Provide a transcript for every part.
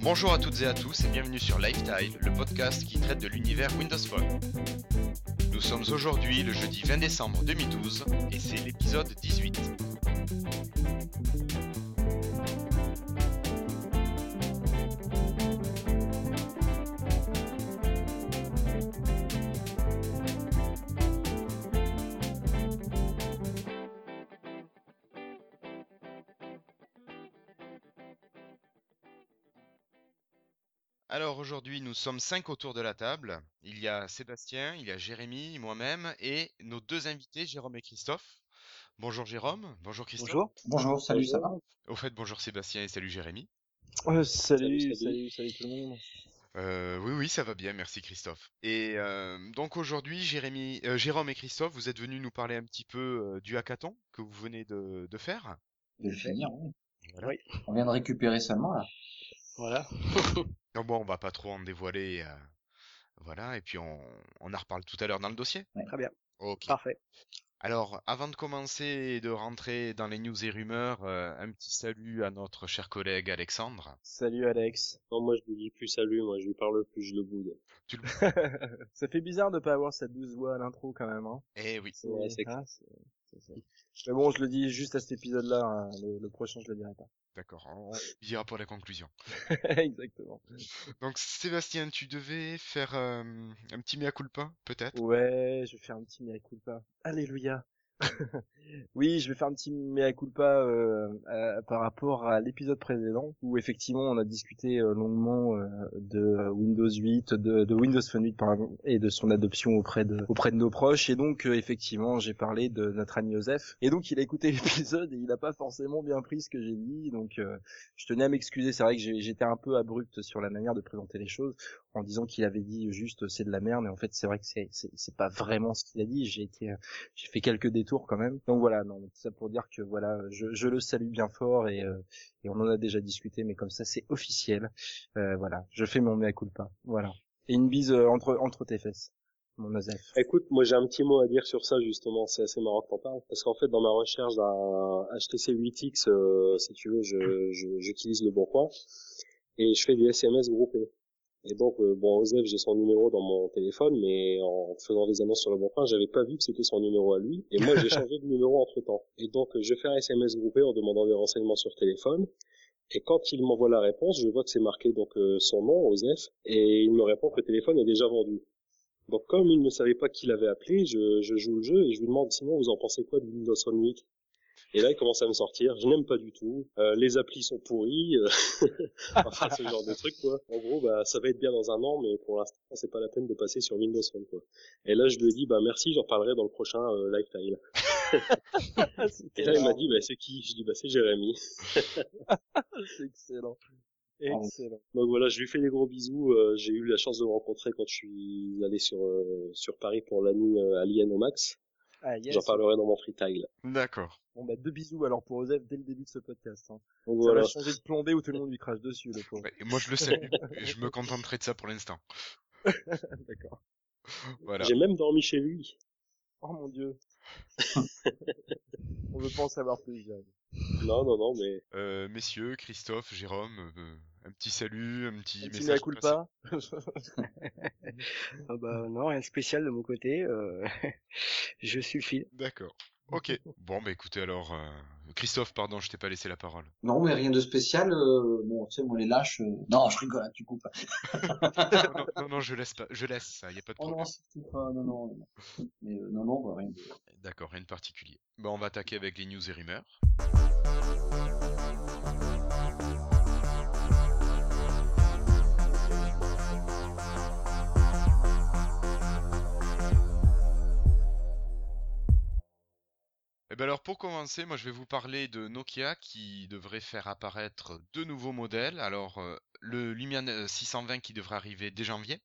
Bonjour à toutes et à tous et bienvenue sur Lifetile, le podcast qui traite de l'univers Windows Phone. Nous sommes aujourd'hui le jeudi 20 décembre 2012 et c'est l'épisode 18. Aujourd'hui, nous sommes cinq autour de la table. Il y a Sébastien, il y a Jérémy, moi-même et nos deux invités, Jérôme et Christophe. Bonjour Jérôme, bonjour Christophe. Bonjour. Bonjour, salut, ça va Au fait, bonjour Sébastien et salut Jérémy. Euh, salut, salut, salut, tout le monde. Euh, oui, oui, ça va bien, merci Christophe. Et euh, donc aujourd'hui, Jérémy, euh, Jérôme et Christophe, vous êtes venus nous parler un petit peu euh, du hackathon que vous venez de, de faire. De le finir, oui. Voilà. Oui. On vient de récupérer seulement, là. Voilà. Bon, on va pas trop en dévoiler. euh, voilà, et puis on, on en reparle tout à l'heure dans le dossier. Très bien. Ok. Parfait. Alors, avant de commencer et de rentrer dans les news et rumeurs, euh, un petit salut à notre cher collègue Alexandre. Salut Alex. Non, moi je lui dis plus salut, moi je lui parle plus, je le boude. Tu le... Ça fait bizarre de pas avoir cette douce voix à l'intro quand même. Hein. Eh oui. Ouais, c'est ah, c'est- c'est- c'est- Mais bon, je le dis juste à cet épisode-là. hein. Le, le prochain, je le dirai pas. D'accord, on on dira pour la conclusion. Exactement. Donc Sébastien, tu devais faire euh, un petit mea culpa, peut-être? Ouais, je vais faire un petit mea culpa. Alléluia. oui, je vais faire un petit mea culpa euh, par rapport à l'épisode précédent où effectivement on a discuté euh, longuement euh, de Windows 8, de, de Windows Phone 8 pardon, et de son adoption auprès de auprès de nos proches. Et donc euh, effectivement j'ai parlé de notre ami Joseph. Et donc il a écouté l'épisode et il n'a pas forcément bien pris ce que j'ai dit. Donc euh, je tenais à m'excuser. C'est vrai que j'étais un peu abrupt sur la manière de présenter les choses en disant qu'il avait dit juste c'est de la merde. Et en fait c'est vrai que c'est c'est pas vraiment ce qu'il a dit. J'ai euh, j'ai fait quelques détours quand même. Donc voilà. Non tout ça pour dire que voilà je, je le salue bien fort et euh, et on en a déjà discuté mais comme ça c'est officiel. Euh, voilà. Je fais mon mea culpa. Voilà. Et une bise euh, entre entre tes fesses mon Joseph Écoute, moi j'ai un petit mot à dire sur ça justement, c'est assez marrant que t'en parles, parce qu'en fait dans ma recherche d'un HTC 8X, euh, si tu veux, je, je- j'utilise le bon coin, et je fais des SMS groupés. Et donc, euh, bon, Osef, j'ai son numéro dans mon téléphone, mais en faisant des annonces sur le bon coin, j'avais pas vu que c'était son numéro à lui, et moi j'ai changé de numéro entre temps. Et donc, je fais un SMS groupé en demandant des renseignements sur téléphone, et quand il m'envoie la réponse, je vois que c'est marqué donc euh, son nom, Osef, et il me répond que le téléphone est déjà vendu. Donc comme il ne savait pas qui l'avait appelé, je, je joue le jeu et je lui demande sinon vous en pensez quoi de Windows Phone 8 Et là il commence à me sortir, je n'aime pas du tout, euh, les applis sont pourris, euh, enfin ce genre de truc quoi. En gros bah ça va être bien dans un an mais pour l'instant c'est pas la peine de passer sur Windows Phone quoi. Et là je lui ai dit bah merci, j'en parlerai dans le prochain euh, Lifetime. Et là il m'a dit bah c'est qui? Je dis bah c'est Jérémy. c'est excellent excellent Donc voilà, je lui fais des gros bisous. euh, J'ai eu la chance de le rencontrer quand je suis allé sur euh, sur Paris pour la nuit euh, Alien au Max. ah yes J'en parlerai dans mon freetile. D'accord. Bon bah deux bisous alors pour Joseph dès le début de ce podcast hein. Donc ça voilà. va changer de plombée où tout le monde lui crache dessus le pauvre et moi je le salue, et je me contenterai de ça pour l'instant. d'accord Voilà. J'ai même dormi chez lui. Oh mon dieu. On veut pas en savoir plus. Non, non, non, mais Euh, messieurs, Christophe, Jérôme, euh, un petit salut, un petit Un message. mea culpa. Ah bah non, rien de spécial de mon côté. euh, je suis le. D'accord. Ok. Bon, bah écoutez alors, euh, Christophe, pardon, je t'ai pas laissé la parole. Non, mais rien de spécial. euh, bon, tu sais, moi, les lâches... euh, Non, je rigole, hein, tu coupes. non, non, je laisse pas, je laisse ça, y a pas de Oh problème. non, pas, non, non. non. Mais euh, non, non, bah, rien de... D'accord, rien de particulier. Bah on va attaquer avec les news et rumeurs. Ben alors pour commencer, moi je vais vous parler de Nokia qui devrait faire apparaître deux nouveaux modèles. Alors euh, le Lumia 620 qui devrait arriver dès janvier.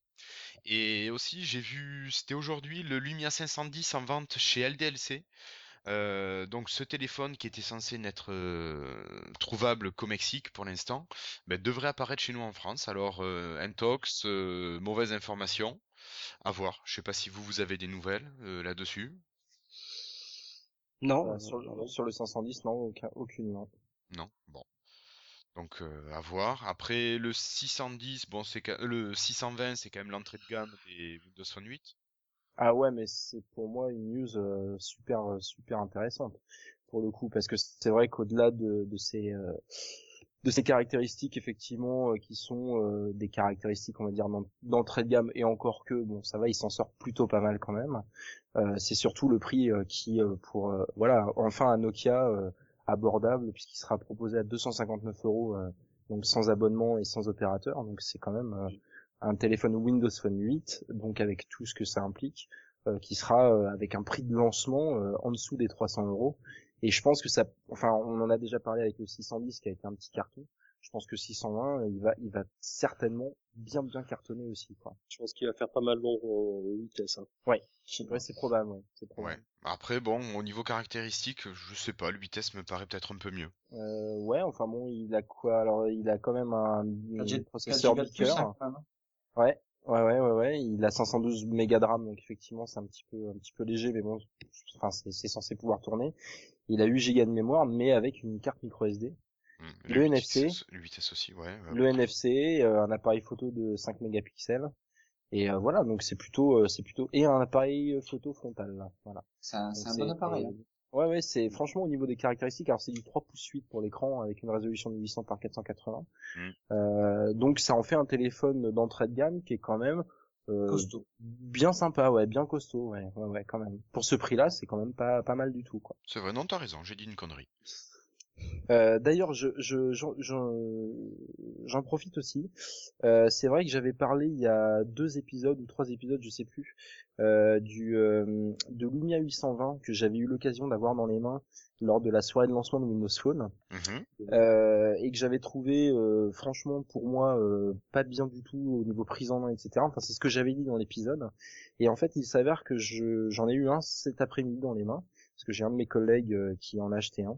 Et aussi j'ai vu, c'était aujourd'hui le Lumia 510 en vente chez LDLC. Euh, donc ce téléphone qui était censé n'être euh, trouvable qu'au Mexique pour l'instant, ben, devrait apparaître chez nous en France. Alors euh, intox, euh, mauvaise information, à voir. Je sais pas si vous vous avez des nouvelles euh, là-dessus. Non, Euh, sur, le, sur le 510, non, aucun, aucune, non. Non, bon. Donc euh, à voir. Après le 610, bon c'est le 620, c'est quand même l'entrée de gamme des Windows Phone 8. Ah ouais, mais c'est pour moi une news euh, super euh, super intéressante pour le coup parce que c'est vrai qu'au-delà de, de ces euh, de ces caractéristiques effectivement euh, qui sont euh, des caractéristiques on va dire d'en- d'entrée de gamme et encore que bon ça va il s'en sort plutôt pas mal quand même. Euh, c'est surtout le prix qui pour voilà enfin un Nokia abordable puisqu'il sera proposé à 259 euros donc sans abonnement et sans opérateur donc c'est quand même un téléphone Windows Phone 8 donc avec tout ce que ça implique euh, qui sera euh, avec un prix de lancement euh, en dessous des 300 euros et je pense que ça enfin on en a déjà parlé avec le 610 qui a été un petit carton je pense que 620 il va il va certainement bien bien cartonner aussi quoi Je pense qu'il va faire pas mal long au vitesse. Hein. Pas. ouais c'est probable ouais c'est probable Ouais. Après bon, au niveau caractéristique, je sais pas, le vitesse me paraît peut-être un peu mieux. Euh, ouais, enfin bon, il a quoi Alors, il a quand même un, un 4 Go processeur Beaker. hein, même. Ouais, ouais, ouais, ouais, ouais. Il a 512 mégas de RAM, donc effectivement, c'est un petit peu, un petit peu léger, mais bon, enfin, c'est c'est censé pouvoir tourner. Il a 8 gigas de mémoire, mais avec une carte micro SD. Hmm. Le NFC. Le vitesse aussi, ouais. ouais. Le NFC, euh, un appareil photo de 5 mégapixels. Et euh, voilà, donc c'est plutôt, euh, c'est plutôt, et un appareil photo frontal, là. Voilà. C'est un, bon appareil. hein. Ouais, ouais, c'est franchement au niveau des caractéristiques, alors c'est du 3 pouces 8 pour l'écran avec une résolution de 800 par 480. Mm. Euh, donc ça en fait un téléphone d'entrée de gamme qui est quand même euh, Costaud. bien sympa, ouais, bien costaud, ouais, ouais, ouais, quand même. Pour ce prix-là, c'est quand même pas pas mal du tout, quoi. C'est vrai, non, t'as raison, j'ai dit une connerie. Euh, D'ailleurs, je je j'en- j'en profite aussi. Euh, c'est vrai que j'avais parlé il y a deux épisodes ou trois épisodes, je sais plus, euh, du euh, de Lumia 820 que j'avais eu l'occasion d'avoir dans les mains lors de la soirée de lancement de Windows Phone Mhm. euh, et que j'avais trouvé euh, franchement pour moi euh, pas bien du tout au niveau prise en main etc enfin c'est ce que j'avais dit dans l'épisode et en fait il s'avère que je j'en ai eu un cet après-midi dans les mains parce que j'ai un de mes collègues qui en a acheté un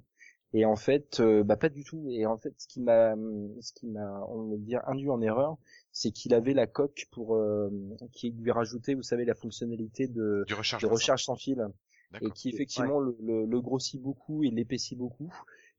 et en fait euh, bah pas du tout et en fait ce qui m'a ce qui m'a on va dire induit en erreur c'est qu'il avait la coque pour euh, qui lui rajoutait vous savez la fonctionnalité de Du recharge. de recharge sans fil et qui effectivement le, le, le grossit beaucoup et l'épaissit beaucoup.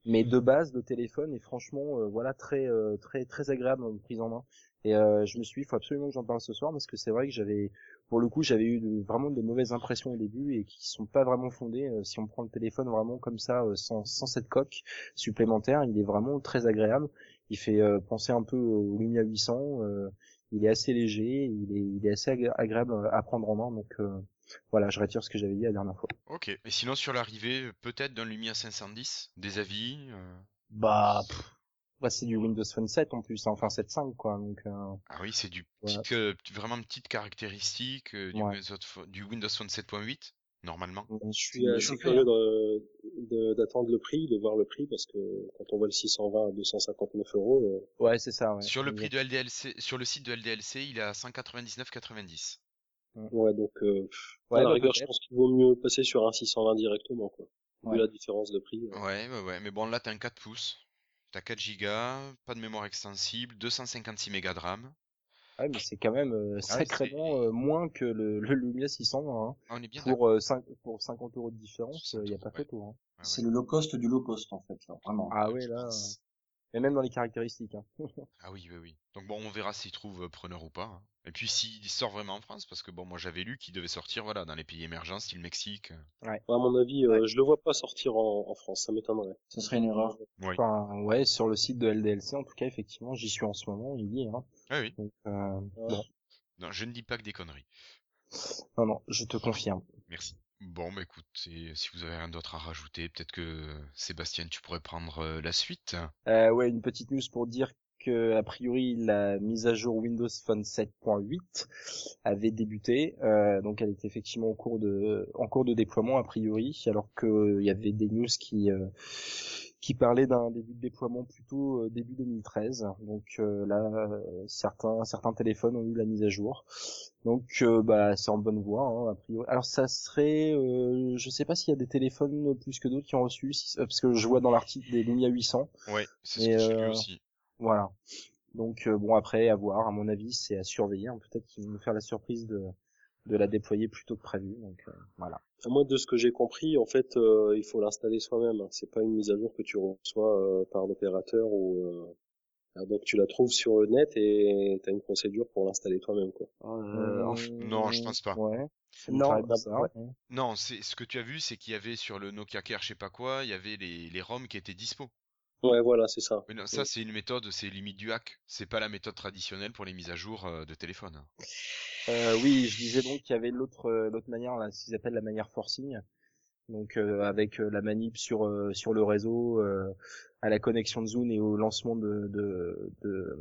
Mais de base, le téléphone est franchement euh, voilà très euh, très très agréable en prise en main. Et euh, je me suis, dit, il faut absolument que j'en parle ce soir parce que c'est vrai que j'avais, pour le coup, j'avais eu de- vraiment de mauvaises impressions au début et qui sont pas vraiment fondées. Euh, si on prend le téléphone vraiment comme ça, euh, sans sans cette coque supplémentaire, il est vraiment très agréable. Il fait euh, penser un peu au Lumia 800. euh, il est assez léger, il est il est assez agré- agréable à prendre en main. Donc euh, voilà, je retire ce que j'avais dit la dernière fois. Ok. Et sinon, sur l'arrivée, peut-être d'un Lumia 510, des avis euh, Bah, pff, bah, c'est du Windows Phone 7 en plus, hein, enfin 7.5 quoi. Donc euh, Ah oui, c'est du petite, euh, vraiment petite caractéristique euh, du, Ouais. Windows, du Windows Phone 7.8, normalement. Je suis assez chauffé, curieux d'attendre le prix, de voir le prix, parce que quand on voit le 620 à 259 euros, euh, ouais, c'est ça. Ouais. sur le prix de LDLC, sur le site de LDLC, il est à 199,90. ouais, donc euh, Ouais, à la bah, rigueur, je pense qu'il vaut mieux passer sur un 620 directement, quoi. Vu Ouais. la différence de prix. euh. Ouais, ouais, ouais. Mais bon, là, t'as un 4 pouces. T'as 4 Go, pas de mémoire extensible, 256 mégas de RAM. Ouais, mais c'est quand même euh, Ah sacrément euh, moins que le, le Lumia 620. Hein. Ah, on est bien. Pour, euh, 5, pour 50 euros de différence, 60 il y a pas ouais. photo. Hein. Ouais, C'est le low cost du low cost, en fait, là, vraiment. Ah ouais, là. Euh, Et même dans les caractéristiques. Hein. Ah oui, oui, oui. Donc bon, on verra s'il trouve euh, preneur ou pas. hein. Et puis s'il sort vraiment en France, parce que bon, moi j'avais lu qu'il devait sortir, voilà, dans les pays émergents, style Mexique. À mon avis, euh, je le vois pas sortir en, en France, ça m'étonnerait. Ce serait une erreur. Oui. Enfin, ouais, sur le site de LDLC, en tout cas, effectivement, j'y suis en ce moment, il y est. Hein. Ah oui. Donc, euh, bon, Non, je ne dis pas que des conneries. non, non, je te confirme. Merci. Bon, bah écoute, si vous avez rien d'autre à rajouter, peut-être que Sébastien, tu pourrais prendre euh, la suite. Euh, ouais, une petite news pour dire que a priori la mise à jour Windows Phone 7.8 avait débuté, euh, donc elle était effectivement en cours de en cours de déploiement a priori, alors que euh, y avait des news qui euh, qui parlaient d'un début de déploiement plutôt début 2013. Donc là, certains certains téléphones ont eu la mise à jour. Donc bah c'est en bonne voie hein, a priori. Alors ça serait, je sais pas s'il y a des téléphones plus que d'autres qui ont reçu, si- parce que je vois dans l'article des Lumia 800. Ouais, c'est ce Et, que j'ai lu aussi. Voilà. Donc euh, bon après à voir, à mon avis c'est à surveiller. hein. Peut-être qu'ils vont nous faire la surprise de de la déployer plus tôt que prévu. Donc euh, voilà. Moi, de ce que j'ai compris, en fait, euh, il faut l'installer soi-même. hein. C'est pas une mise à jour que tu reçois euh, par l'opérateur ou euh, donc tu la trouves sur le net et t'as une procédure pour l'installer toi-même, quoi. Euh, Non, je pense pas. Ouais. Non, bah, ouais. Non, c'est ce que tu as vu, c'est qu'il y avait sur le Nokia Care, je sais pas quoi, il y avait les, les ROM qui étaient dispo. Ouais, voilà, c'est ça. Mais non, ça, c'est une méthode, c'est limite du hack. C'est pas la méthode traditionnelle pour les mises à jour euh, de téléphone. Euh, oui, je disais donc qu'il y avait l'autre euh, l'autre manière, là, ce qu'ils appellent la manière forcing. Donc euh, avec euh, la manip sur sur le réseau, euh, à la connexion de Zoom et au lancement de de de,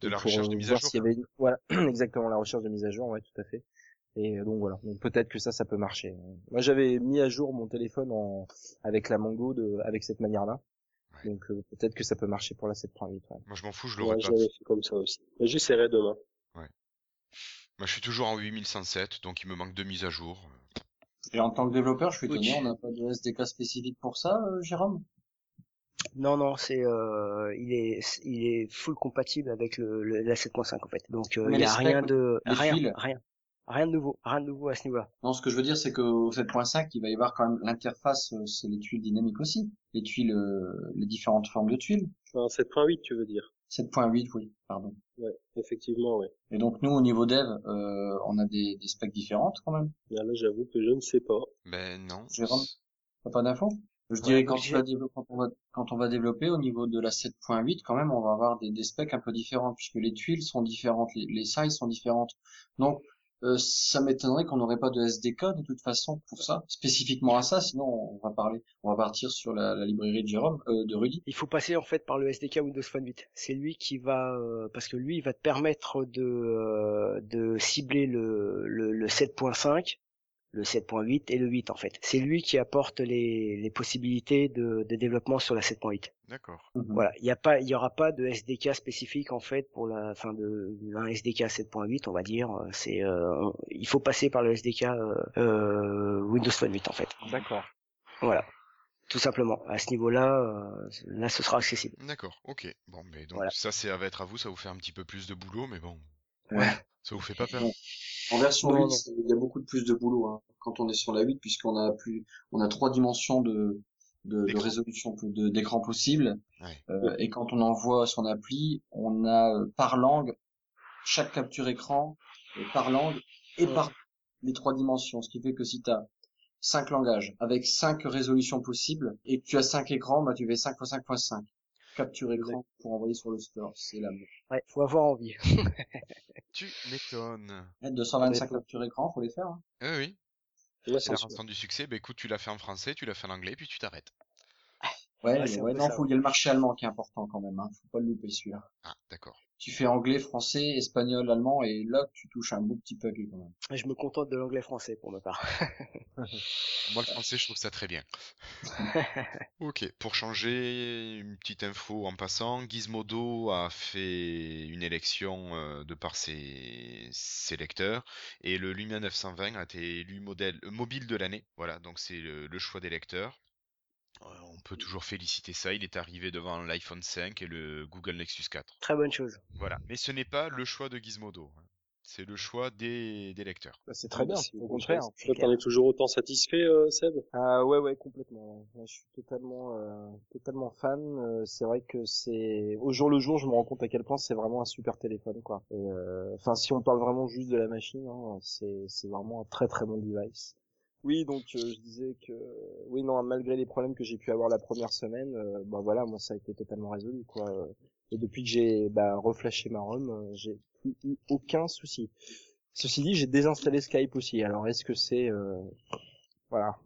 De la recherche de mise à jour. s'il y avait une- Voilà, exactement la recherche de mise à jour, ouais, tout à fait. Et donc voilà, donc peut-être que ça, ça peut marcher. Moi, j'avais mis à jour mon téléphone en avec la Mango de avec cette manière-là. Ouais. Donc euh, peut-être que ça peut marcher pour la 7.8. Ouais. Moi, je m'en fous, je l'aurais Ouais, pas. fait comme ça aussi. Mais j'essaierai demain. Moi, je suis toujours en 8107, donc il me manque deux mises à jour. Et en tant que développeur, je suis étonné, on n'a pas de SDK spécifique pour ça, euh, Jérôme? Non, non, c'est euh, il est il est full compatible avec le, le- la 7.5 en fait. Donc euh, il y les a rien de rien fils. rien rien de nouveau rien de nouveau à ce niveau-là. Non, ce que je veux dire, c'est qu'au 7.5, il va y avoir quand même l'interface, euh, c'est les tuiles dynamiques aussi. Les tuiles, euh, les différentes formes de tuiles. Enfin, 7.8, tu veux dire. 7.8, oui, pardon. Ouais, effectivement, ouais. Et donc nous, au niveau dev, euh, on a des, des specs différentes quand même. Là, là, j'avoue que je ne sais pas. Ben non. Jérôme T'as pas d'infos? Je Ouais, dirais quand, j'ai- tu vas développer- quand, on va, quand on va développer au niveau de la 7.8, quand même, on va avoir des, des specs un peu différents puisque les tuiles sont différentes, les, les sizes sont différentes. Donc, euh, ça m'étonnerait qu'on n'aurait pas de SDK de toute façon pour ça, spécifiquement à ça. Sinon, on va parler, on va partir sur la, librairie de Jérôme, euh, de Rudy. Il faut passer en fait par le SDK Windows Phone 8. C'est lui qui va euh, parce que lui il va te permettre de de cibler le le, le 7.5, le 7.8 et le 8 en fait. C'est lui qui apporte les les possibilités de de développement sur la 7.8. D'accord. Mhm. Voilà, il y a pas, il y aura pas de SDK spécifique en fait pour la fin de un SDK 7.8, on va dire. C'est, euh, il faut passer par le SDK euh, euh, Windows Phone 8 en fait. D'accord. Voilà, tout simplement. À ce niveau-là, euh, là, ce sera accessible. D'accord, ok. Bon, mais donc Voilà. ça, c'est ça va être à vous, ça vous faire un petit peu plus de boulot, mais bon, Ouais. ça vous fait pas peur. En version Non, 8, non. c'est- il y a beaucoup de plus de boulot hein, quand on est sur la 8, puisqu'on a plus, on a trois dimensions de, de, de D'écran. résolution de- d'écran possible. Ouais. Euh, et quand on envoie son appli, on a euh, par langue chaque capture écran euh, par langue et par les trois dimensions. Ce qui fait que si tu as cinq langages avec cinq résolutions possibles et que tu as cinq écrans, bah tu fais 5 x 5 x 5 capture écran pour envoyer sur le store. C'est la Ouais, faut avoir envie. Tu m'étonnes. Eh, 225 capture écran, faut les faire. Hein. Eh oui, Ouais, c'est c'est la rançon du succès. Bah écoute, tu l'as fait en français, tu l'as fait en anglais, puis tu t'arrêtes. Ouais, Ouais, non, faut, il y a le marché allemand qui est important quand même, hein. Faut pas le louper celui-là. Ah, d'accord. Tu fais anglais, français, espagnol, allemand, et là, tu touches un beau petit paquet quand même. Je me contente de l'anglais-français pour ma part. Moi, le français, je trouve ça très bien. ok, pour changer, une petite info en passant, Gizmodo a fait une élection euh, de par ses, ses lecteurs, et le Lumia 920 a été élu modèle, euh, mobile de l'année. Voilà, donc c'est le, le choix des lecteurs. Euh, on peut toujours féliciter ça, il est arrivé devant l'iPhone 5 et le Google Nexus 4. Très bonne chose. Voilà, mais ce n'est pas le choix de Gizmodo, hein. c'est le choix des, des lecteurs. Bah, c'est très bien, au contraire. Toi, t'en es toujours autant satisfait, euh, Seb? Ah ouais ouais complètement. Je suis totalement euh, totalement fan. Euh, c'est vrai que c'est au jour le jour, je me rends compte à quel point c'est vraiment un super téléphone quoi. Et euh, enfin si on parle vraiment juste de la machine, hein, c'est c'est vraiment un très très bon device. Oui donc euh, je disais que oui non malgré les problèmes que j'ai pu avoir la première semaine, euh, bah voilà moi ça a été totalement résolu quoi. Et depuis que j'ai bah, reflashé ma ROM, euh, j'ai plus eu aucun souci. Ceci dit, j'ai désinstallé Skype aussi. Alors est-ce que c'est euh, voilà.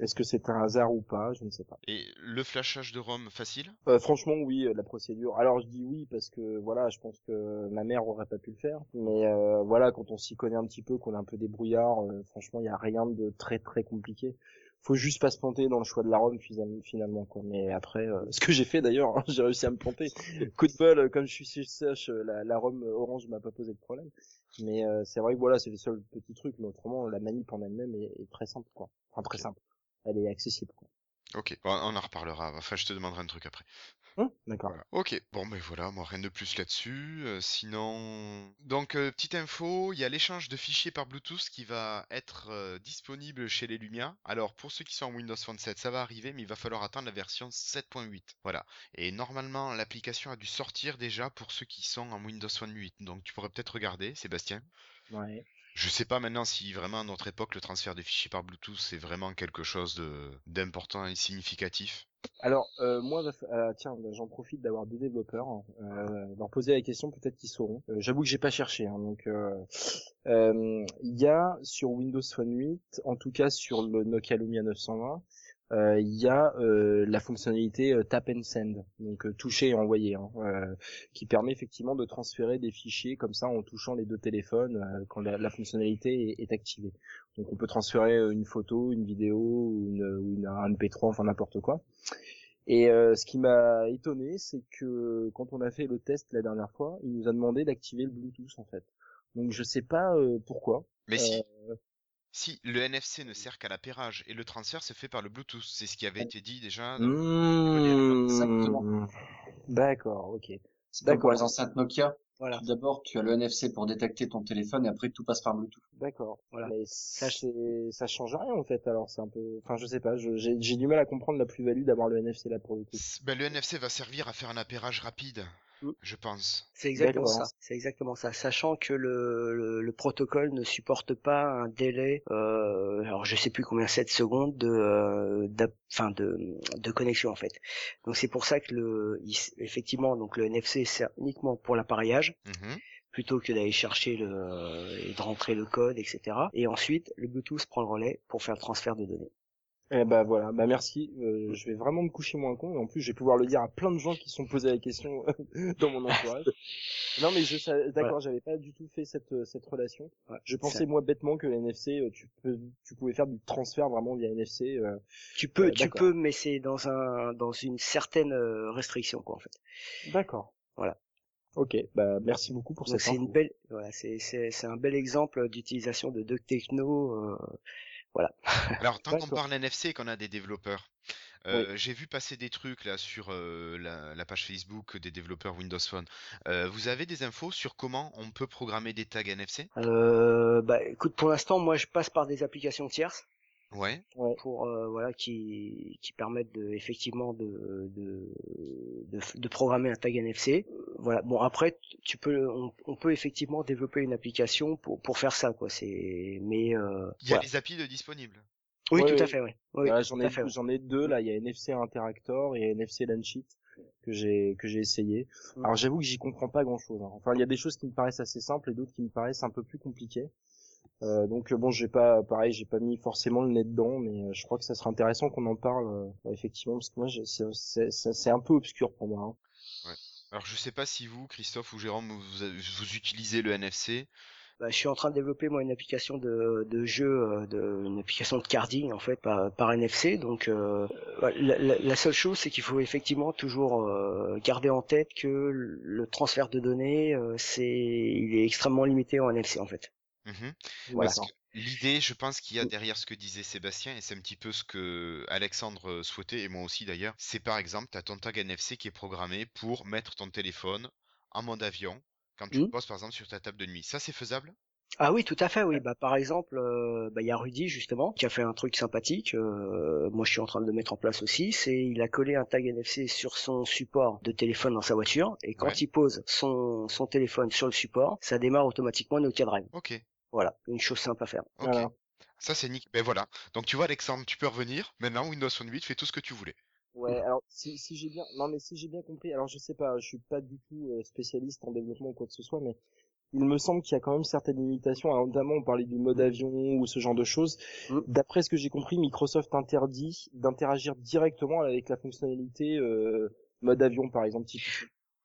Est-ce que c'est un hasard ou pas? Je ne sais pas. Et le flashage de ROM facile? Euh, franchement, oui, euh, la procédure. Alors je dis oui parce que voilà, je pense que ma mère aurait pas pu le faire. Mais euh, voilà, quand on s'y connaît un petit peu, qu'on est un peu débrouillard, euh, franchement, il y a rien de très très compliqué. Faut juste pas se planter dans le choix de la ROM finalement, quoi. Mais après, euh, ce que j'ai fait d'ailleurs, hein, j'ai réussi à me planter. Coup de bol, euh, comme je suis sèche, la, la ROM orange m'a pas posé de problème. Mais euh, c'est vrai que voilà, c'est le seul petit truc. Mais autrement, la manip en elle-même est, est très simple quoi. Enfin très simple. Elle est accessible quoi. Ok, bon, on en reparlera. Enfin, je te demanderai un truc après. Hum, D'accord. Voilà. Ok, bon ben voilà, moi rien de plus là-dessus. Euh, sinon, donc euh, petite info, il y a l'échange de fichiers par Bluetooth qui va être euh, disponible chez les Lumia. Alors pour ceux qui sont en Windows Phone 7, ça va arriver, mais il va falloir attendre la version 7.8. Voilà. Et normalement, l'application a dû sortir déjà pour ceux qui sont en Windows Phone 8. Donc tu pourrais peut-être regarder, Sébastien. Ouais. Je sais pas maintenant si vraiment à notre époque le transfert de fichiers par Bluetooth c'est vraiment quelque chose de d'important et significatif? Alors, euh, moi, euh, tiens, bah, j'en profite d'avoir deux développeurs, hein, euh, leur poser la question, peut-être qu'ils sauront. Euh, J'avoue que j'ai pas cherché, hein, donc il y a sur Windows Phone 8, en tout cas sur le Nokia Lumia 920, euh, il y a euh, la fonctionnalité euh, Tap and Send, donc euh, toucher et envoyer, hein, euh, qui permet effectivement de transférer des fichiers comme ça en touchant les deux téléphones euh, quand la, la fonctionnalité est, est activée. Donc on peut transférer euh, une photo, une vidéo, ou une, ou une, un MP3, enfin n'importe quoi. Et euh, ce qui m'a étonné, c'est que quand on a fait le test la dernière fois, il nous a demandé d'activer le Bluetooth en fait. Donc je sais pas euh, pourquoi. Mais si, Euh, si le NFC ne sert qu'à l'appairage et le transfert se fait par le Bluetooth, c'est ce qui avait été dit déjà. Mmh, Exactement. D'accord, ok. C'est D'accord. les enceintes Nokia. Voilà. D'abord, tu as le NFC pour détecter ton téléphone et après tout passe par Bluetooth. D'accord. Voilà. Mais ça, ça change rien en fait. Alors c'est un peu, enfin je sais pas, j'ai du mal à comprendre la plus-value d'avoir le NFC là pour le coup. Ben, le NFC va servir à faire un appairage rapide. Je pense. C'est exactement ça. C'est exactement ça. Sachant que le, le, le protocole ne supporte pas un délai, euh, alors je sais plus combien, 7 secondes de, euh, d'app- enfin de, de connexion en fait. Donc c'est pour ça que le, il effectivement, donc le NFC sert uniquement pour l'appareillage Mhm. plutôt que d'aller chercher le et de rentrer le code, etc. Et ensuite, le Bluetooth prend le relais pour faire le transfert de données. Eh bah voilà, bah merci. Euh, je vais vraiment me coucher moins con et en plus je vais pouvoir le dire à plein de gens qui se sont posés la question dans mon entourage. non mais je d'accord, j'avais pas du tout fait cette euh, cette relation. Ouais. Je pensais moi bêtement que NFC euh, tu peux tu pouvais faire du transfert vraiment via NFC. euh. Tu peux, tu peux, mais c'est dans un dans une certaine euh, restriction quoi en fait. D'accord. Voilà. Ok, bah merci beaucoup pour cette c'est une belle, voilà, c'est c'est c'est un bel exemple d'utilisation de deux techno. Euh, Alors, tant qu'on parle NFC et qu'on a des développeurs, euh, j'ai vu passer des trucs là sur euh, la, la page Facebook des développeurs Windows Phone. Euh, vous avez des infos sur comment on peut programmer des tags NFC Euh, bah écoute, pour l'instant, moi je passe par des applications tierces Ouais. pour euh, voilà qui qui permettent de effectivement de de de, de programmer un tag NFC. Voilà. Bon après, tu peux on, on peut effectivement développer une application pour pour faire ça quoi. C'est mais euh, Il y a voilà. les applis de disponibles. oui, Ouais, tout à fait, oui. Oui, Voilà, tout j'en à ai fait, j'en ai deux là, il y a NFC Interactor et NFC Landsheet que j'ai que j'ai essayé. Mm. Alors j'avoue que j'y comprends pas grand chose. Enfin il y a des choses qui me paraissent assez simples et d'autres qui me paraissent un peu plus compliquées. Euh, donc euh, bon j'ai pas pareil j'ai pas mis forcément le nez dedans mais euh, je crois que ça serait intéressant qu'on en parle euh, effectivement parce que moi c'est un peu obscur pour moi. hein. Alors, je sais pas si vous, Christophe ou Jérôme, vous, utilisez le NFC. Bah, je suis en train de développer moi une application de, de jeu, euh, de, une application de carding en fait par, par NFC. Donc euh, voilà, la, la- la seule chose c'est qu'il faut effectivement toujours euh, garder en tête que le transfert de données euh, c'est il est extrêmement limité en NFC en fait. Mhm. Voilà. Parce que l'idée, je pense qu'il y a derrière ce que disait Sébastien, et c'est un petit peu ce que Alexandre souhaitait, et moi aussi d'ailleurs, c'est par exemple, tu as ton tag NFC qui est programmé pour mettre ton téléphone en mode avion quand tu Mhm. le poses par exemple sur ta table de nuit. Ça, c'est faisable? Ah oui, tout à fait, oui. Bah par exemple, euh, bah, il y a Rudy justement qui a fait un truc sympathique. euh, moi, je suis en train de le mettre en place aussi. C'est il a collé un tag NFC sur son support de téléphone dans sa voiture et quand Ouais. il pose son son téléphone sur le support, ça démarre automatiquement Nokia Drive. Ok, Voilà, une chose simple à faire. Voilà. Ça, c'est nickel. Ben voilà. Donc tu vois, Alexandre, tu peux revenir. Maintenant, Windows Phone 8 fait tout ce que tu voulais. Ouais, alors si, si j'ai bien, non mais si j'ai bien compris, alors je sais pas, je suis pas du tout euh, spécialiste en développement ou quoi que ce soit, mais il me semble qu'il y a quand même certaines limitations. Alors, notamment, on parlait du mode avion ou ce genre de choses. Mm. D'après ce que j'ai compris, Microsoft interdit d'interagir directement avec la fonctionnalité euh, mode avion, par exemple.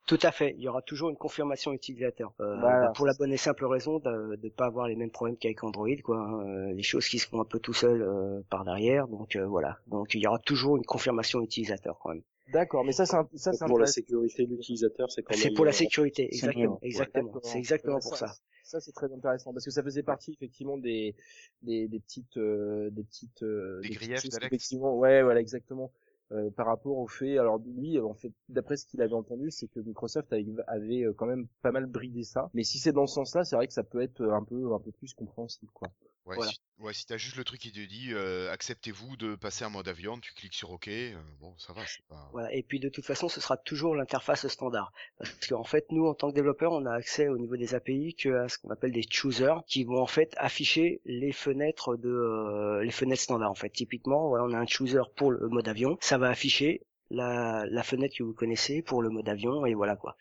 Tout à fait. Il y aura toujours une confirmation utilisateur. Euh, Voilà. bah, pour la bonne et simple raison de ne pas avoir les mêmes problèmes qu'avec Android, quoi. hein. Euh, les choses qui se font un peu tout seul euh, par derrière. Donc euh, voilà. Donc il y aura toujours une confirmation utilisateur quand même. D'accord, mais ça c'est un- ça c'est pour la sécurité de l'utilisateur, c'est quand même. C'est pour la euh, sécurité, exactement. Ouais, exactement. C'est exactement pour ça- ça. ça c'est très intéressant parce que ça faisait partie effectivement des des, des petites euh, des petites euh, Des petites griefs choses d'Alex. Effectivement, ouais, voilà, exactement. Euh, par rapport au fait, alors lui, en fait, d'après ce qu'il avait entendu, c'est que Microsoft avait, avait euh, quand même pas mal bridé ça. Mais si c'est dans ce sens-là, c'est vrai que ça peut être un peu un peu plus compréhensible, quoi. Ouais, Voilà. si, ouais, si t'as juste le truc qui te dit euh, acceptez-vous de passer en mode avion, tu cliques sur OK, euh, bon, ça va, c'est pas. Voilà. Et puis de toute façon, ce sera toujours l'interface standard. Parce qu'en fait, nous, en tant que développeurs, on a accès au niveau des API que à ce qu'on appelle des choosers, qui vont en fait afficher les fenêtres de euh, les fenêtres standards. En fait, typiquement, voilà, on a un chooser pour le mode avion, ça va afficher la, la fenêtre que vous connaissez pour le mode avion et voilà quoi.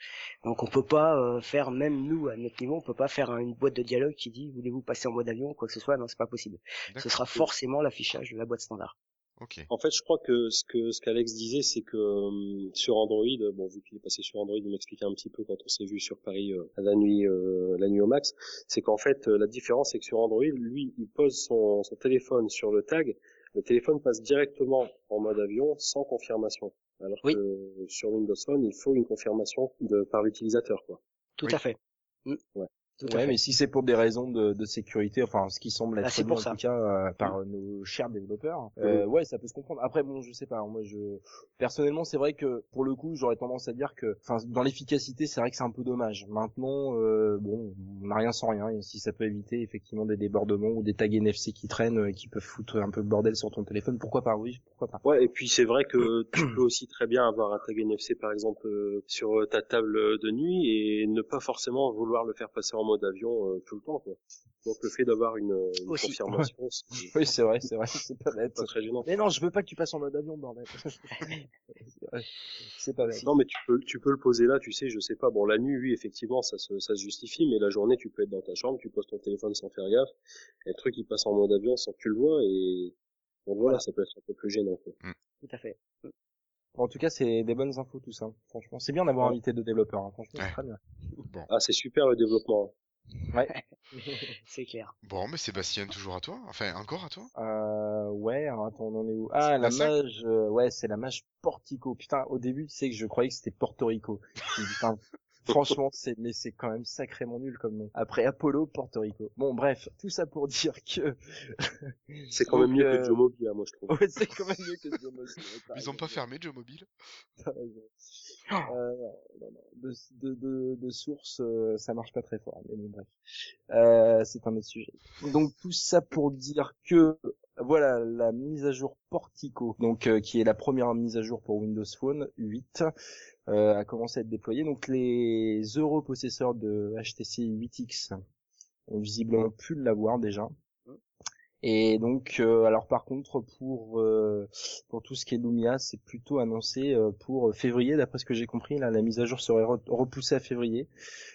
Donc on peut pas euh, faire même nous à notre niveau, on peut pas faire un- une boîte de dialogue qui dit voulez-vous passer en mode avion ou quoi que ce soit, non c'est pas possible. Ce sera forcément l'affichage de la boîte standard. Ok. En fait, je crois que ce que ce qu'Alex disait, c'est que euh, sur Android, bon, vu qu'il est passé sur Android, il m'expliquait un petit peu quand on s'est vu sur Paris euh, la nuit, euh, la nuit au max, c'est qu'en fait, euh, la différence, c'est que sur Android, lui, il pose son, son téléphone sur le tag, le téléphone passe directement en mode avion sans confirmation, alors Oui. que sur Windows Phone, il faut une confirmation de par l'utilisateur, quoi. Tout Oui. à fait. Ouais. Tout Ouais, mais si c'est pour des raisons de, de sécurité, enfin, ce qui semble être Ah, c'est dit pour en ça. tout cas euh, par euh, nos chers développeurs, euh, ouais, ça peut se comprendre. Après, bon, je sais pas. hein, Moi, je personnellement, c'est vrai que pour le coup, j'aurais tendance à dire que, enfin, dans l'efficacité, c'est vrai que c'est un peu dommage. Maintenant, euh, bon, on n'a rien sans rien. Et si ça peut éviter effectivement des débordements ou des tags NFC qui traînent euh, et qui peuvent foutre un peu le bordel sur ton téléphone, pourquoi pas Oui, pourquoi pas. Ouais, et puis c'est vrai que tu peux aussi très bien avoir un tag NFC par exemple euh, sur ta table de nuit et ne pas forcément vouloir le faire passer en mode avion euh, tout le temps. Quoi. Donc le fait d'avoir une, euh, une Aussi. confirmation, c'est Oui, c'est vrai, c'est vrai, c'est pas bête. pas très gênant. Mais non, je veux pas que tu passes en mode avion, bordel. C'est pas bête. Non, mais tu peux, tu peux le poser là, tu sais, je sais pas. Bon, la nuit, oui, effectivement, ça se, ça se justifie, mais la journée, tu peux être dans ta chambre, tu poses ton téléphone sans faire gaffe, et le truc, il passe en mode avion sans que tu le vois, et donc voilà, ça peut être un peu plus gênant. Quoi. Tout à fait. En tout cas, c'est des bonnes infos tout ça. Franchement, c'est bien d'avoir Ouais. invité deux développeurs. hein. Franchement, c'est Ouais. très bien. Bon. Ah, c'est super le développement. C'est clair. Bon, mais Sébastien, toujours à toi? Enfin, encore à toi? Euh, ouais, alors attends, on en est où? Ah, la La mage, euh, ouais, c'est la mage Portico. Putain, au début, tu sais que je croyais que c'était Porto Rico. Putain, franchement, c'est, mais c'est quand même sacrément nul comme nom. Après Apollo, Porto Rico. Bon, bref, tout ça pour dire que, C'est quand même mieux euh, que Joe Mobile, moi, je trouve. ouais, c'est quand même mieux que suive. T'as Ils ont pas fermé Joe Mobile. T'as raison. Euh, non, non, non. De, de, de, de source, euh, ça marche pas très fort, mais bon, bref. Euh, c'est un autre sujet. Donc tout ça pour dire que voilà la mise à jour Portico, donc euh, qui est la première mise à jour pour Windows Phone 8, euh, a commencé à être déployée. Donc les heureux possesseurs de HTC 8X ont visiblement pu l'avoir déjà. Et donc, euh, alors par contre, pour euh, pour tout ce qui est Lumia, c'est plutôt annoncé euh, pour février, d'après ce que j'ai compris. Là, la mise à jour serait re- repoussée à février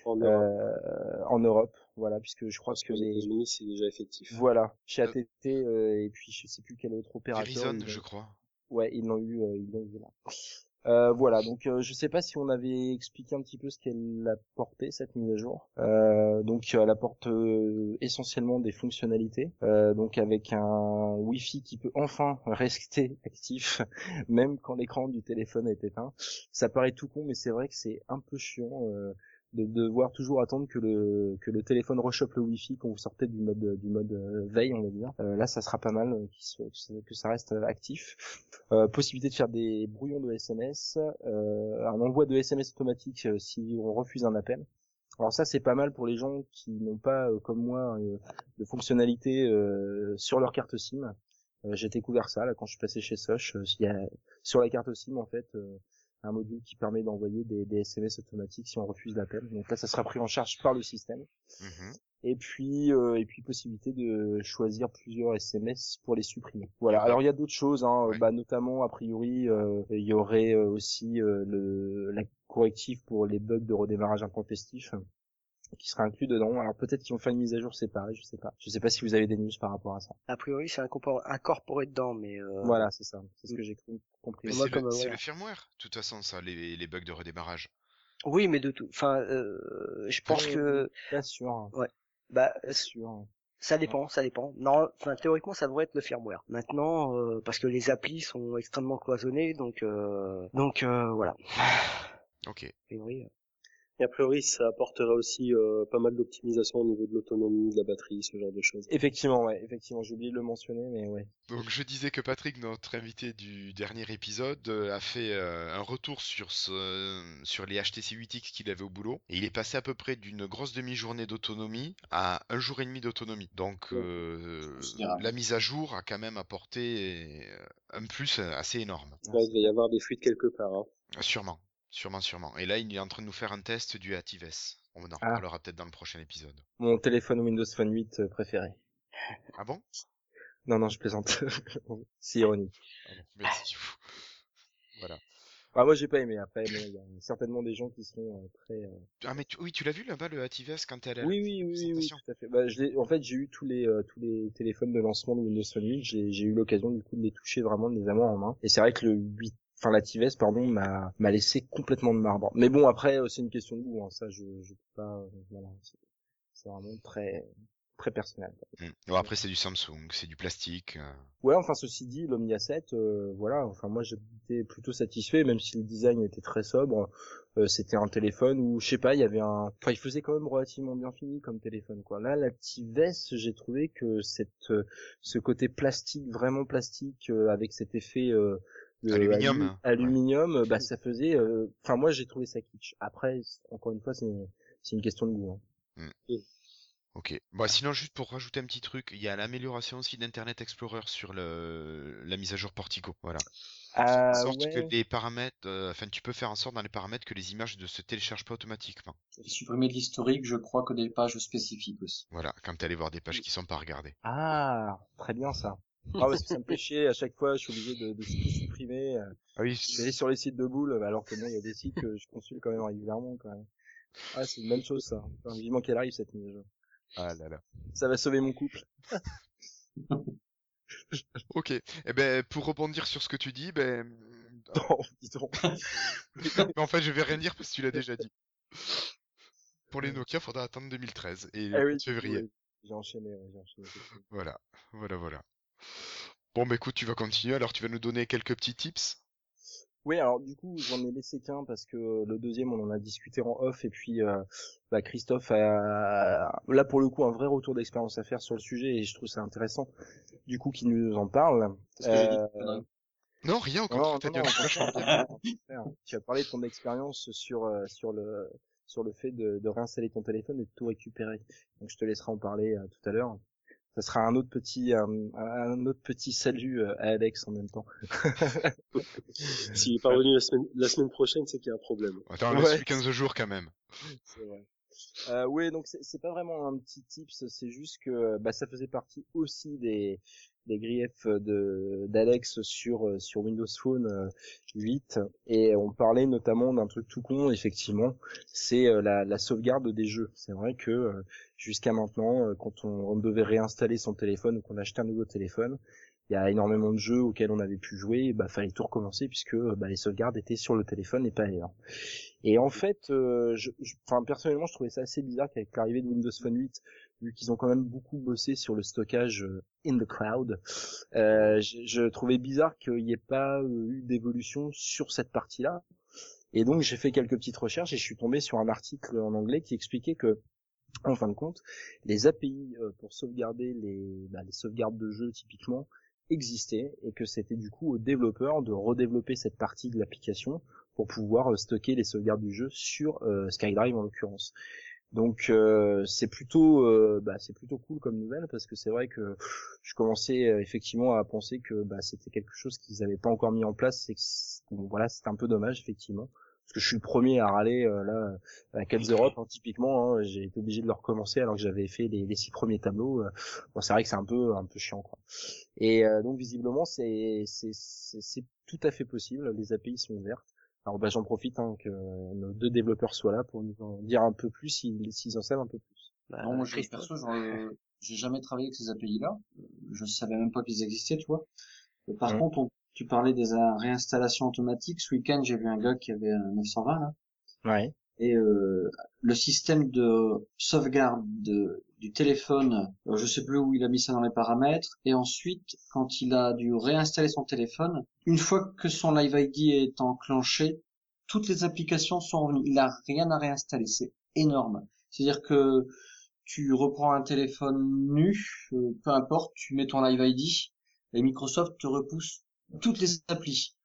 En Europe. euh, en Europe, voilà, puisque je crois Parce que les États-Unis, c'est déjà effectif. voilà chez ATT euh, et puis je sais plus quel autre opérateur. Verizon, ils je crois. Ouais, ils l'ont eu, euh, ils l'ont eu là. Euh, voilà, donc euh, je sais pas si on avait expliqué un petit peu ce qu'elle apportait cette mise à jour. Euh, donc elle apporte euh, essentiellement des fonctionnalités, euh, donc avec un Wi-Fi qui peut enfin rester actif, même quand l'écran du téléphone est éteint. Ça paraît tout con, mais c'est vrai que c'est un peu chiant. euh, de devoir toujours attendre que le que le téléphone rechoppe le wifi quand vous sortez du mode du mode euh, veille on va dire. Euh, là ça sera pas mal euh, que ça- reste actif. Euh, possibilité de faire des brouillons de SMS euh, un envoi de SMS automatique si on refuse un appel. Alors ça c'est pas mal pour les gens qui n'ont pas comme moi de fonctionnalité sur leur carte SIM. J'ai découvert ça là quand je suis passé chez Soch sur la carte SIM en fait un module qui permet d'envoyer des, des SMS automatiques si on refuse l'appel. Donc là, ça sera pris en charge par le système. Mhm. Et puis, euh, et puis possibilité de choisir plusieurs SMS pour les supprimer. Voilà. Alors il y a d'autres choses, hein, bah, notamment a priori, euh, il y aurait euh, aussi euh, le la correctif pour les bugs de redémarrage intempestif euh, qui sera inclus dedans. Alors peut-être qu'ils vont faire une mise à jour séparée, je sais pas. Je sais pas si vous avez des news par rapport à ça. A priori, c'est incorpor- incorporé dedans, mais euh, Voilà, c'est ça. C'est ce que j'ai cru- compris. C'est le, euh, c'est voilà. le firmware, de toute façon, ça, les, les bugs de redémarrage. Oui, mais de tout. Enfin, euh, je pense que Pas sûr. hein. bah Pas sûr. ça dépend, ça dépend. Non, enfin théoriquement, ça devrait être le firmware. Maintenant, euh, parce que les applis sont extrêmement cloisonnées, donc euh, donc euh, voilà. Ok. Priori, euh, Et a priori, ça apporterait aussi euh, pas mal d'optimisation au niveau de l'autonomie, de la batterie, ce genre de choses. Effectivement, ouais, effectivement, j'ai oublié de le mentionner, mais ouais. Donc je disais que Patrick, notre invité du dernier épisode, euh, a fait euh, un retour sur ce, sur les HTC 8X qu'il avait au boulot et il est passé à peu près d'une grosse demi-journée d'autonomie à un jour et demi d'autonomie. Donc euh, la mise à jour a quand même apporté un plus assez énorme. Ouais, il va y avoir des fuites quelque part. Hein. Sûrement, sûrement, sûrement. Et là, il est en train de nous faire un test du Actives. On en Ah. reparlera peut-être dans le prochain épisode. Mon téléphone Windows Phone 8 euh, préféré. Ah bon? Non, non, je plaisante. C'est ironique. Ah bon, Merci. Voilà. Ah, moi, j'ai pas aimé. Après, mais il y a certainement des gens qui seront euh, très. euh, Ah mais tu- oui, tu l'as vu là-bas le Actives quand elle Oui, oui, oui, oui, tout à fait. Bah, je en fait, j'ai eu tous les euh, tous les téléphones de lancement de Windows Phone 8. J'ai j'ai eu l'occasion du coup de les toucher vraiment, de les avoir en main. Et c'est vrai que le 8, enfin la TVS, pardon, m'a m'a laissé complètement de marbre. Mais bon, après, euh, c'est une question de goût. Hein. Ça, je je peux pas. euh, voilà, c'est vraiment très très personnel. Mm. Bon, après c'est du Samsung, c'est du plastique. euh. Ouais, enfin ceci dit, l'Omnia 7, euh, voilà, enfin moi j'étais plutôt satisfait, même si le design était très sobre. Euh, c'était un téléphone où, je sais pas, il y avait un, enfin il faisait quand même relativement bien fini comme téléphone, quoi. Là, la TVS, j'ai trouvé que cette, euh, ce côté plastique, vraiment plastique, euh, avec cet effet euh, de Aluminium, alu- aluminium, euh, bah ça faisait, euh, enfin moi j'ai trouvé ça kitsch. Après, encore une fois, c'est c'est une question de goût. hein. Ok. Bon, sinon juste pour rajouter un petit truc, il y a l'amélioration aussi d'Internet Explorer sur le la mise à jour Portico. Voilà. Ah, En sorte ouais. que les paramètres, euh, enfin tu peux faire en sorte dans les paramètres que les images ne se téléchargent pas automatiquement. Et supprimer de l'historique, je crois que des pages spécifiques aussi. Voilà, quand tu allais voir des pages qui sont pas regardées. Ah, très bien ça. Ah parce que ça me fait chier, à chaque fois je suis obligé de, supprimer. euh, Ah oui. Je vais aller sur les sites de boules, alors que bon, il y a des sites que je consulte quand même régulièrement quand même. Ah, c'est une même chose ça. Enfin, vivement qu'elle arrive cette mise à jour. Ah là là. Ça va sauver mon couple. Ok. Eh ben pour rebondir sur ce que tu dis, ben Oh, dis donc. Mais en fait, je vais rien dire parce que tu l'as déjà dit. Pour les Nokia, faudra attendre 2013 et Ah le oui, 11 février. oui, J'ai enchaîné, ouais, j'ai enchaîné. Voilà, voilà, voilà. Bon, bah écoute, tu vas continuer. Alors, tu vas nous donner quelques petits tips. Oui, alors du coup, j'en ai laissé qu'un parce que le deuxième, on en a discuté en off et puis euh, bah, Christophe a là pour le coup un vrai retour d'expérience à faire sur le sujet et je trouve ça intéressant du coup qu'il nous en parle. Euh, Non, rien, au contraire, t'as bien. Tu as parlé de ton expérience sur euh, sur le sur le fait de, de réinstaller ton téléphone et de tout récupérer. Donc je te laisserai en parler euh, tout à l'heure. Ça sera un autre petit euh, un autre petit salut euh, à Alex en même temps. S'il est pas revenu la semaine, la semaine prochaine, c'est qu'il y a un problème. Attends, Ouais. laisse-lui 15 jours quand même. C'est vrai. Euh, oui, donc c'est pas vraiment un petit tips, c'est juste que bah, ça faisait partie aussi des, des griefs de d'Alex sur euh, sur Windows Phone euh, 8 et on parlait notamment d'un truc tout con effectivement, c'est euh, la, la sauvegarde des jeux. C'est vrai que euh, jusqu'à maintenant, euh, quand on, devait réinstaller son téléphone ou qu'on achetait un nouveau téléphone, il y a énormément de jeux auxquels on avait pu jouer, et bah fallait tout recommencer puisque euh, bah, les sauvegardes étaient sur le téléphone et pas ailleurs. Et en fait, euh, je, je- personnellement, je trouvais ça assez bizarre qu'avec l'arrivée de Windows Phone 8, vu qu'ils ont quand même beaucoup bossé sur le stockage euh, in the cloud, euh, je, je trouvais bizarre qu'il n'y ait pas euh, eu d'évolution sur cette partie-là. Et donc j'ai fait quelques petites recherches et je suis tombé sur un article en anglais qui expliquait que, en fin de compte, les API euh, pour sauvegarder les, bah, les sauvegardes de jeux typiquement existaient et que c'était du coup aux développeurs de redévelopper cette partie de l'application pour pouvoir stocker les sauvegardes du jeu sur euh, SkyDrive en l'occurrence. Donc euh, c'est plutôt euh, bah, c'est plutôt cool comme nouvelle parce que c'est vrai que je commençais euh, effectivement à penser que bah, c'était quelque chose qu'ils n'avaient pas encore mis en place c'est que voilà c'est un peu dommage effectivement. Parce que je suis le premier à râler euh, là à Cats Europe hein, typiquement hein, j'ai été obligé de le recommencer alors que j'avais fait les, les six premiers tableaux euh, bon c'est vrai que c'est un peu un peu chiant quoi. Et euh, donc visiblement c'est c'est c'est tout à fait possible. Les API sont ouvertes alors bah, j'en profite hein, que nos deux développeurs soient là pour nous en dire un peu plus s'ils en savent un peu plus. Bah, Non, moi, je, perso, j'ai jamais travaillé avec ces API-là. Je savais même pas qu'ils existaient, tu vois. Et par contre, on- tu parlais des euh, réinstallations automatiques. Ce week-end, j'ai vu un gars qui avait un 920, là. Ouais. Et euh, le système de sauvegarde de, du téléphone, euh, je sais plus où il a mis ça dans les paramètres. Et ensuite, quand il a dû réinstaller son téléphone, une fois que son Live ID est enclenché, toutes les applications sont revenues. Il a rien à réinstaller. C'est énorme. C'est-à-dire que tu reprends un téléphone nu, euh, peu importe, tu mets ton Live ID et Microsoft te repousse toutes les applis.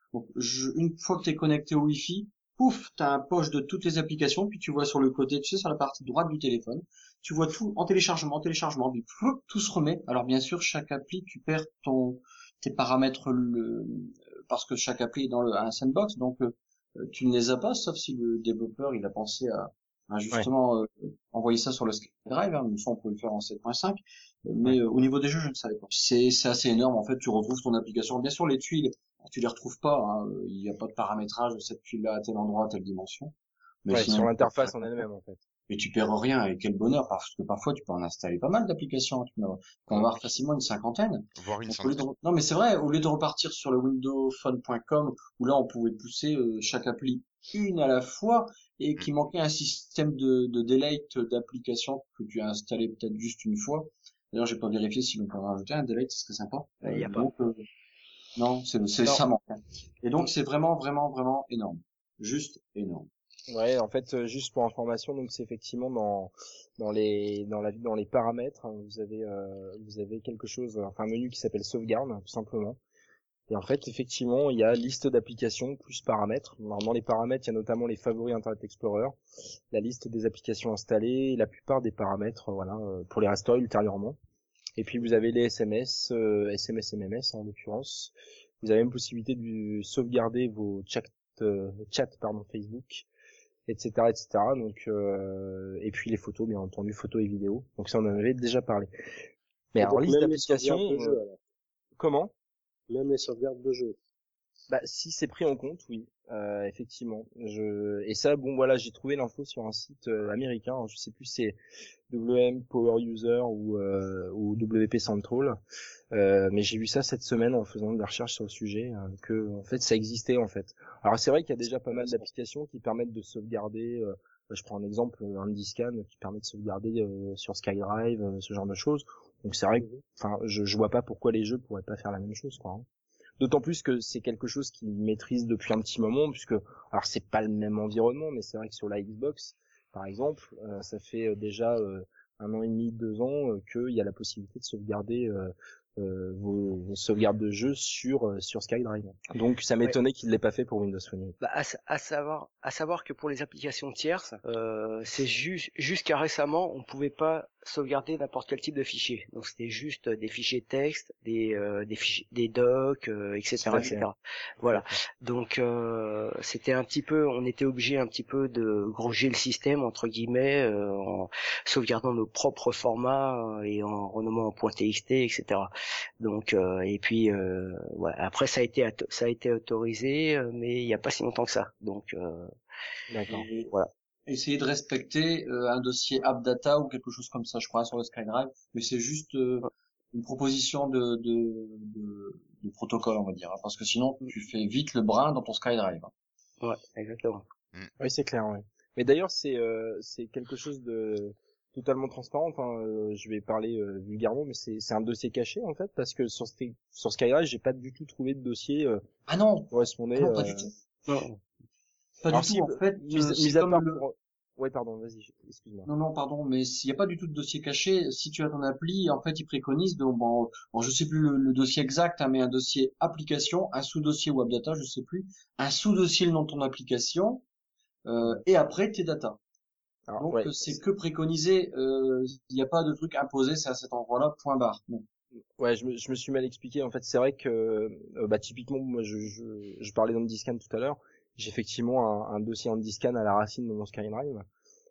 Une fois que tu es connecté au Wi-Fi, pouf, tu as un poche de toutes les applications, puis tu vois sur le côté, tu sais, sur la partie droite du téléphone, tu vois tout en téléchargement, en téléchargement, puis tout se remet. Alors bien sûr, chaque appli, tu perds ton tes paramètres le, parce que chaque appli est dans le, un sandbox, donc euh, tu ne les as pas, sauf si le développeur il a pensé à, justement euh, envoyer ça sur le SkyDrive. Hein, ça, on pouvait le faire en 7.5, mais euh, au niveau des jeux, je ne savais pas. C'est assez énorme. En fait, tu retrouves ton application. Bien sûr, les tuiles, tu les retrouves pas. Hein, il n'y a pas de paramétrage de cette tuile-là à tel endroit, à telle dimension. Mais sur l'interface en elle-même, en fait. Mais tu perds rien et quel bonheur parce que parfois tu peux en installer pas mal d'applications tu peux en avoir facilement une cinquantaine. Voire une centaine. non mais c'est vrai au lieu de repartir sur le windowphone.com où là on pouvait pousser euh, chaque appli une à la fois et qui mm. manquait un système de, de delete d'applications que tu as installé peut-être juste une fois. D'ailleurs j'ai pas vérifié si on peut en rajouter un delete ce serait sympa. Il y a pas. euh, non c'est ça manque hein. et donc c'est vraiment vraiment vraiment énorme juste énorme Ouais, en fait, euh, juste pour information, donc c'est effectivement dans dans les dans la dans les paramètres, hein, vous avez euh, vous avez quelque chose, enfin un menu qui s'appelle sauvegarde tout simplement. Et en fait, effectivement, il y a liste d'applications plus paramètres. Alors, dans les paramètres, il y a notamment les favoris Internet Explorer, la liste des applications installées, et la plupart des paramètres, voilà, euh, pour les restaurer ultérieurement. Et puis vous avez les SMS, SMS MMS en l'occurrence. Vous avez même possibilité de sauvegarder vos chat, chat pardon Facebook etc etc donc euh, et puis les photos bien entendu photos et vidéos. Donc ça on en avait déjà parlé. Mais alors liste d'applications euh, comment? Même les sauvegardes de jeu bah si c'est pris en compte oui euh, effectivement. Je et ça bon voilà j'ai trouvé l'info sur un site euh, américain je sais plus c'est WM Power User ou euh, ou WP Central euh, mais j'ai vu ça cette semaine en faisant des recherches sur le sujet que en fait ça existait en fait. Alors c'est vrai qu'il y a déjà pas mal d'applications qui permettent de sauvegarder je prends un exemple un Discan qui permet de sauvegarder sur SkyDrive ce genre de choses. Donc c'est vrai que enfin je, je vois pas pourquoi les jeux pourraient pas faire la même chose quoi hein. D'autant plus que c'est quelque chose qu'il maîtrise depuis un petit moment, puisque alors c'est pas le même environnement, mais c'est vrai que sur la Xbox, par exemple, euh, ça fait euh, déjà euh, un an et demi, deux ans qu'il y a la possibilité de sauvegarder euh, vos, vos, sauvegardes de jeu sur euh, sur SkyDrive. Donc ça m'étonnait qu'il l'ait pas fait pour Windows Phone 8. Bah, à, savoir à savoir que pour les applications tierces, euh, c'est juste jusqu'à récemment on pouvait pas sauvegarder n'importe quel type de fichier. Donc c'était juste des fichiers texte, des euh, des fichiers des docs, etc., etc. Voilà. Donc c'était un petit peu, on était obligé un petit peu de groger le système entre guillemets en sauvegardant nos propres formats et en renommant en .txt, etc. Donc euh, et puis euh, après ça a été ça a été autorisé, euh, mais il n'y a pas si longtemps que ça. Donc voilà. Essayer de respecter un dossier AppData ou quelque chose comme ça, je crois, sur le SkyDrive, mais c'est juste une proposition de, de, protocole, on va dire, hein, parce que sinon tu fais vite le brin dans ton SkyDrive. Ouais, exactement. Mm. Oui, c'est clair, ouais. Mais d'ailleurs, c'est c'est quelque chose de totalement transparent. Enfin, euh, je vais parler euh, vulgairement, mais c'est c'est un dossier caché en fait parce que sur sur Skyrise, j'ai pas du tout trouvé de dossier euh, ah non correspondait. Ah non, pas du tout. Non. Pas du tout. En fait, mis, à part Ouais, pardon, vas-y, excuse-moi. Non, non, pardon, mais s'il n'y a pas du tout de dossier caché, si tu as ton appli, en fait, il préconise de, bon, bon je sais plus le, dossier exact, hein, mais un dossier application, un sous-dossier web data, je sais plus, un sous-dossier le nom de ton application, euh, et après tes data. Donc c'est que préconisé, euh, il n'y a pas de truc imposé, c'est à cet endroit-là, point barre. Ouais, je me, je me suis mal expliqué. En fait, c'est vrai que, euh, bah, typiquement, moi, je, je, je parlais d'Andiscan tout à l'heure. J'ai effectivement un, un dossier Andiscan à la racine de mon SkyDrive.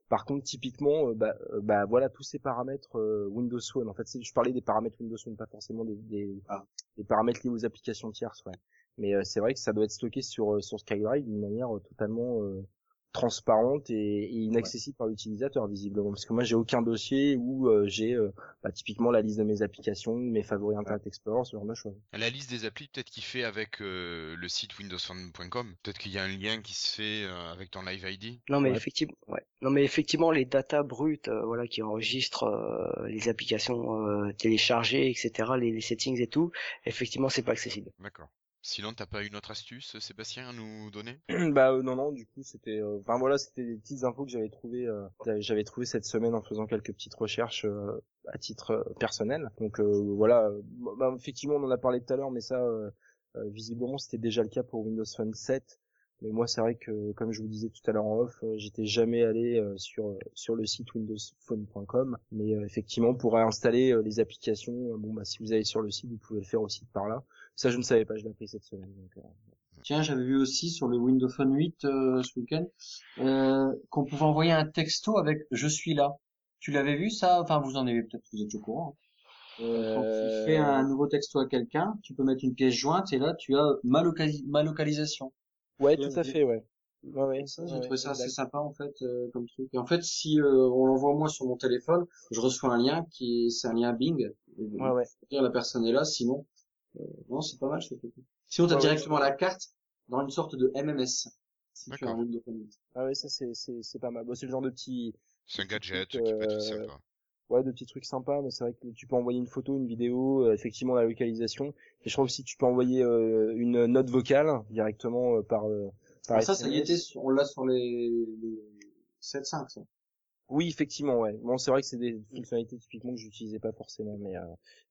Par contre, typiquement, euh, bah, bah, voilà tous ces paramètres Windows Phone. En fait, je parlais des paramètres Windows Phone, pas forcément des, des, ah. des paramètres liés aux applications tierces. Ouais. Mais c'est vrai que ça doit être stocké sur sur SkyDrive d'une manière totalement transparente et, inaccessible par l'utilisateur visiblement parce que moi j'ai aucun dossier où euh, j'ai euh, bah, typiquement la liste de mes applications, mes favoris Internet Explorer, ce genre de choses. La liste des applis peut-être qu'il fait avec euh, le site windowsphone.com, peut-être qu'il y a un lien qui se fait avec ton Live ID. Non mais effectivement, ouais. Non mais effectivement les datas brutes, voilà, qui enregistrent les applications téléchargées, etc., les, les, settings et tout, effectivement c'est pas accessible. D'accord. Sinon, t'as pas une autre astuce, Sébastien, à nous donner? Bah euh, non non du coup c'était euh, voilà c'était des petites infos que j'avais trouvé euh, j'avais trouvé cette semaine en faisant quelques petites recherches euh, à titre euh, personnel. Donc euh, voilà euh, bah, effectivement on en a parlé tout à l'heure mais ça visiblement c'était déjà le cas pour Windows Phone 7 mais moi c'est vrai que comme je vous disais tout à l'heure en off j'étais jamais allé sur sur le site windowsphone.com mais effectivement pour réinstaller euh, les applications bon bah si vous allez sur le site vous pouvez le faire aussi par là ça je ne savais pas je l'ai appris cette semaine donc, euh, Tiens, j'avais vu aussi sur le Windows Phone 8 euh, ce week-end euh, qu'on pouvait envoyer un texto avec "Je suis là". Tu l'avais vu ça? Enfin, vous en avez peut-être, vous êtes au courant. hein. Euh, Quand tu fais un nouveau texto à quelqu'un, tu peux mettre une pièce jointe et là tu as ma, locali- ma localisation. Ouais, tout à fait, ouais. Ouais, ouais. Ça, j'ai ouais, trouvé ça assez sympa en fait euh, comme truc. Et en fait, si euh, on l'envoie moi sur mon téléphone, je reçois un lien qui est c'est un lien Bing. Et, Ouais, ouais. la personne est là, sinon non, c'est pas mal truc. Sinon, t'as directement la carte dans une sorte de MMS. Si tu as un 8. Ah ouais, ça c'est c'est c'est pas mal. Bon, c'est le genre de petit C'est un gadget truc, qui peut être euh, sympa. ouais, de petits trucs sympas, mais c'est vrai que tu peux envoyer une photo, une vidéo, euh, effectivement la localisation. Et je trouve aussi que tu peux envoyer euh, une note vocale directement euh, par euh, par Ah, ça, ça y était, on l'a sur les, les 7.5 ça. Oui, effectivement, ouais. Bon, c'est vrai que c'est des fonctionnalités typiquement que j'utilisais pas forcément, mais euh,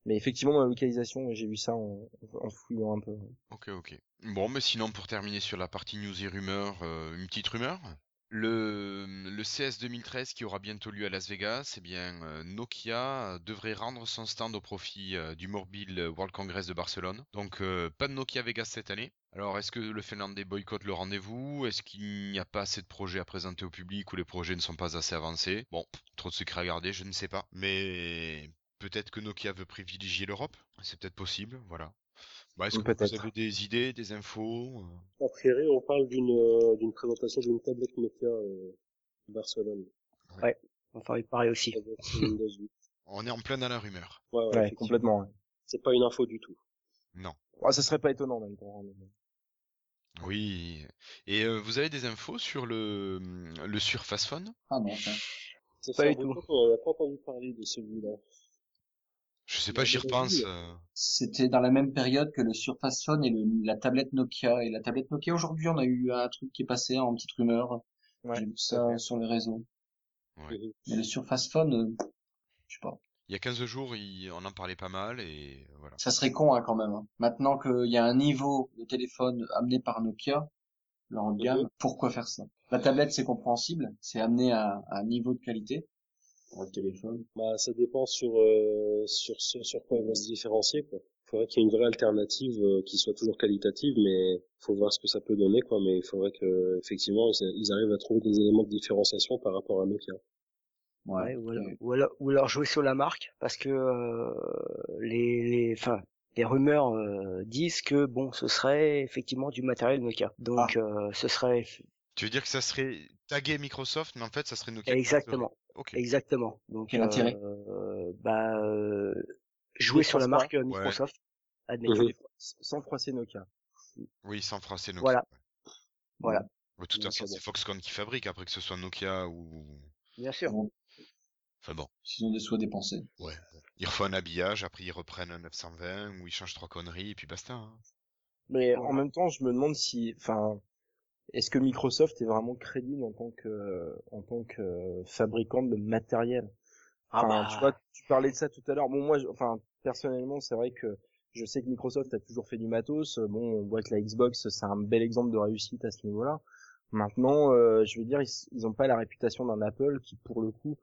effectivement la localisation, j'ai vu ça en, fouillant un peu. Ok, ok. Bon, mais sinon, pour terminer sur la partie news et rumeurs, euh, une petite rumeur. Le, le CS 2013 qui aura bientôt lieu à Las Vegas, eh bien, euh, Nokia devrait rendre son stand au profit du Mobile World Congress de Barcelone. Donc, pas de Nokia Vegas cette année. Alors, est-ce que le Finlandais boycotte le rendez-vous? Est-ce qu'il n'y a pas assez de projets à présenter au public ou les projets ne sont pas assez avancés? Bon, trop de secrets à garder, je ne sais pas. Mais peut-être que Nokia veut privilégier l'Europe? C'est peut-être possible, voilà. Bah, est-ce que vous avez des idées, des infos? A priori, on parle d'une euh, présentation d'une tablette Nokia euh, Barcelone. Enfin, il paraît aussi. Tablette sous Windows 8. On est en plein dans la rumeur. Ouais, ouais, Ouais, complètement. Ouais. C'est pas une info du tout. Non. Ouais, ça serait pas étonnant même. Hein, Oui. Et euh, vous avez des infos sur le, le Surface Phone? Ah non. Ça Pas du tout. temps qu'on n'a pas entendu parler de celui-là. Je sais pas, j'y repense. euh. C'était dans la même période que le Surface Phone et le, la tablette Nokia. Et la tablette Nokia, aujourd'hui, on a eu un truc qui est passé en petite rumeur. Ouais, J'ai vu ça sur les réseaux. Ouais. Mais le Surface Phone, euh, je sais pas. Il y a 15 jours, il- on en parlait pas mal et voilà. Ça serait con hein, quand même. hein. Maintenant qu'il y a un niveau de téléphone amené par Nokia, leur haut de gamme, Mhm. pourquoi faire ça? La tablette, c'est compréhensible, c'est amené à, à un niveau de qualité. Pour le téléphone. Bah, ça dépend sur euh, sur ce sur quoi ils vont se différencier quoi. Il faudrait qu'il y ait une vraie alternative euh, qui soit toujours qualitative, mais faut voir ce que ça peut donner quoi. Mais il faudrait que effectivement ils arrivent à trouver des éléments de différenciation par rapport à Nokia. Ouais, ou, alors, ou, alors, ou alors jouer sur la marque parce que euh, les, les, enfin, les rumeurs euh, disent que bon, ce serait effectivement du matériel Nokia. Donc, euh, ce serait Tu veux dire que ça serait tagué Microsoft, mais en fait, ça serait Nokia. exactement, exactement. Donc, Quel intérêt? euh, bah, euh, jouer sur la marque euh, Microsoft, admettons. Sans froisser Nokia. Oui, sans froisser Nokia. Voilà. Voilà, De toute façon, c'est Foxconn qui fabrique, après que ce soit Nokia ou. bien sûr. Enfin bon, S'ils ont des sous à dépenser. ouais. Ils refont un habillage, après ils reprennent un 920 ou ils changent trois conneries et puis basta. hein. Mais en même temps, je me demande si, enfin, est-ce que Microsoft est vraiment crédible en tant que, en tant que fabricant de matériel? Ah Enfin, bah. tu vois, tu parlais de ça tout à l'heure. Bon, moi, je- enfin, personnellement, c'est vrai que je sais que Microsoft a toujours fait du matos. Bon, on voit que la Xbox, c'est un bel exemple de réussite à ce niveau-là. Maintenant, euh, je veux dire, ils, ils ont pas la réputation d'un Apple qui, pour le coup,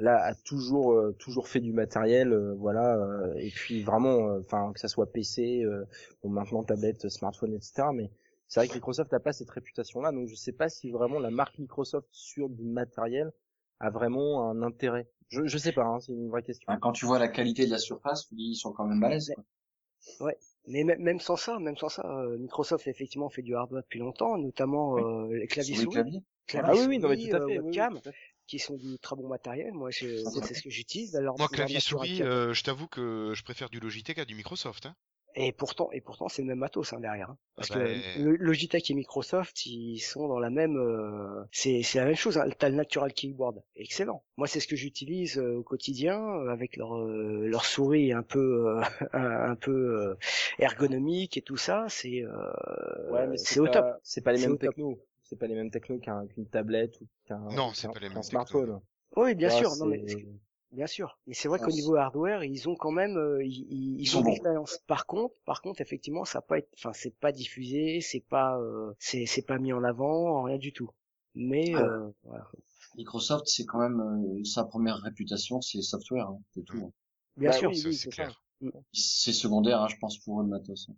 là, a toujours, euh, toujours fait du matériel, euh, voilà. euh, et puis vraiment, euh, enfin, que ça soit PC, euh, bon, maintenant tablette, smartphone, etc. Mais c'est vrai que Microsoft n'a pas cette réputation-là, donc je sais pas si vraiment la marque Microsoft sur du matériel a vraiment un intérêt. Je, je sais pas, hein, c'est une vraie question. Quand tu vois la qualité de la surface, tu dis ils sont quand même balèzes. quoi. Mais même, même sans ça, même sans ça, euh, Microsoft effectivement fait du hardware depuis longtemps, notamment Oui. euh, les claviers souris, claviers. claviers Ah oui, oui, non, mais tout à fait. oui, oui, webcam, tout à fait. Qui sont du très bon matériel. Moi, je- Ah, c'est ouais. c'est ce que j'utilise. Alors, Moi, clavier souris, euh, je t'avoue que je préfère du Logitech à du Microsoft. Hein. Et pourtant, et pourtant, c'est le même matos hein, derrière. hein. Parce Ah que ben- le- Logitech et Microsoft, ils sont dans la même. euh, c'est c'est la même chose. Hein. T'as le Natural Keyboard, excellent. Moi, c'est ce que j'utilise euh, au quotidien euh, avec leur euh, leur souris un peu euh, un, peu euh, ergonomique et tout ça. C'est euh, Ouais, c'est au top. C'est pas les mêmes technos. C'est pas les mêmes technos qu'un- qu'une tablette ou qu'un Non, c'est qu'un- pas les qu'un mêmes smartphone. Oui, bien Ouais, sûr. Non, mais c'est- Bien sûr, mais c'est vrai Ah, qu'au niveau hardware, ils ont quand même, euh, ils, ont l'expérience. Par contre, par contre, effectivement, ça a pas, été- enfin, c'est pas diffusé, c'est pas, euh, c'est, c'est pas mis en avant, rien du tout. Mais Ah. euh, voilà. Microsoft, c'est quand même euh, sa première réputation, c'est le software, hein, c'est tout. hein. bien Bah sûr, oui, Ça, oui, c'est c'est ça. clair. C'est secondaire, hein, je pense, pour eux le matos. hein.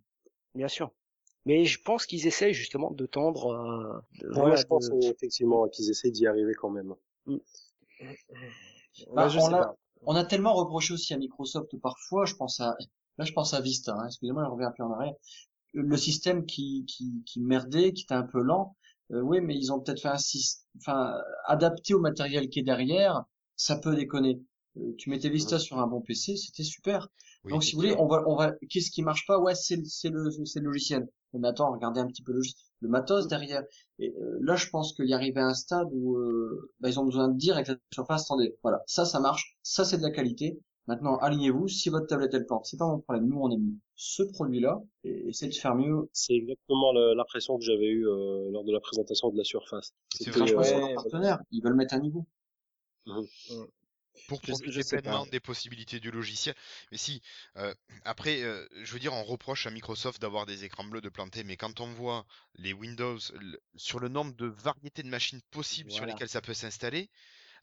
bien sûr. Mais je pense qu'ils essayent justement de tendre, euh, de- Ouais, voilà, je pense de- effectivement qu'ils essaient d'y arriver quand même. Bah, je on a tellement reproché aussi à Microsoft parfois, je pense à, là je pense à Vista, hein, excusez-moi, je reviens un peu en arrière. Le système qui, qui, qui merdait, qui était un peu lent, euh, oui, mais ils ont peut-être fait un système, enfin, adapté au matériel qui est derrière, ça peut déconner. Euh, tu mettais Vista sur un bon PC, c'était super. Oui. Donc, si vous voulez, on va, on va, qu'est-ce qui marche pas? Ouais, c'est, le- c'est le, c'est le logiciel. Mais attends, regardez un petit peu le, le matos derrière. Et euh, là, je pense qu'il y arrivé à un stade où euh, bah, ils ont besoin de dire avec la surface, attendez, voilà, ça, ça marche, ça, c'est de la qualité. Maintenant, alignez-vous. Si votre tablette elle plante, c'est pas mon problème. Nous, on a mis ce produit-là et essayez de faire mieux. C'est exactement l'impression que j'avais eue euh, lors de la présentation de la surface. C'est Franchement, euh, ouais, nos partenaires, ils veulent mettre un niveau. Pour profiter pleinement des possibilités du logiciel. Mais si, euh, après, euh, je veux dire, on reproche à Microsoft d'avoir des écrans bleus de planter, mais quand on voit les Windows le- sur le nombre de variétés de machines possibles sur lesquelles ça peut s'installer,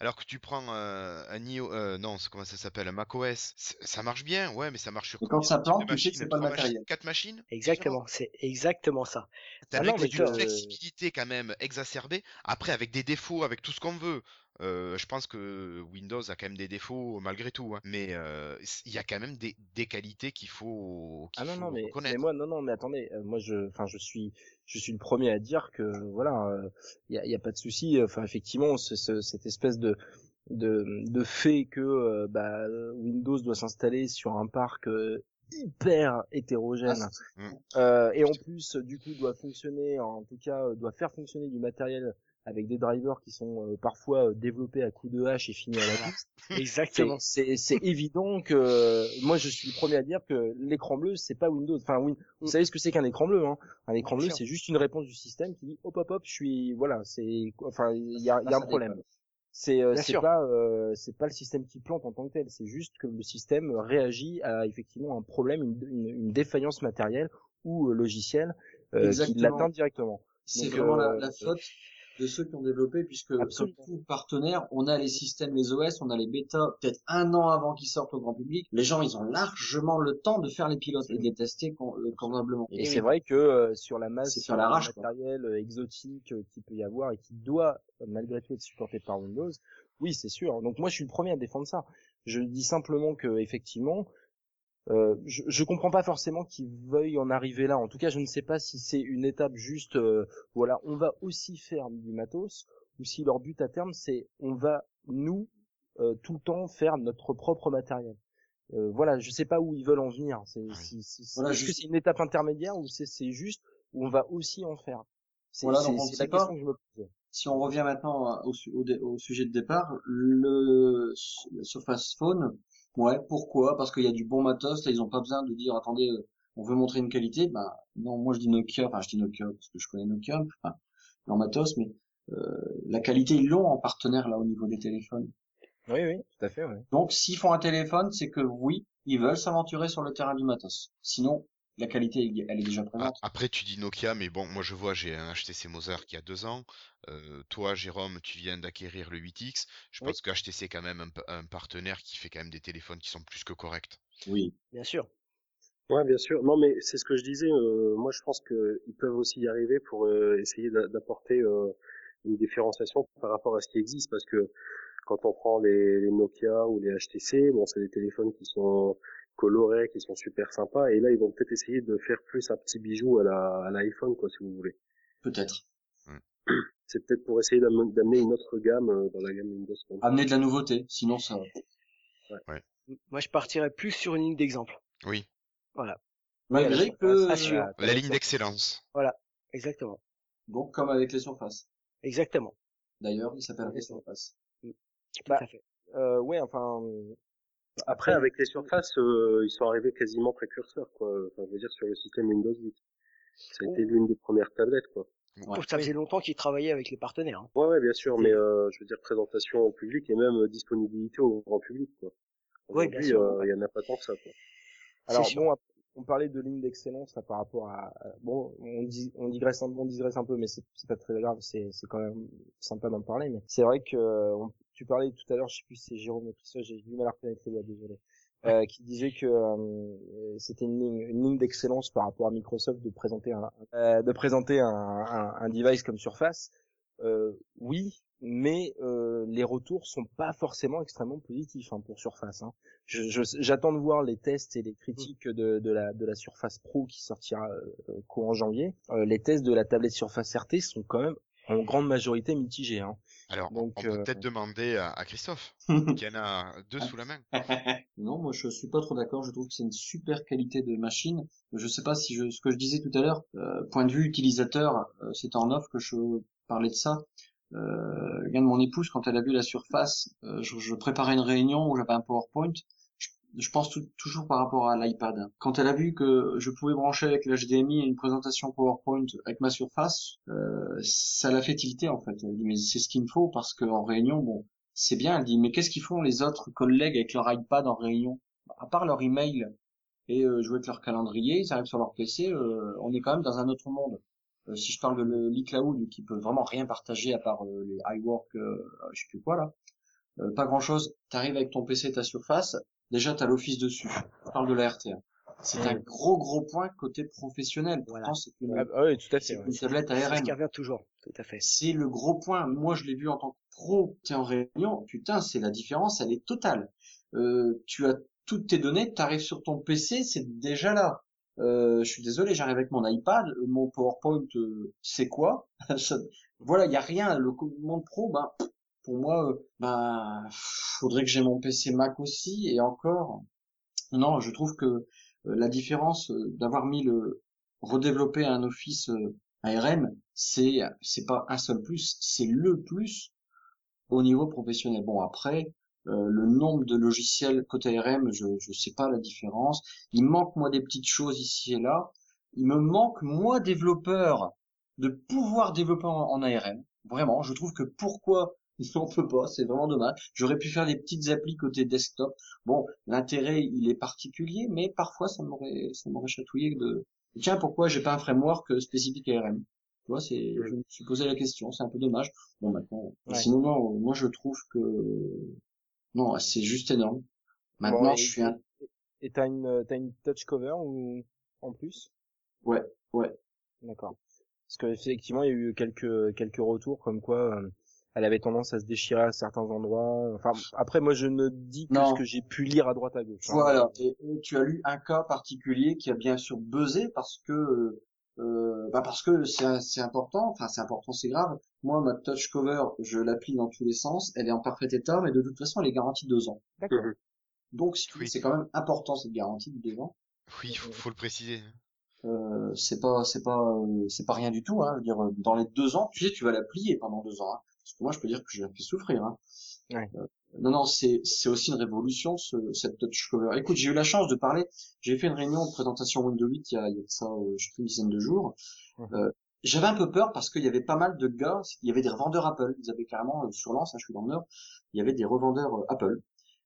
alors que tu prends euh, un IO, non, comment ça s'appelle, un macOS, ça marche bien, ouais, mais ça marche sur Et quand ça plante, tu sais que c'est pas le matériel. Quatre machines? Exactement, c'est exactement ça. T'as Ah une flexibilité quand même exacerbée, après avec des défauts, avec tout ce qu'on veut. Euh, je pense que Windows a quand même des défauts malgré tout, hein. mais euh, il y a quand même des, des qualités qu'il faut, Ah qu'il non faut non mais, reconnaître. mais moi non non mais attendez euh, moi je enfin je suis je suis le premier à dire que voilà il y, a, y a pas de souci enfin effectivement ce- cette espèce de de de fait que bah, Windows doit s'installer sur un parc hyper hétérogène Ah, euh, et en plus du coup doit fonctionner en tout cas doit faire fonctionner du matériel avec des drivers qui sont euh, parfois euh, développés à coups de hache et finis à la piste Exactement. c'est évident que moi je suis le premier à dire que l'écran bleu c'est pas Windows. Enfin oui, vous Mm. savez ce que c'est qu'un écran bleu hein Un écran bleu c'est juste une réponse du système qui dit hop hop hop, je suis voilà, c'est enfin il y a, il y a Ça un problème. C'est euh, pas euh, c'est pas le système qui plante en tant que tel, c'est juste que le système réagit à effectivement un problème, une, une, une défaillance matérielle ou logicielle euh, qui l'atteint directement. C'est vraiment la, la faute de ceux qui ont développé, puisque Absolument. comme tout partenaire, on a les systèmes, les OS, on a les bêtas, peut-être un an avant qu'ils sortent au grand public. Les gens, ils ont largement le temps de faire les pilotes et de les tester euh, convenablement. Et Eh c'est oui. vrai que euh, sur la masse C'est sur de quoi. matériel euh, exotique euh, qu'il peut y avoir et qui doit malgré tout être supporté par Windows, oui c'est sûr. Donc moi je suis le premier à défendre ça. Je dis simplement que effectivement, euh, je, je comprends pas forcément qu'ils veuillent en arriver là. En tout cas, je ne sais pas si c'est une étape juste, euh, voilà, on va aussi faire du matos, ou si leur but à terme c'est on va nous euh, tout le temps faire notre propre matériel. Euh, voilà, je sais pas où ils veulent en venir. C'est, Oui. si- Voilà, est-ce que c'est une étape intermédiaire ou c'est, c'est juste où on va aussi en faire C'est, Voilà, c'est, donc on c'est la pas. question que je me pose. Si on revient maintenant à- au, au, au sujet de départ, le, le Surface Phone, ouais, pourquoi? Parce qu'il y a du bon matos, là ils ont pas besoin de dire, attendez, euh, on veut montrer une qualité, ben non, moi je dis Nokia, enfin je dis Nokia parce que je connais Nokia, enfin, leur matos, mais euh, la qualité ils l'ont en partenaire là au niveau des téléphones. Oui, oui, tout à fait. Ouais. Donc s'ils font un téléphone, c'est que oui, ils veulent s'aventurer sur le terrain du matos. Sinon, la qualité elle est déjà présente. Après, tu dis Nokia, mais bon, moi je vois, j'ai un HTC Mozart qui a deux ans. Euh, toi, Jérôme, tu viens d'acquérir le 8X. Je Oui. pense que HTC est quand même un, partenaire qui fait quand même des téléphones qui sont plus que corrects. Oui. Bien sûr. Ouais, bien sûr. Non, mais c'est ce que je disais. euh, moi, je pense qu'ils peuvent aussi y arriver pour euh, essayer d'a- d'apporter euh, une différenciation par rapport à ce qui existe, parce que quand on prend les, les Nokia ou les HTC, bon, c'est des téléphones qui sont colorés, qui sont super sympas, et là, ils vont peut-être essayer de faire plus un petit bijou à la à l'iPhone, quoi, si vous voulez. Peut-être. C'est peut-être pour essayer d'am- d'amener une autre gamme euh, dans la gamme Windows. Amener de la nouveauté, sinon ça. Moi, je partirais plus sur une ligne d'exemple. Oui. Voilà. Malgré que, Assure. Voilà, La ligne d'excellence. Exactement. donc comme avec les surfaces. Exactement. D'ailleurs, il s'appelle les surfaces. Tout Bah, à fait. Euh, ouais, enfin. Après, avec les surfaces, euh, ils sont arrivés quasiment précurseurs, quoi. Enfin, je veux dire, sur le système Windows 8. Ça a été l'une des premières tablettes, quoi. Ouais. Ça faisait longtemps qu'ils travaillaient avec les partenaires. hein. Ouais, ouais, bien sûr, mais euh, je veux dire présentation au public et même euh, disponibilité au grand public, quoi. Aujourd'hui, sûr. euh, il y en a pas tant que ça, quoi. Alors bon, on parlait de ligne d'excellence là, par rapport à à- bon, on dit on digresse un, on digresse un peu, mais c'est pas très grave, c'est c'est quand même sympa d'en parler. Mais c'est vrai que on- tu parlais tout à l'heure, je sais plus si c'est Jérôme Christophe, j'ai du mal à reconnaître les voix, désolé. Euh, qui disait que euh, c'était une ligne, une ligne d'excellence par rapport à Microsoft de présenter un, euh, de présenter un, un, un device comme Surface. Euh, oui, mais euh, les retours sont pas forcément extrêmement positifs hein, pour Surface. Hein. Je- je- J'attends de voir les tests et les critiques de, de, la, de la Surface Pro qui sortira euh, courant janvier. Euh, les tests de la tablette Surface RT sont quand même en grande majorité mitigés. Hein. Alors, Donc, on peut euh, peut-être demander à, à Christophe, qui en a deux sous la main. non, moi je suis pas trop d'accord. Je trouve que c'est une super qualité de machine. Je sais pas si je, ce que je disais tout à l'heure, euh, point de vue utilisateur, euh, c'était en off que je parlais de ça. Euh, regarde mon épouse quand elle a vu la surface, euh, je, je préparais une réunion où j'avais un PowerPoint. Je, je pense tout- toujours par rapport à l'iPad. Quand elle a vu que je pouvais brancher avec l'HDMI une présentation PowerPoint avec ma surface, euh, ça l'a fait tilter en fait. Elle dit mais c'est ce qu'il me faut parce qu'en réunion, bon, c'est bien. Elle dit mais qu'est-ce qu'ils font les autres collègues avec leur iPad en réunion? À part leur email et euh, jouer avec leur calendrier, ils arrivent sur leur PC. euh, on est quand même dans un autre monde. Euh, si je parle de l'iCloud qui peut vraiment rien partager à part euh, les iWork, euh, je sais plus quoi là, pas grand chose. T'arrives avec ton PC ta surface, déjà t'as l'office dessus. Je parle de la RTA. C'est un gros gros point côté professionnel. Voilà. Pourtant c'est une, Ah, ah oui, tout à fait. c'est ouais. une tablette C'est ce ARM. qui revient toujours. Tout à fait. C'est le gros point. Moi, je l'ai vu en tant que pro. T'es en réunion, putain, c'est la différence, elle est totale. Euh, tu as toutes tes données, t'arrives sur ton PC, c'est déjà là. Euh, je suis désolé, j'arrive avec mon iPad, mon PowerPoint, euh, c'est quoi Voilà, il y a rien. Le monde pro, ben, pour moi, euh, ben, faudrait que j'ai mon PC Mac aussi, et encore. Non, je trouve que euh, la différence d'avoir mis le redévelopper un Office ARM, c'est c'est pas un seul plus, c'est le plus au niveau professionnel. Bon après, euh, le nombre de logiciels côté ARM, je je sais pas la différence. Il manque moi des petites choses ici et là. Il me manque moi développeur de pouvoir développer en, en ARM. Vraiment, je trouve que pourquoi on peut pas, c'est vraiment dommage. J'aurais pu faire des petites applis côté desktop. Bon, l'intérêt il est particulier, mais parfois ça m'aurait ça m'aurait chatouillé de tiens pourquoi j'ai pas un framework spécifique ARM. Tu vois, c'est je me suis posé la question, c'est un peu dommage. Bon maintenant, Ouais. sinon non, moi je trouve que non, c'est juste énorme. Maintenant, Bon, je suis un Et t'as une t'as une touch cover ou en plus? Ouais, ouais. D'accord. Parce que effectivement, il y a eu quelques quelques retours comme quoi euh, elle avait tendance à se déchirer à certains endroits. Enfin, après, moi, je ne dis que Non. ce que j'ai pu lire à droite à gauche. hein. Voilà. Et, et tu as lu un cas particulier qui a bien sûr buzzé parce que euh, bah parce que c'est c'est important. Enfin, c'est important, c'est grave. Moi, ma touch cover, je l'applique dans tous les sens. Elle est en parfait état, mais de toute façon, elle est garantie deux ans. D'accord. Mhm. Donc, si tu veux, Oui. c'est quand même important cette garantie de deux ans. Oui, faut, faut le préciser. Euh, c'est pas, c'est pas, euh, c'est pas rien du tout. Hein. Je veux dire, euh, dans les deux ans, tu sais, tu vas la plier pendant deux ans. Hein. Parce que moi, je peux dire que je la fais souffrir. Hein. Ouais. Euh, non, non, c'est, c'est aussi une révolution ce, cette touch cover. Écoute, j'ai eu la chance de parler. J'ai fait une réunion de présentation Windows 8 il y a, il y a ça, euh, je sais plus une dizaine de jours. Mhm. Euh, j'avais un peu peur parce qu'il y avait pas mal de gars. Il y avait des revendeurs Apple. Ils avaient carrément euh, sur Lens, hein, je suis dans le Nord. Il y avait des revendeurs euh, Apple.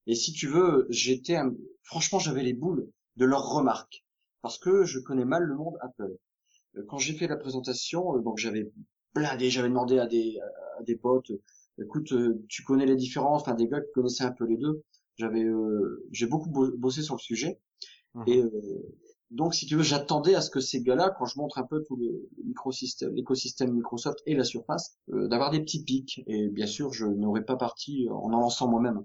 Et si tu veux, j'étais, un- franchement, j'avais les boules de leurs remarques parce que je connais mal le monde Apple. Quand j'ai fait la présentation, euh, donc j'avais blindé, j'avais demandé à des à des potes, écoute, euh, tu connais les différences, enfin des gars qui connaissaient un peu les deux. J'avais, euh, j'ai beaucoup bo- bossé sur le sujet Mhm. et euh, donc si tu veux, j'attendais à ce que ces gars-là, quand je montre un peu tout le microsystème, l'écosystème Microsoft et la surface, euh, d'avoir des petits pics. Et bien sûr, je n'aurais pas parti en en lançant moi-même.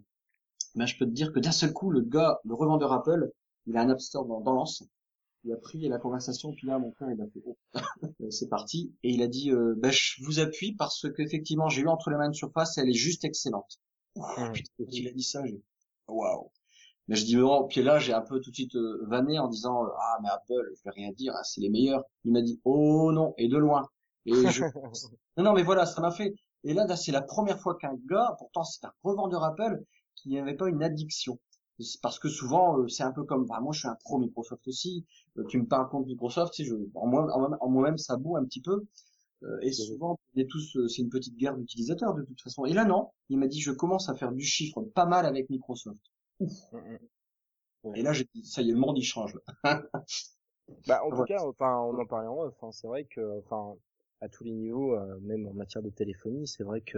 Mais je peux te dire que d'un seul coup, le gars, le revendeur Apple, il a un App Store dans, dans Lens. Il a pris la conversation, puis là, mon frère, il a fait, oh, c'est parti. Et il a dit, euh, ben, je vous appuie parce qu'effectivement, j'ai eu entre les mains une surface, elle est juste excellente. Mhm. Putain, il a dit ça, j'ai, waouh. Mais je dis non, puis là j'ai un peu tout de suite euh, vanné en disant euh, ah mais Apple, je vais rien dire, hein, c'est les meilleurs. Il m'a dit oh non et de loin. Et je... non non mais voilà, ça m'a fait. Et là, là c'est la première fois qu'un gars, pourtant c'est un revendeur Apple, qui n'avait pas une addiction. Parce que souvent euh, c'est un peu comme bah, moi je suis un pro Microsoft aussi. tu me parles contre Microsoft, si je en moi en moi-même ça boue un petit peu. et souvent, on est tous, c'est une petite guerre d'utilisateurs de toute façon. Et là, non. Il m'a dit, je commence à faire du chiffre pas mal avec Microsoft. Ouf. Mm, mm. Et là, j'ai dit, ça y est, le monde, il change, bah, en tout cas, enfin, on en parlait en off, hein, c'est vrai que, enfin, à tous les niveaux, euh, même en matière de téléphonie, c'est vrai que,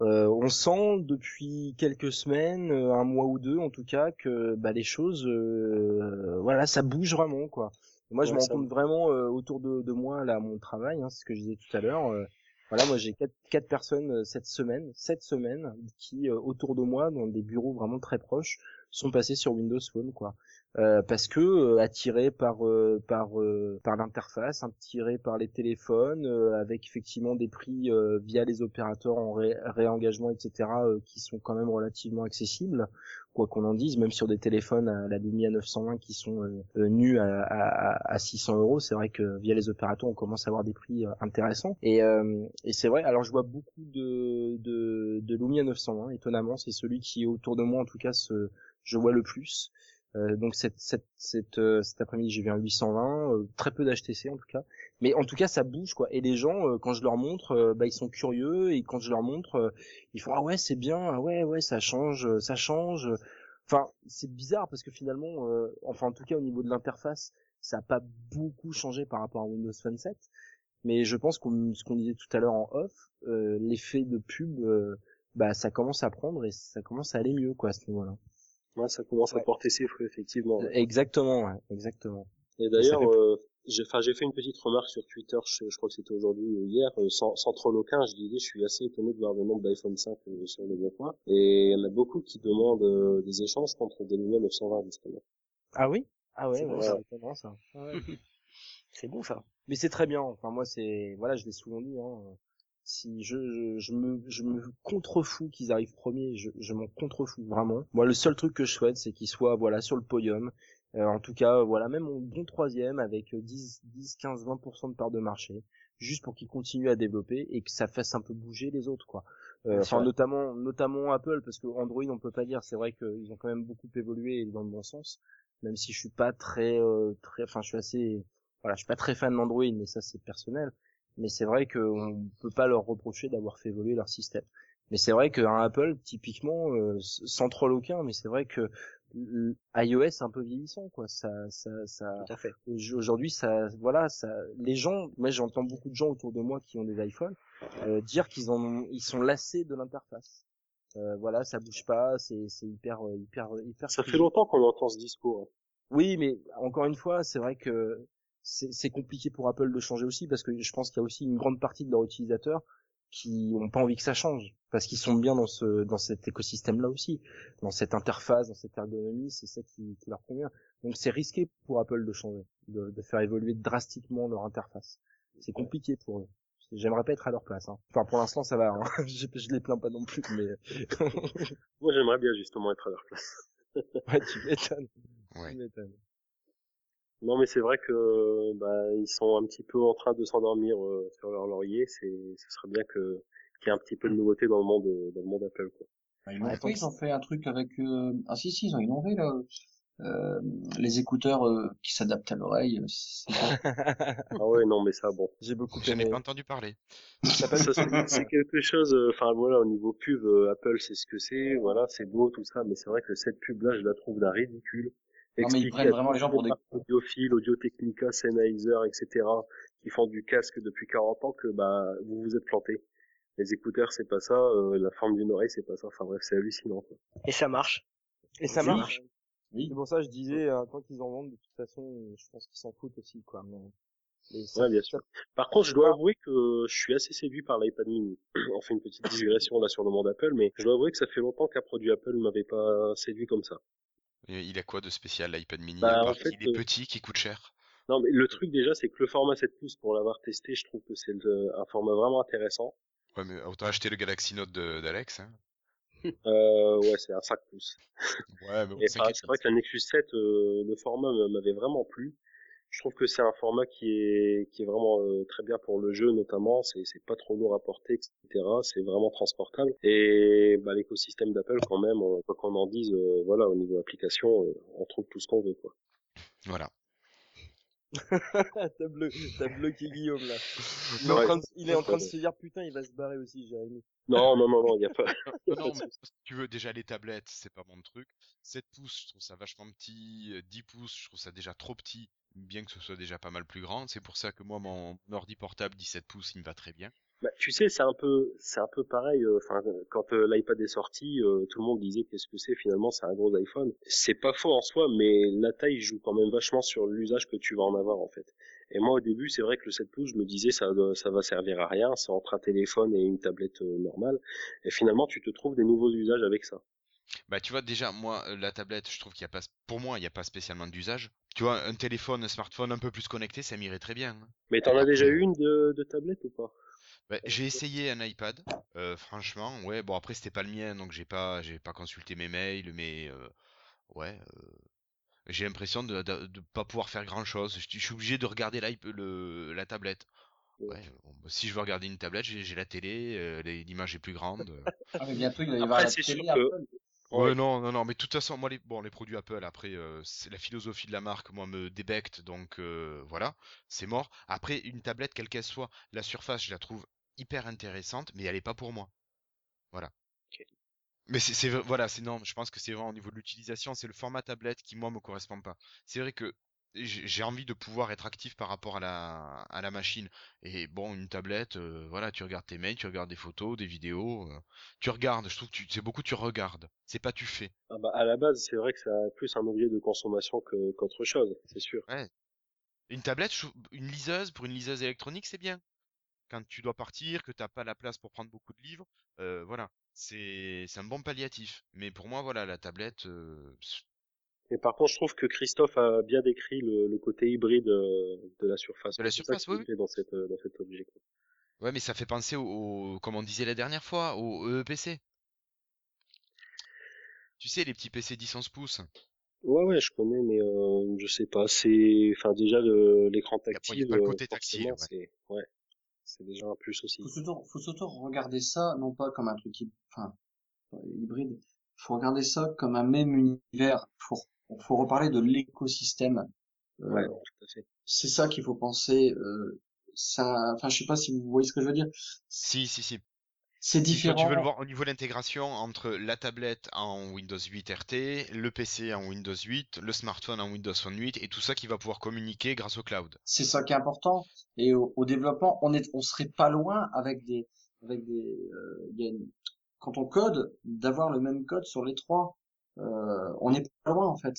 euh, on sent depuis quelques semaines, euh, un mois ou deux en tout cas, que bah, les choses, voilà, ça bouge vraiment quoi. moi, je me rends compte vraiment autour de, de, moi là, mon travail, hein, c'est ce que je disais tout à l'heure. Voilà, moi j'ai quatre, quatre personnes euh, cette semaine, cette semaine, qui euh, autour de moi, dans des bureaux vraiment très proches, sont passés sur Windows Phone, quoi. Euh, parce que euh, attirés par par par l'interface, attirés par les téléphones, avec effectivement des prix via les opérateurs en réengagement, etc., qui sont quand même relativement accessibles quoi qu'on en dise, même sur des téléphones à la Lumia 920 qui sont euh, euh, nus à, à, à 600 euros, c'est vrai que via les opérateurs on commence à avoir des prix euh, intéressants. Et, et c'est vrai, alors je vois beaucoup de, de, de Lumia 920, étonnamment, c'est celui qui autour de moi en tout cas ce, je vois le plus. Euh, donc cette, cette, cette, cet après-midi j'ai vu un 820, très peu d'HTC en tout cas, mais en tout cas ça bouge quoi. Et les gens quand je leur montre, bah ils sont curieux et quand je leur montre, ils font ah ouais c'est bien, ah ouais ouais ça change, ça change. Enfin c'est bizarre parce que finalement, enfin en tout cas au niveau de l'interface, ça a pas beaucoup changé par rapport à Windows Phone 7. Mais je pense qu'on ce qu'on disait tout à l'heure en off, l'effet de pub, bah ça commence à prendre et ça commence à aller mieux quoi à ce niveau-là. Ouais, ça commence à porter ses fruits effectivement. Exactement, ouais, exactement. Et d'ailleurs, j'ai enfin j'ai fait une petite remarque sur Twitter je, crois que c'était aujourd'hui ou hier euh, sans, sans trop aucun je disais je suis assez étonné de voir le nombre d'iPhone 5 euh, sur le bon coin et il y en a beaucoup qui demandent euh, des échanges contre des Lumia 920 justement. Ah oui? Ah ouais, ouais, c'est étonnant ça. Ah c'est bon ça. Mais c'est très bien. Enfin moi c'est voilà je l'ai souvent dit hein si je, je, je, me je me contrefous qu'ils arrivent premiers je, je m'en contrefous vraiment moi le seul truc que je souhaite c'est qu'ils soient voilà sur le podium euh, en tout cas, voilà, même mon bon troisième avec 10, 10, 15, 20% de part de marché, juste pour qu'il continue à développer et que ça fasse un peu bouger les autres, quoi. Euh, enfin, notamment, notamment Apple, parce que Android, on peut pas dire. C'est vrai qu'ils ont quand même beaucoup évolué dans le bon sens, même si je suis pas très, euh, très, enfin, je suis assez, voilà, je suis pas très fan d'Android, mais ça c'est personnel. Mais c'est vrai qu'on peut pas leur reprocher d'avoir fait évoluer leur système. Mais c'est vrai qu'un Apple, typiquement, sans trop aucun, mais c'est vrai que iOS est un peu vieillissant quoi ça ça ça Tout à fait. aujourd'hui ça voilà ça les gens moi j'entends beaucoup de gens autour de moi qui ont des iPhones euh, dire qu'ils en ils sont lassés de l'interface euh, voilà ça bouge pas c'est c'est hyper euh, hyper hyper ça fait longtemps qu'on entend ce discours hein. oui mais encore une fois c'est vrai que c'est compliqué pour Apple de changer aussi parce que je pense qu'il y a aussi une grande partie de leurs utilisateurs qui ont pas envie que ça change parce qu'ils sont bien dans ce dans cet écosystème là aussi dans cette interface dans cette ergonomie c'est ça qui, qui, leur convient donc c'est risqué pour Apple de changer de, de faire évoluer drastiquement leur interface c'est compliqué pour eux j'aimerais pas être à leur place hein. enfin pour l'instant ça va hein. je, je les plains pas non plus mais moi j'aimerais bien justement être à leur place ouais tu m'étonnes ouais. tu m'étonnes non, mais c'est vrai que bah, ils sont un petit peu en train de s'endormir euh, sur leur laurier. C'est, ce serait bien que qu'il y ait un petit peu de nouveauté dans le monde, dans le monde Apple, quoi. Bah, ils, ont fait, ils ont fait un truc avec euh... ah si si ils ont innové là. Euh, les écouteurs euh, qui s'adaptent à l'oreille. ah ouais, non, mais ça, bon. J'ai beaucoup aimé. Je pas entendu parler. Ça, c'est quelque chose, enfin voilà, au niveau pub, Apple, c'est ce que c'est, voilà, c'est beau, tout ça, mais c'est vrai que cette pub-là, je la trouve d'un ridicule. Non, mais ils prennent vraiment les gens pour des audiophiles, Audio Technica, Sennheiser, etc. qui font du casque depuis 40 ans que bah vous vous êtes planté. Les écouteurs c'est pas ça, euh, la forme d'une oreille c'est pas ça. Enfin bref, c'est hallucinant. Quoi. Et ça marche. Et ça marche. Oui. C'est pour ça que je disais euh, tant qu'ils en vendent de toute façon, je pense qu'ils s'en foutent aussi quoi. Mais... ouais, bien sûr. Par contre, je dois avouer que je suis assez séduit par l'iPad mini. On fait une petite digression là sur le monde Apple, mais je dois avouer que ça fait longtemps qu'un produit Apple m'avait pas séduit comme ça. Il a quoi de spécial l'iPad mini bah, en fait, Il est euh, petit, qui coûte cher? Non, mais le truc déjà, c'est que le format 7 pouces, pour l'avoir testé, je trouve que c'est un format vraiment intéressant. Ouais, mais autant acheter le Galaxy Note d'Alex. Hein. Euh, ouais, c'est un 5 pouces. Ouais, mais bon, Et c'est vrai que la Nexus 7, euh, le format m'avait vraiment plu. Je trouve que c'est un format qui est qui est vraiment euh, très bien pour le jeu notamment. C'est c'est pas trop lourd à porter, etc. C'est vraiment transportable. Et bah, l'écosystème d'Apple quand même, euh, quoi qu'on en dise, euh, voilà, au niveau application, euh, on trouve tout ce qu'on veut quoi. Voilà. t'as, bleu, t'as bloqué Guillaume là. Il est, Ouais. en, train de, il est en train de se dire putain, il va se barrer aussi, Jérémy. Non, non, non, non, il y a pas. Non, non, mais si tu veux, déjà les tablettes, c'est pas mon truc. 7 pouces, je trouve ça vachement petit. Euh, 10 pouces, je trouve ça déjà trop petit, bien que ce soit déjà pas mal plus grand. C'est pour ça que moi, mon ordi portable 17 pouces, il me va très bien. Bah, tu sais, c'est un peu, c'est un peu pareil. euh, quand euh, l'iPad est sorti, euh, tout le monde disait qu'est-ce que c'est finalement, c'est un gros iPhone. C'est pas faux en soi, mais la taille joue quand même vachement sur l'usage que tu vas en avoir en fait. Et moi, au début, c'est vrai que le 7 pouces, je me disais ça, ça va servir à rien, c'est entre un téléphone et une tablette normale. Et finalement, tu te trouves des nouveaux usages avec ça. Bah, tu vois, déjà, moi, euh, la tablette, je trouve qu'il y a pas, pour moi, il n'y a pas spécialement d'usage. Tu vois, un téléphone, un smartphone un peu plus connecté, ça m'irait très bien. hein. Mais t'en as déjà eu une de, de tablette ou pas? Bah, j'ai essayé un iPad, euh, franchement, ouais, bon après c'était pas le mien, donc j'ai pas, j'ai pas consulté mes mails, mais euh, ouais, euh, j'ai l'impression de, de, de pas pouvoir faire grand chose. Je, je suis obligé de regarder le, la tablette. Ouais, bon, bah, si je veux regarder une tablette, j'ai j'ai la télé, euh, les- l'image est plus grande. euh. Ah, mais bientôt, il va y Après, avoir la c'est sûr télé que- Apple. Ouais, non, non, non, mais de toute façon, moi, les, bon, les produits Apple, après, euh, c'est la philosophie de la marque, moi, me débecte, donc euh, voilà, c'est mort. Après, une tablette, quelle qu'elle soit, la surface, je la trouve hyper intéressante, mais elle est pas pour moi. Voilà. Mais c'est, c'est, voilà, c'est non, je pense que c'est vraiment au niveau de l'utilisation, c'est le format tablette qui, moi, me correspond pas. C'est vrai que j'ai envie de pouvoir être actif par rapport à la, à la machine. Et bon, une tablette, euh, voilà, tu regardes tes mails, tu regardes des photos, des vidéos, euh, tu regardes, je trouve que c'est beaucoup tu regardes, c'est pas tu fais. ah bah, À la base, c'est vrai que c'est plus un objet de consommation que- qu'autre chose, c'est sûr. Une tablette, une liseuse, pour une liseuse électronique, c'est bien. Quand tu dois partir, que t'as pas la place pour prendre beaucoup de livres, euh, voilà, c'est c'est un bon palliatif. Mais pour moi, voilà, la tablette, Mais par contre, je trouve que Christophe a bien décrit le, le côté hybride euh, de la surface. De la ça surface, oui, dans, cette, euh, dans cet objet. quoi. ouais, mais ça fait penser au, au- comme on disait la dernière fois, au EEPC. Tu sais, les petits PC 10-11 pouces. Ouais, ouais, je connais, mais euh, je sais pas. C'est, enfin, déjà l'écran a pas- y a tactile, pas le euh, côté tactile, c'est, ouais, c'est déjà un plus aussi. Faut surtout, faut surtout regarder ça, non pas comme un truc, enfin, hybride. Faut regarder ça comme un même univers. Faut, faut reparler de l'écosystème. Euh, Ouais, c'est ça qu'il faut penser. Euh, ça, enfin, je sais pas si vous voyez ce que je veux dire. Si, si, si. C'est Si différent. tu veux le voir au niveau de l'intégration entre la tablette en Windows 8 RT, le PC en Windows 8, le smartphone en Windows Phone 8 et tout ça qui va pouvoir communiquer grâce au cloud. C'est ça qui est important. Et au, au développement, on est, on serait pas loin avec des, avec des, euh, il y a une- quand on code, d'avoir le même code sur les trois. Euh, on est pas loin en fait.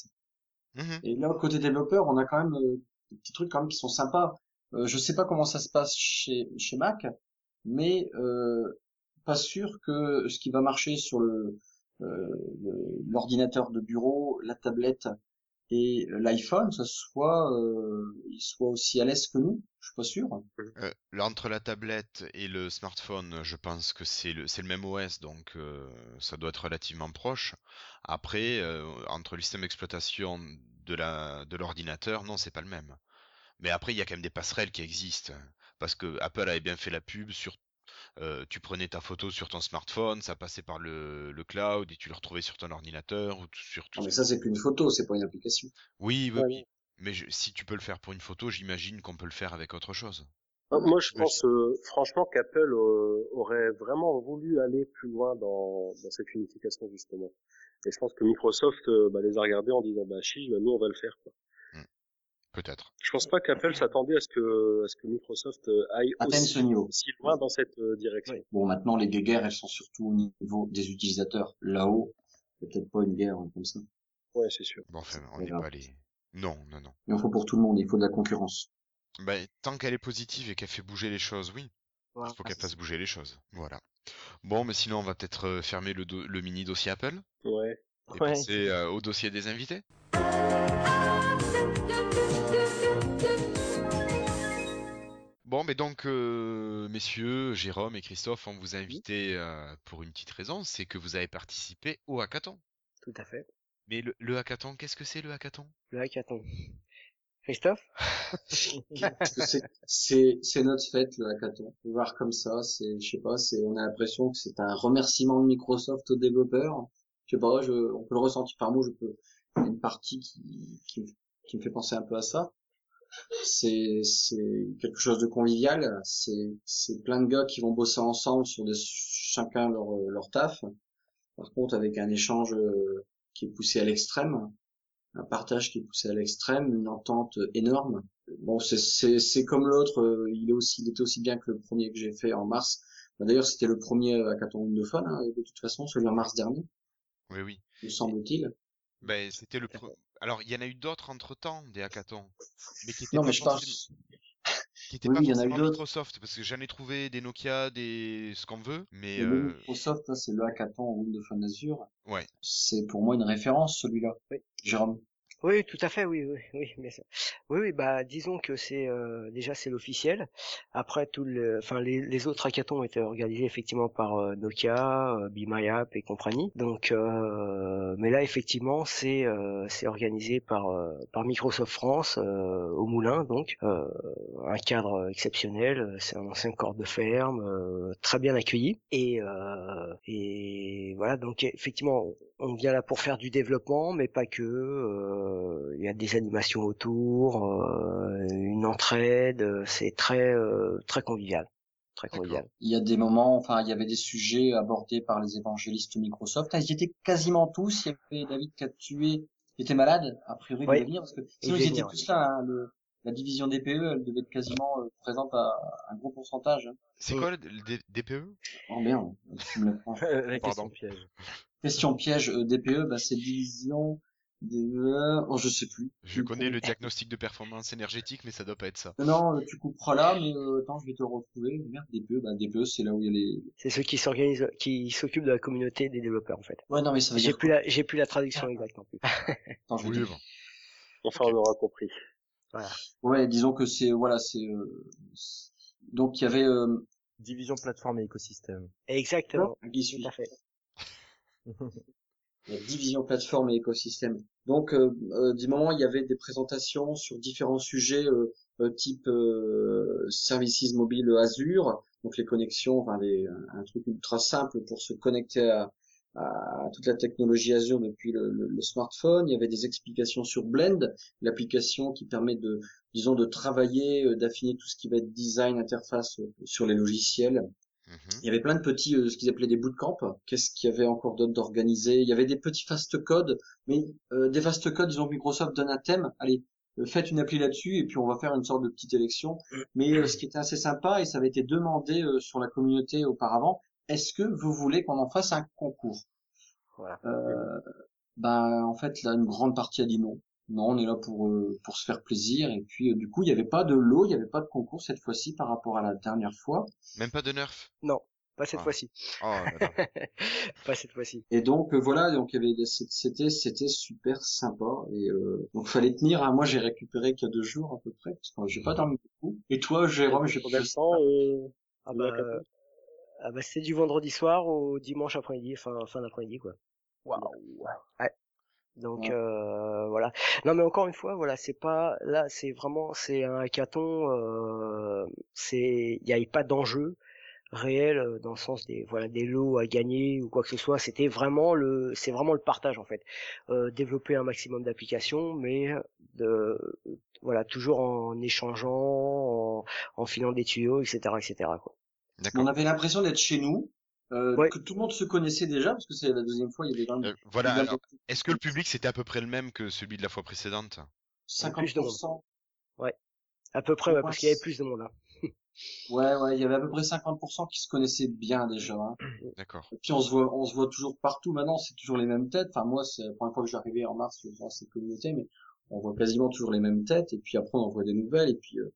Mhm. Et là, côté développeur, on a quand même euh, des petits trucs quand même qui sont sympas. Euh, je sais pas comment ça se passe chez, chez Mac, mais euh, pas sûr que ce qui va marcher sur le euh, l'ordinateur de bureau, la tablette et l'iPhone, soit euh, il soit aussi à l'aise que nous. Je suis pas sûr. Euh, entre la tablette et le smartphone, je pense que c'est le, même OS, donc euh, ça doit être relativement proche. Après, entre le système d'exploitation de la, de l'ordinateur, non, c'est pas le même. Mais après, il y a quand même des passerelles qui existent. Parce que Apple avait bien fait la pub sur euh, tu prenais ta photo sur ton smartphone, ça passait par le, le cloud et tu le retrouvais sur ton ordinateur ou sur tout Non, mais ça c'est qu'une photo, c'est pas une application. Oui, oui, Ouais. oui. Mais je- si tu peux le faire pour une photo, j'imagine qu'on peut le faire avec autre chose. Ah, Moi, je pense euh, franchement qu'Apple euh, aurait vraiment voulu aller plus loin dans, dans cette unification justement. Et je pense que Microsoft euh, bah, les a regardés en disant bah chi, bah, nous on va le faire. Quoi. Peut-être. Je pense pas qu'Apple s'attendait à ce que à ce que Microsoft euh, aille aussi, ce niveau. aussi loin dans cette euh, direction. Bon, maintenant les guerres, elles sont surtout au niveau des utilisateurs. Là-haut, a peut-être pas une guerre hein, comme ça. Ouais, c'est sûr. Bon, enfin, on n'est pas allé. Non, non, non. Il en faut pour tout le monde. Il faut de la concurrence. Ben, tant qu'elle est positive et qu'elle fait bouger les choses, oui. Il faut qu'elle fasse bouger les choses. Voilà. Bon, mais sinon, on va peut-être euh, fermer le, do- le mini dossier Apple Ouais. et Ouais. passer euh, au dossier des invités. Bon, mais donc, euh, messieurs, Jérôme et Christophe, on vous a invité euh, pour une petite raison, c'est que vous avez participé au hackathon. Tout à fait. Mais le, le hackathon, qu'est-ce que c'est le hackathon? Le hackathon. Christophe? C'est- notre fête le hackathon. Voir comme ça, c'est je sais pas, c'est on a l'impression que c'est un remerciement de Microsoft aux développeurs. Je sais pas, je, on peut le ressentir par moi, je peux. Il y a une partie qui, qui qui me fait penser un peu à ça. C'est c'est quelque chose de convivial. C'est c'est plein de gars qui vont bosser ensemble sur des chacun leur leur taf. Par contre, avec un échange euh, qui est poussé à l'extrême un partage qui est poussé à l'extrême, une entente énorme. Bon, c'est c'est c'est comme l'autre, euh, il est aussi il était aussi bien que le premier que j'ai fait en mars. Bah, D'ailleurs, c'était le premier hackathon Windophone hein, de toute façon, celui en mars dernier, Oui, oui. me semble-t-il. Ben, c'était le pre- Alors, il y en a eu d'autres entre-temps, des hackathons. Mais qui étaient Non, pas mais je parle forcément- qui étaient Oui, pas il y en a eu. Microsoft, parce que j'en ai trouvé des Nokia, des ce qu'on veut, mais euh, Microsoft, là, c'est le hackathon Windophone Azure. ouais. C'est pour moi une référence celui-là. Oui. Jérôme. Oui, tout à fait, oui, oui, oui, mais bah disons que c'est euh, déjà c'est l'officiel. Après tout le, enfin les, autres hackathons étaient organisés effectivement par euh, Nokia, euh, et compagnie. Donc, euh, mais là effectivement c'est euh, c'est organisé par euh, par Microsoft France euh, au Moulin, donc euh, un cadre exceptionnel. C'est un ancien corps de ferme, euh, très bien accueilli et euh, et voilà donc effectivement on vient là pour faire du développement, mais pas que. euh, Il y a des animations autour, euh, une entraide. euh, C'est très euh, très convivial, très convivial. Il y a des moments, enfin, il y avait des sujets abordés par les évangélistes Microsoft. Ah, ils y étaient quasiment tous. Il y avait David qui a tué, qui était malade. A priori, Oui. devait venir parce que sinon il ils étaient tous là. hein, le- la division DPE, elle devait être quasiment euh, présente à un gros pourcentage. hein. C'est quoi le, DPE Oh merde, tu me Pardon. piège. Question piège, euh, DPE, bah, c'est division de... Oh, je sais plus. Je connais le diagnostic de performance énergétique, mais ça doit pas être ça. Non, non, euh, tu couperas là, mais euh, attends, je vais te retrouver. Merde, DPE, bah, DPE, c'est là où il y a les... C'est ceux qui s'organisent, qui s'occupent de la communauté des développeurs en fait. Ouais, non, mais ça veut J'ai dire... plus la, j'ai plus la traduction exacte non plus. Attends, je vais Oui, bon. Enfin, on aura compris. Ouais, disons que c'est... Voilà, c'est... euh, Donc, il y avait... Euh... Division plateforme et écosystème. Exactement, tout à fait. la division plateforme et écosystème. Donc, euh, euh, du moment, il y avait des présentations sur différents sujets euh, type services mobiles Azure, donc les connexions, enfin un truc ultra simple pour se connecter à, toute la technologie Azure depuis le, le- smartphone. Il y avait des explications sur Blend, l'application qui permet de, disons, de travailler, d'affiner tout ce qui va être design, interface sur les logiciels. Mhm. Il y avait plein de petits, euh, ce qu'ils appelaient des bootcamps. Qu'est-ce qu'il y avait encore d'autre d'organisé? Il y avait des petits fast codes, mais euh, des fast codes, disons que Microsoft donne un thème. Allez, euh, faites une appli là-dessus et puis on va faire une sorte de petite élection. Mais euh, ce qui était assez sympa et ça avait été demandé euh, sur la communauté auparavant, est-ce que vous voulez qu'on en fasse un concours? Voilà. euh, Ben en fait là une grande partie a dit non. Non, on est là pour euh, pour se faire plaisir et puis euh, du coup il n'y avait pas de lot, il n'y avait pas de concours cette fois-ci par rapport à la dernière fois. Même pas de nerf? Non, pas cette Ah. fois-ci. Oh, pas cette fois-ci. Et donc euh, voilà, donc il y avait des- c'était c'était super sympa et euh, donc fallait tenir. hein. Moi j'ai récupéré qu'il y a deux jours à peu près parce que j'ai pas dormi beaucoup. Et toi Jérôme, j'ai Combien de temps euh, Ah le bah, euh, ah bah c'était du vendredi soir au dimanche après-midi, fin, fin d'après-midi quoi. Waouh. Ouais. Donc Ouais. euh, voilà. Non mais encore une fois, voilà, c'est pas là, c'est vraiment c'est un hackathon. Euh, c'est il n'y avait pas d'enjeu réel euh, dans le sens des voilà des lots à gagner ou quoi que ce soit. C'était vraiment le c'est vraiment le partage en fait. Euh, développer un maximum d'applications, mais de voilà toujours en échangeant, en, en filant des tuyaux, etc. etc. Quoi. D'accord. On avait l'impression d'être chez nous, euh, Ouais. que tout le monde se connaissait déjà parce que c'est la deuxième fois. Il y avait quand même Euh, voilà. Est-ce que le public c'était à peu près le même que celui de la fois précédente? 50%. À peu près, ouais, Ouais, parce qu'il y avait plus de monde. Hein. Ouais, ouais, il y avait à peu près 50% qui se connaissaient bien déjà. hein. D'accord. Et puis on se voit, on se voit toujours partout. Maintenant, c'est toujours les mêmes têtes. Enfin, moi, c'est la première fois que j'arrivais en mars dans cette communauté, mais on voit quasiment toujours les mêmes têtes. Et puis après, on en voit des nouvelles. Et puis, euh,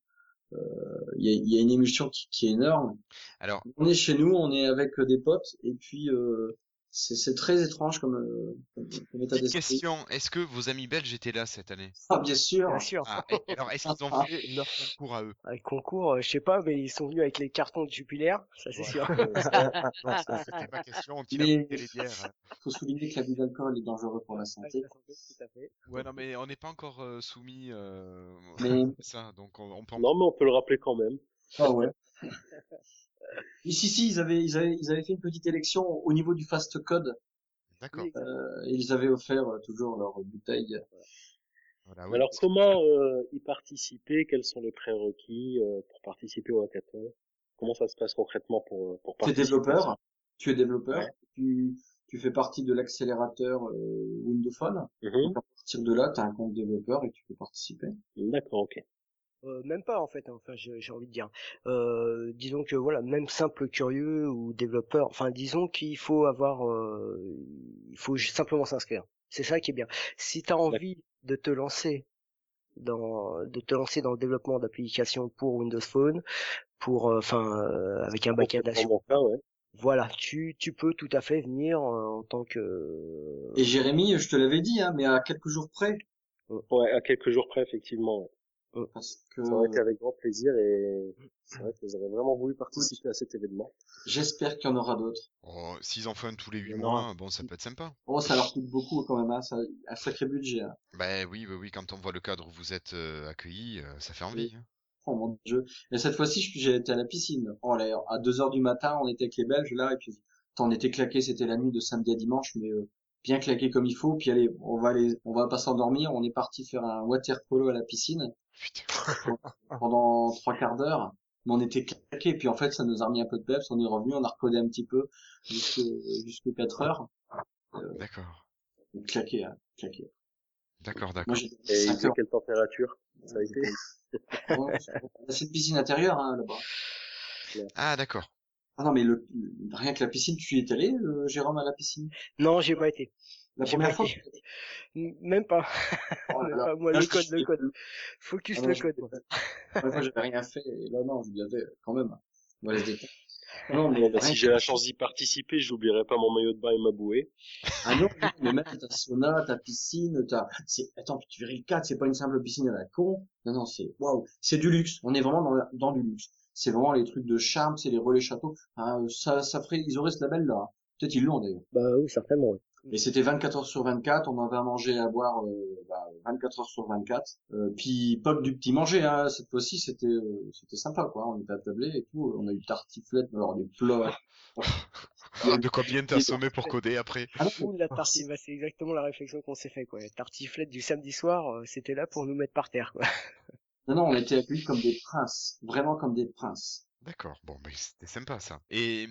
euh, il y, y a une émulsion qui, qui est énorme. Alors, On est chez nous, on est avec euh, des potes. Et puis, euh, c'est c'est très étrange comme, euh, comme, comme état d'esprit. question, est-ce que vos amis belges étaient là cette année? Ah bien sûr. Bien sûr. ah, et- Alors, est-ce qu'ils ont fait leur concours à eux? Avec concours, euh, je sais pas, mais ils sont venus avec les cartons de Jupiler, ça c'est sûr. C'était pas question, on Mais- les bières. faut souligner que l'abus d'alcool est dangereux pour la santé. Tout à fait. Ouais, non, mais on n'est pas encore euh, soumis euh, Mais- à ça, donc on, on peut en Non, mais on peut le rappeler quand même. Ah ouais. Et si si, ils avaient ils avaient ils avaient fait une petite élection au niveau du fast code. D'accord. Euh, ils avaient offert euh, toujours leur bouteille. Voilà, oui. Alors comment euh, y participer? Quels sont les prérequis euh, pour participer au hackathon? Comment ça se passe concrètement pour euh, pour Tu es participer développeur. Tu es développeur. Ouais. Tu tu fais partie de l'accélérateur euh, Windows Phone. Mhm. À partir de là, tu as un compte développeur et tu peux participer. D'accord, ok. Euh, même pas en fait, hein, enfin j'ai j'ai envie de dire. Euh, disons que voilà, même simple curieux ou développeur, enfin disons qu'il faut avoir, euh, il faut simplement s'inscrire. C'est ça qui est bien. Si tu as envie de te lancer dans, de te lancer dans le développement d'applications pour Windows Phone, pour, euh, enfin euh, avec un backend cas, ouais. voilà, tu tu peux tout à fait venir euh, en tant que Et Jérémy, je te l'avais dit, hein, mais à quelques jours près, Ouais, à quelques jours près, effectivement. ouais. Parce que Ça aurait été avec grand plaisir et c'est vrai que j'aurais vraiment voulu participer à cet événement. j'espère qu'il y en aura d'autres. Oh, S'ils en font un tous les 8 Il y en aura. mois, bon, ça peut être sympa. Oh, ça leur coûte beaucoup quand même, hein, ça, un sacré budget. Hein. Ben oui, oui, oui, quand on voit le cadre où vous êtes euh, accueillis, euh, ça fait envie. hein. Oh mon dieu. Et cette fois-ci, j'ai été à la piscine. Oh là, à 2 heures du matin, on était avec les Belges là, et puis attends, on était claqués, c'était la nuit de samedi à dimanche, mais euh, bien claqué comme il faut. Puis allez, on va aller, on va pas s'endormir. On est parti faire un water polo à la piscine. pendant trois quarts d'heure. Mais on était claqués, puis en fait, ça nous a remis un peu de peps. On est revenu, on a recodé un petit peu jusqu'aux 4 heures. D'accord. Claqué, hein, claqué. D'accord, d'accord. Et il 5 faisait heures. quelle température Ça a été? Ouais, C'est une piscine intérieure hein, là-bas. Ah, d'accord. Ah non, mais le, rien que la piscine, tu y es allé, euh, Jérôme, à la piscine? Non, j'ai pas été. La première pas fois été. Même pas. Oh là Même là. pas. Moi, Là, le code, le code. Focus Ah le code. moi. La première fois, j'avais rien fait, et là, non, je lui avais, quand même, détendre. Non, mais bah, si j'ai la chance d'y participer, j'oublierai pas mon maillot de bain et ma bouée. Ah non, mais même ta sauna, ta piscine, ta, c'est, attends, puis tu verrais le cadre, c'est pas une simple piscine à la con. Non, non, c'est, waouh, c'est du luxe. On est vraiment dans, la- dans du luxe. C'est vraiment les trucs de charme, c'est les relais châteaux. Ah, ça, ça ferait, ils auraient ce label là. Peut-être ils l'ont d'ailleurs. Bah oui, certainement. oui. Et c'était 24 heures sur 24, on avait à manger et à boire euh, bah, 24 heures sur 24. Euh, puis pas que du petit manger, hein. cette fois-ci c'était euh, c'était sympa quoi, on était attablés et tout, on a eu tartiflette, alors des plats. De quoi bien t'assommer pour coder après Ah la tartiflette, bah, c'est exactement la réflexion qu'on s'est fait, quoi. La tartiflette du samedi soir, euh, c'était là pour nous mettre par terre, quoi. non, non, on a été accueillis comme des princes, vraiment comme des princes. D'accord, bon, mais c'était sympa ça. Et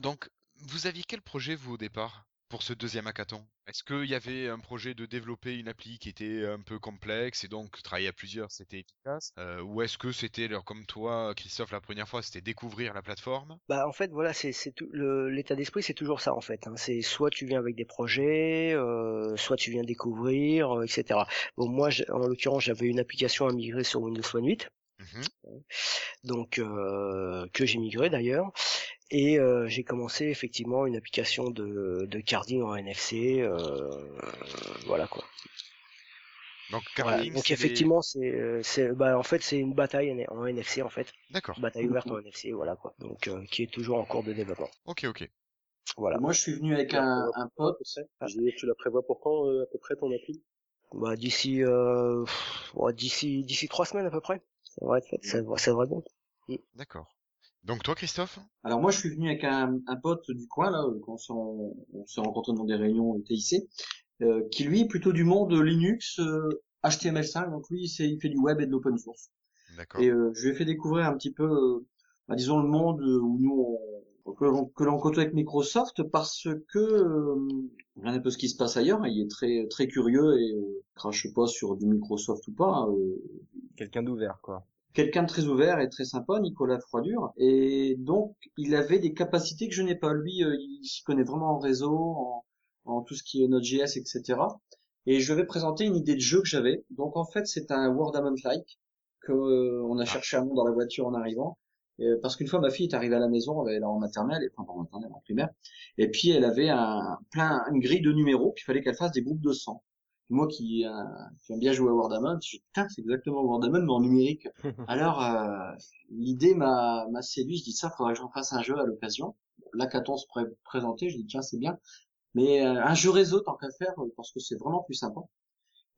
donc, vous aviez quel projet vous au départ? Pour ce deuxième hackathon? Est-ce qu'il y avait un projet de développer une appli qui était un peu complexe et donc travailler à plusieurs c'était efficace? Euh, Ou est-ce que c'était, comme toi Christophe la première fois, c'était découvrir la plateforme? Bah, en fait, voilà, c'est, l'état d'esprit, c'est toujours ça, en fait. hein. C'est soit tu viens avec des projets, euh, soit tu viens découvrir, euh, etc. Bon, moi, en l'occurrence, j'avais une application à migrer sur Windows Phone 8. Mhm. donc euh, que j'ai migré d'ailleurs et euh, j'ai commencé effectivement une application de, de carding en NFC euh, voilà quoi. Donc, Voilà. carding, donc c'est des- effectivement c'est euh, c'est bah en fait c'est une bataille en NFC en fait. D'accord, bataille ouverte en NFC voilà quoi. Donc euh, qui est toujours en cours de développement. Ok, ok. voilà. Moi je suis venu avec un, un pote, Ah. Je veux dire, tu la prévois pour quand euh, à peu près ton appli? Bah d'ici euh, d'ici d'ici trois semaines à peu près. Ça devrait être fait. Ça, devrait- ça devrait être bon. D'accord. Donc toi, Christophe Alors moi je suis venu avec un, un pote du coin là, euh, quand on s'est on s'est rencontrés dans des réunions TIC, euh, qui lui est plutôt du monde Linux, euh, HTML5, donc lui il fait du web et de l'open source. D'accord. Et euh, je lui ai fait découvrir un petit peu, euh, bah, disons le monde où nous on, que l'on que l'on côtoie avec Microsoft parce que euh, regardez un peu ce qui se passe ailleurs, il est très très curieux et euh, crache pas sur du Microsoft ou pas. euh, Quelqu'un d'ouvert, quoi. Quelqu'un de très ouvert et très sympa, Nicolas Froidure. Et donc, il avait des capacités que je n'ai pas. Lui, euh, il s'y connaît vraiment en réseau, en, tout ce qui est Node.js, etc. Et je vais présenter une idée de jeu que j'avais. Donc, en fait, c'est un Word Like que euh, on a cherché un nom dans la voiture en arrivant. Euh, parce qu'une fois ma fille est arrivée à la maison, elle est en maternelle, et, enfin en maternelle, en primaire, et puis elle avait un plein une grille de numéros, puis fallait qu'elle fasse des groupes de 100. Moi qui, euh, qui aime bien jouer à Warhammer, je dis putain c'est exactement Warhammer mais en numérique. Alors euh, l'idée m'a m'a séduit, je dis ça, faudrait que j'en fasse un jeu à l'occasion. L'Hackathon se pré présentait, je dis tiens c'est bien, mais euh, un jeu réseau tant qu'à faire parce que c'est vraiment plus sympa.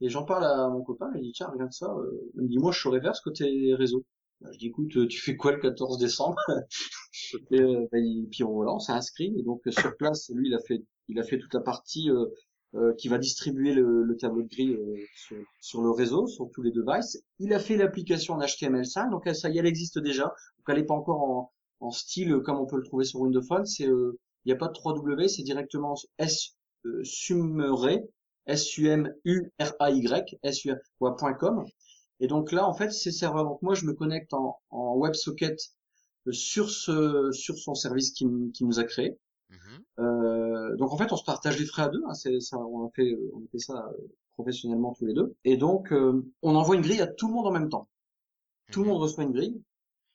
Et j'en parle à mon copain, il dit tiens regarde ça, euh, il me dit moi je saurais faire ce côté réseau. Je dis écoute, tu fais quoi le 14 décembre et, euh, bah, Puis on, voilà, on s'est inscrit et donc euh, sur place, lui il a fait, il a fait toute la partie euh, euh, qui va distribuer le, le tableau de grille euh, sur, sur le réseau, sur tous les devices. Il a fait l'application en HTML5, donc elle, ça y est, elle existe déjà. Donc elle n'est pas encore en, en style euh, comme on peut le trouver sur Windows Phone. C'est, euh, il n'y a pas de 3W, c'est directement S euh, sumray, S U M U R A Y, S. Et donc là, en fait, c'est serveur. Donc moi, je me connecte en, en WebSocket euh, sur ce sur son service qui, qui nous a créé. Mhm. Euh, donc en fait, on se partage les frais à deux. Hein, ça, on a fait on a fait ça euh, professionnellement tous les deux. Et donc euh, on envoie une grille à tout le monde en même temps. Tout le Mhm. monde reçoit une grille.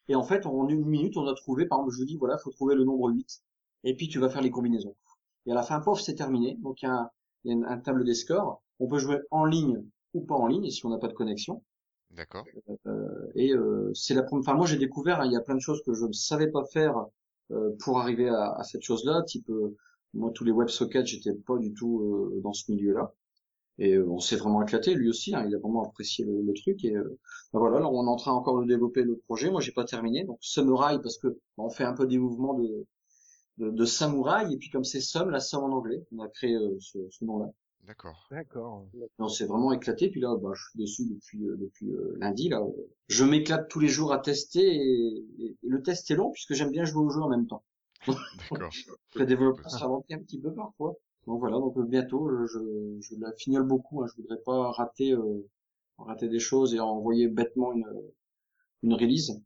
Et en fait, en une minute, on a trouvé, par exemple, je vous dis, voilà, faut trouver le nombre 8. Et puis tu vas faire les combinaisons. Et à la fin, pof, c'est terminé. Donc il y a un, y a une- un tableau des scores. On peut jouer en ligne ou pas en ligne si on n'a pas de connexion. D'accord. Euh, et euh, c'est la première. Enfin, moi, j'ai découvert. hein, il y a plein de choses que je ne savais pas faire euh, pour arriver à, à cette chose-là. Type, euh, moi, tous les WebSockets, j'étais pas du tout euh, dans ce milieu-là. Et euh, on s'est vraiment éclaté. Lui aussi, hein, il a vraiment apprécié le, le truc. Et euh, ben voilà, là, on est en train encore de développer le projet. Moi, j'ai pas terminé. Donc, Samurai, parce que ben, on fait un peu des mouvements de de, de samouraï. Et puis, comme c'est Sum, la somme en anglais, on a créé euh, ce, ce nom-là. D'accord. D'accord. Et on s'est vraiment éclaté. Puis là, bah, je suis dessus depuis euh, depuis euh, lundi. Là, je m'éclate tous les jours à tester et, et- et le test est long puisque j'aime bien jouer au jeu en même temps. D'accord. Les développeurs ça ralentit un petit peu parfois. Donc voilà, donc euh, bientôt, je, je, je la fignole beaucoup. Hein, je voudrais pas rater euh, rater des choses et envoyer bêtement une une release,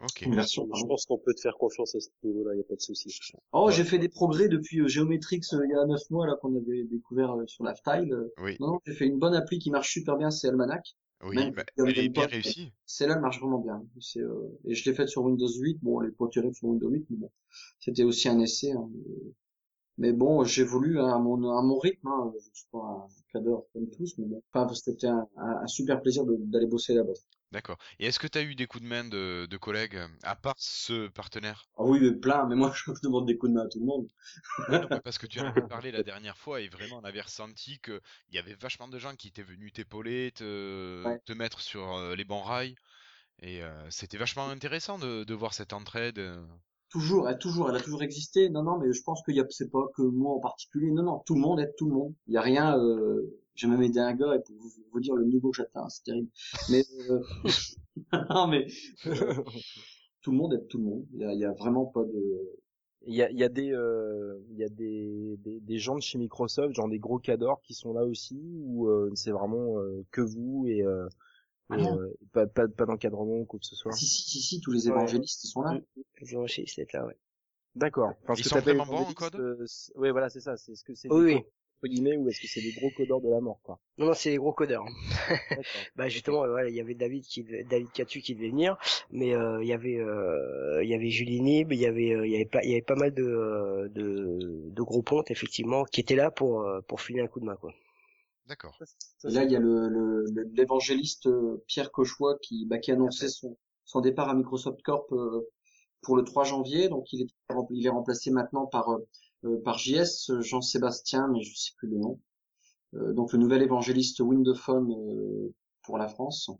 Ok. une version. Je pense qu'on peut te faire confiance à ce niveau-là, il n'y a pas de souci. Oh, j'ai fait des progrès depuis euh, Geometrix euh, il y a neuf mois là qu'on avait découvert euh, sur Lifetile. Oui. Non, j'ai fait une bonne appli qui marche super bien, c'est Almanac. Oui. Même bah, elle est bien pas, réussie. Celle-là elle marche vraiment bien. C'est, euh, et je l'ai faite sur Windows 8. Bon, elle est pas terrible sur Windows 8, mais bon, c'était aussi un essai. hein. Mais bon, j'évolue hein, à mon à mon rythme. Hein. Je suis pas un cadre comme tous, mais bon. Enfin, c'était un, un, un super plaisir d'aller bosser là-bas. D'accord. Et est-ce que tu as eu des coups de main de, de collègues, euh, à part ce partenaire? Ah oui, mais plein. Mais moi, je demande des coups de main à tout le monde. Ouais, non, mais parce que tu en avais parlé la dernière fois et vraiment on avait ressenti que il y avait vachement de gens qui étaient venus t'épauler, te, Ouais. te mettre sur euh, les bons rails. Et euh, c'était vachement intéressant de, de voir cette entraide. euh. Toujours, elle, toujours, elle a toujours existé. Non, non, mais je pense qu'il y a, c'est pas que moi en particulier. Non, non, tout le monde aide tout le monde. Il y a rien. Euh, j'ai même aidé un gars et pour vous, vous dire le niveau que j'atteins, c'est terrible. Mais euh, non, mais euh, tout le monde aide tout le monde. Il y a, il y a vraiment pas de. Il y a, il y a des, euh, il y a des, des, des gens de chez Microsoft, genre des gros cadors qui sont là aussi, ou euh, c'est vraiment euh, que vous et, euh, Ah et, euh, pas, pas, pas d'encadrement ou quoi que ce soit? Si, si, si, si, tous les Ouais. évangélistes ils sont là. Les évangélistes, là, ouais. D'accord. Enfin, Ils que sont vraiment bons en code? euh, Ouais, voilà, c'est ça. C'est ce que c'est. Oui, oui. Entre guillemets, ou est-ce que c'est des gros codeurs de la mort, quoi? Non, non, c'est les gros codeurs. D'accord. Bah justement, voilà, il y avait David qui, David Catu qui devait venir, mais euh, il y avait, euh, il y avait Julie Nib, il y avait, euh, il y avait pas, il y avait pas mal de, de, de gros pontes effectivement qui étaient là pour, pour filer un coup de main quoi. D'accord. Là, il y a le, l'évangéliste Pierre Cauchois qui, bah, qui a annoncé son, son départ à Microsoft Corp pour le 3 janvier. Donc, il est, il est remplacé maintenant par, par JS, euh, Jean-Sébastien, mais je sais plus le nom. Euh, donc, le nouvel évangéliste Windophone euh, pour la France.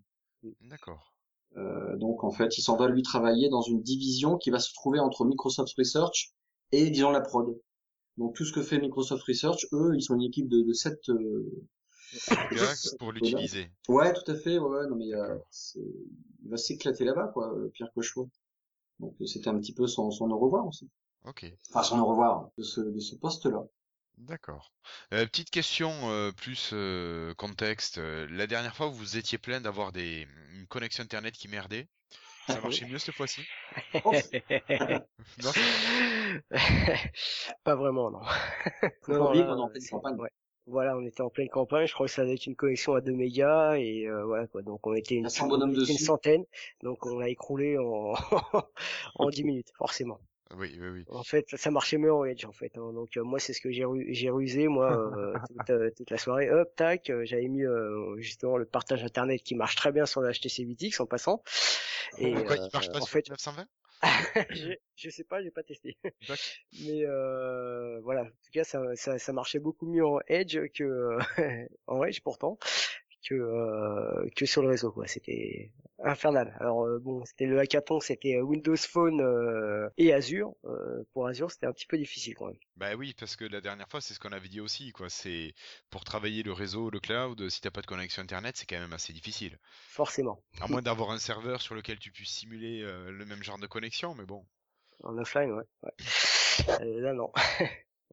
D'accord. Euh, donc, en fait, il s'en va lui travailler dans une division qui va se trouver entre Microsoft Research et, disons, la prod. Donc, tout ce que fait Microsoft Research, eux, ils sont une équipe de, de sept euh, Gars, pour l'utiliser. Ouais, tout à fait. Ouais, non mais euh, D'accord. il va s'éclater là-bas, quoi, euh, Pierre Cochois. Donc euh, c'était un petit peu son, son au revoir aussi. Ok. Enfin, son au revoir de ce, de ce poste-là. D'accord. Euh, petite question euh, plus euh, contexte. La dernière fois, vous vous étiez plaint d'avoir des une connexion internet qui merdait. Ça marchait mieux cette fois-ci? Oh, Non? Pas vraiment non. là, en campagne. ouais. Voilà, on était en pleine campagne, je crois que ça avait être une connexion à 2 mégas et euh, voilà quoi. Donc on était une, Il y a 100 bonhommes on était une centaine, donc on a écroulé en en 10 minutes forcément. Oui, oui, oui. En fait, ça marchait mieux en Edge en fait. hein. Donc euh, moi c'est ce que j'ai ru- j'ai rusé moi euh, toute, euh, toute la soirée. Hop, tac, euh, j'avais mis euh, justement le partage internet qui marche très bien sur le HTC 8X en passant. Et Pourquoi il marche pas en sur fait, 920 je, je sais pas, j'ai pas testé. Mais euh, voilà, en tout cas ça, ça, ça marchait beaucoup mieux en Edge que en Edge pourtant que euh, que sur le réseau quoi. C'était infernal. Alors euh, bon, c'était le hackathon, c'était euh, Windows Phone euh, et Azure. Pour Azure, c'était un petit peu difficile quand même. Bah oui, parce que la dernière fois, c'est ce qu'on avait dit aussi, quoi. C'est pour travailler le réseau, le cloud, si t'as pas de connexion internet, c'est quand même assez difficile. Forcément. À moins d'avoir un serveur sur lequel tu puisses simuler le même genre de connexion, mais bon. En offline, ouais. ouais. Là non.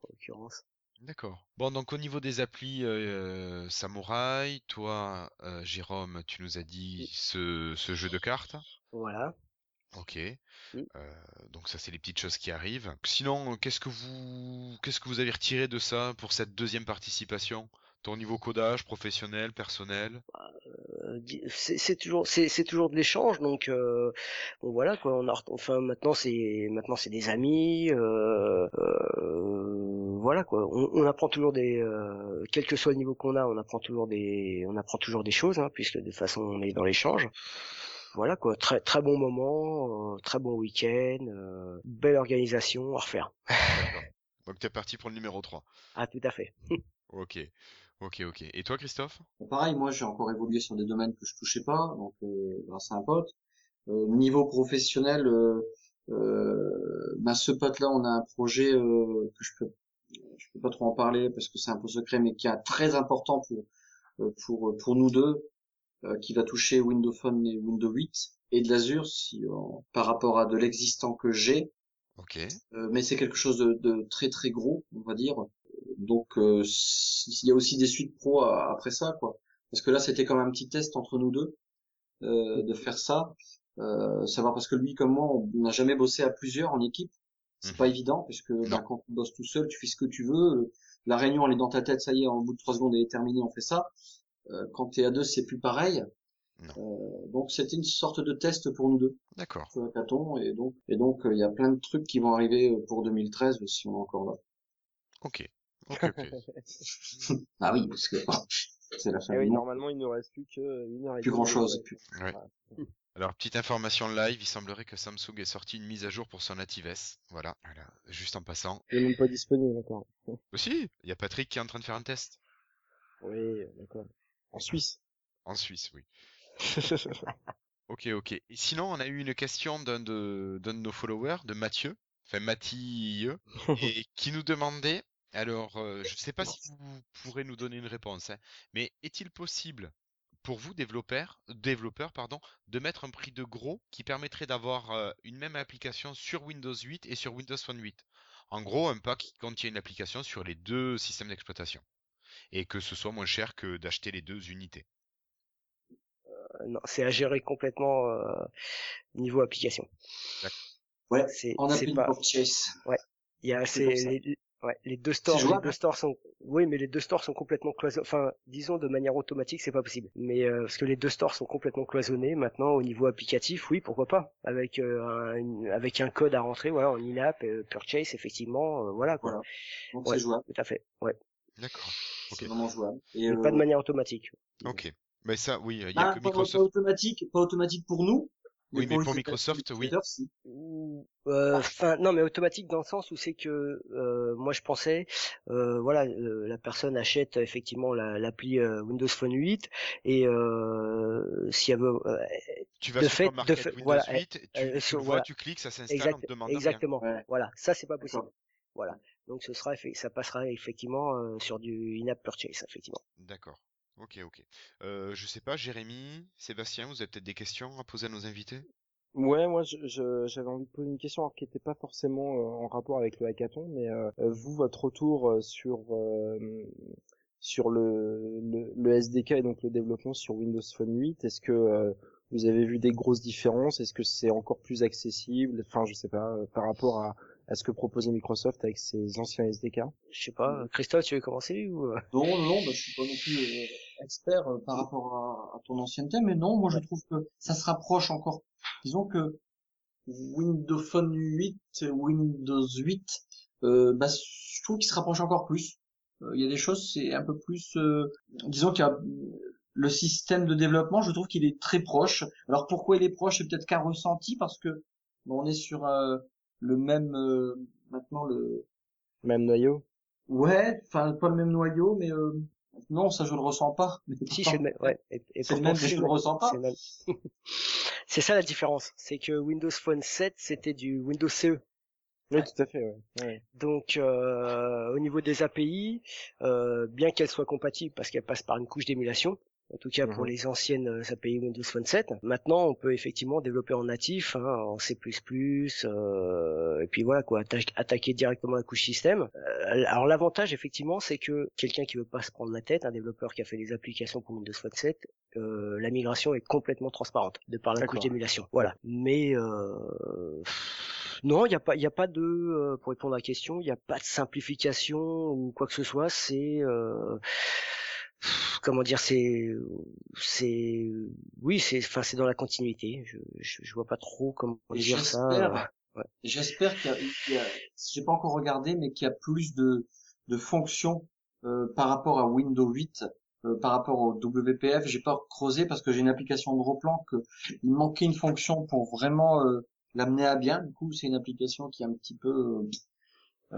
en l'occurrence. D'accord. Bon, donc au niveau des applis euh, Samouraï, toi, euh, Jérôme, tu nous as dit ce, ce jeu de cartes. Voilà. Ok. Mm. Euh, donc ça, c'est les petites choses qui arrivent. Sinon, qu'est-ce que vous, qu'est-ce que vous avez retiré de ça pour cette deuxième participation? Ton niveau codage, professionnel, personnel? Euh, di- c'est toujours c'est toujours de l'échange donc euh, bon voilà quoi on a enfin maintenant c'est maintenant c'est des amis euh, voilà quoi on, on apprend toujours des euh, quel que soit le niveau qu'on a on apprend toujours des on apprend toujours des choses hein, puisque de toute façon on est dans l'échange voilà quoi très très bon moment euh, très bon week-end euh, belle organisation à refaire. Donc t'es parti pour le numéro 3. ah tout à fait Ok. Ok, ok. Et toi, Christophe? Pareil, moi j'ai encore évolué sur des domaines que je touchais pas, donc euh, grâce à un pote. Euh, niveau professionnel, euh, euh, bah, ce pote-là, on a un projet euh, que je peux, je peux pas trop en parler parce que c'est un peu secret, mais qui est très important pour euh, pour pour nous deux, euh, qui va toucher Windows Phone et Windows 8 et de l'Azure, si euh, par rapport à de l'existant que j'ai. Ok. Euh, mais c'est quelque chose de, de très très gros, on va dire. Donc euh, il y a aussi des suites pro après ça, quoi. Parce que là, c'était comme un petit test entre nous deux euh, de faire ça. Euh, savoir parce que lui comme moi, on n'a jamais bossé à plusieurs en équipe. C'est Mhm. pas évident parce que bah, quand tu bosses tout seul, tu fais ce que tu veux. La réunion, elle est dans ta tête, ça y est, en bout de trois secondes, elle est terminée, on fait ça. Euh, quand t'es à deux, c'est plus pareil. Euh, donc c'était une sorte de test pour nous deux D'accord. sur Hackathon et donc et donc euh, il y a plein de trucs qui vont arriver euh, pour 2013 si on est encore là. Ok. Ok, ok. Ah oui, parce que c'est la fin Eh du oui, normalement, il nous reste plus que une heure et Plus grand chose. Ouais. Alors, petite information live, il semblerait que Samsung ait sorti une mise à jour pour son Native S. Voilà, voilà. juste en passant. Il est même pas disponible encore. Aussi, il y a Patrick qui est en train de faire un test. Oui, d'accord. En Suisse. En Suisse, oui. Ok, ok. Et sinon, on a eu une question d'un de, d'un de nos followers, de Mathieu, enfin Mathieu, et qui nous demandait, alors, euh, je ne sais pas si vous pourrez nous donner une réponse, hein, mais est-il possible pour vous, développeurs, développeurs pardon, de mettre un prix de gros qui permettrait d'avoir euh, une même application sur Windows 8 et sur Windows Phone 8? En gros, un pack qui contient une application sur les deux systèmes d'exploitation. Et que ce soit moins cher que d'acheter les deux unités. Euh, non c'est à gérer complètement euh, niveau application Ouais, c'est on c'est appelle pas purchase. Il y a C'est c'est pour ça. les, ouais, les deux stores, les deux stores sont oui, mais les deux stores sont complètement cloisonnés. Enfin, disons de manière automatique, c'est pas possible. Mais euh, parce que les deux stores sont complètement cloisonnés maintenant au niveau applicatif, oui, pourquoi pas Avec euh, un, une- avec un code à rentrer, voilà, en in-app euh, purchase, effectivement, euh, voilà quoi. Voilà. Donc Ouais, c'est jouable, tout à fait. Ouais, D'accord. C'est vraiment jouable. Et mais pas de manière automatique. Ok. Mais ça, oui, il y a ah, que pas, pas Microsoft. automatique, pas automatique pour nous. Oui, mais pour Microsoft, oui. euh, Enfin, non, mais automatique dans le sens où c'est que euh, moi je pensais, euh, voilà, euh, la personne achète effectivement la- l'appli euh, Windows Phone 8 et euh, si elle veut, euh, Tu vas de sur fait- de Windows voilà, 8, tu, euh, tu sur- le vois, voilà. tu cliques, ça s'installe, on te demande rien. exactement, Ouais. voilà, ça c'est pas possible. Voilà, donc ce sera, ça passera effectivement euh, sur du in-app purchase effectivement. D'accord. Ok, ok. Euh, je sais pas, Jérémy, Sébastien, vous avez peut-être des questions à poser à nos invités? Ouais, moi je- je- j'avais envie de poser une question alors, qui n'était pas forcément euh, en rapport avec le hackathon, mais euh, euh, vous, votre retour euh, sur euh, sur le, le, le SDK et donc le développement sur Windows Phone 8, est-ce que euh, vous avez vu des grosses différences? Est-ce que c'est encore plus accessible? Enfin, je sais pas, euh, par rapport à, à ce que proposait Microsoft avec ses anciens SDK. Je sais pas, Christophe, tu veux commencer ou euh? Non, non, non, bah, je suis pas non plus euh, expert euh, par rapport à, à ton ancienneté, mais non, moi je trouve que ça se rapproche encore. Disons que Windows Phone 8, Windows 8, euh, bah, je trouve qu'il se rapproche encore plus. Euh, Il y a des choses, c'est un peu plus, euh, disons qu'il y a le système de développement, je trouve qu'il est très proche. Alors pourquoi il est proche, c'est peut-être qu'un ressenti parce que bon, on est sur euh, le même euh, maintenant le Même noyau. ouais, enfin pas le même noyau, mais euh, non, ça je le ressens pas. Mais Si, c'est le même, ouais. Et, et c'est le pourtant, même, mais je le le ressens pas. c'est ça la différence, c'est que Windows Phone 7 c'était du Windows CE. Oui, tout à fait. Ouais. ouais. Donc euh, au niveau des API, euh, bien qu'elles soient compatibles parce qu'elles passent par une couche d'émulation, en tout cas pour Mhm. les anciennes euh, API Windows Phone 7, maintenant on peut effectivement développer en natif, hein, en C++, euh, et puis voilà quoi, atta- attaquer directement la couche système. Euh, alors l'avantage effectivement c'est que quelqu'un qui veut pas se prendre la tête, un développeur qui a fait des applications pour Windows Phone 7, euh, la migration est complètement transparente de par la couche d'émulation. Voilà. Mais euh, non, il n'y a pas, il y a pas de, euh, pour répondre à la question, il n'y a pas de simplification ou quoi que ce soit. C'est, euh, comment dire, c'est, c'est, oui, c'est, enfin, c'est dans la continuité. Je, je, je vois pas trop comment dire ça. j'espère- euh, J'espère qu'il y a, j'ai pas encore regardé, mais qu'il y a plus de, de fonctions euh, par rapport à Windows 8, euh, par rapport au WPF. J'ai pas creusé parce que j'ai une application de replan que il manquait une fonction pour vraiment euh, l'amener à bien. Du coup, c'est une application qui est un petit peu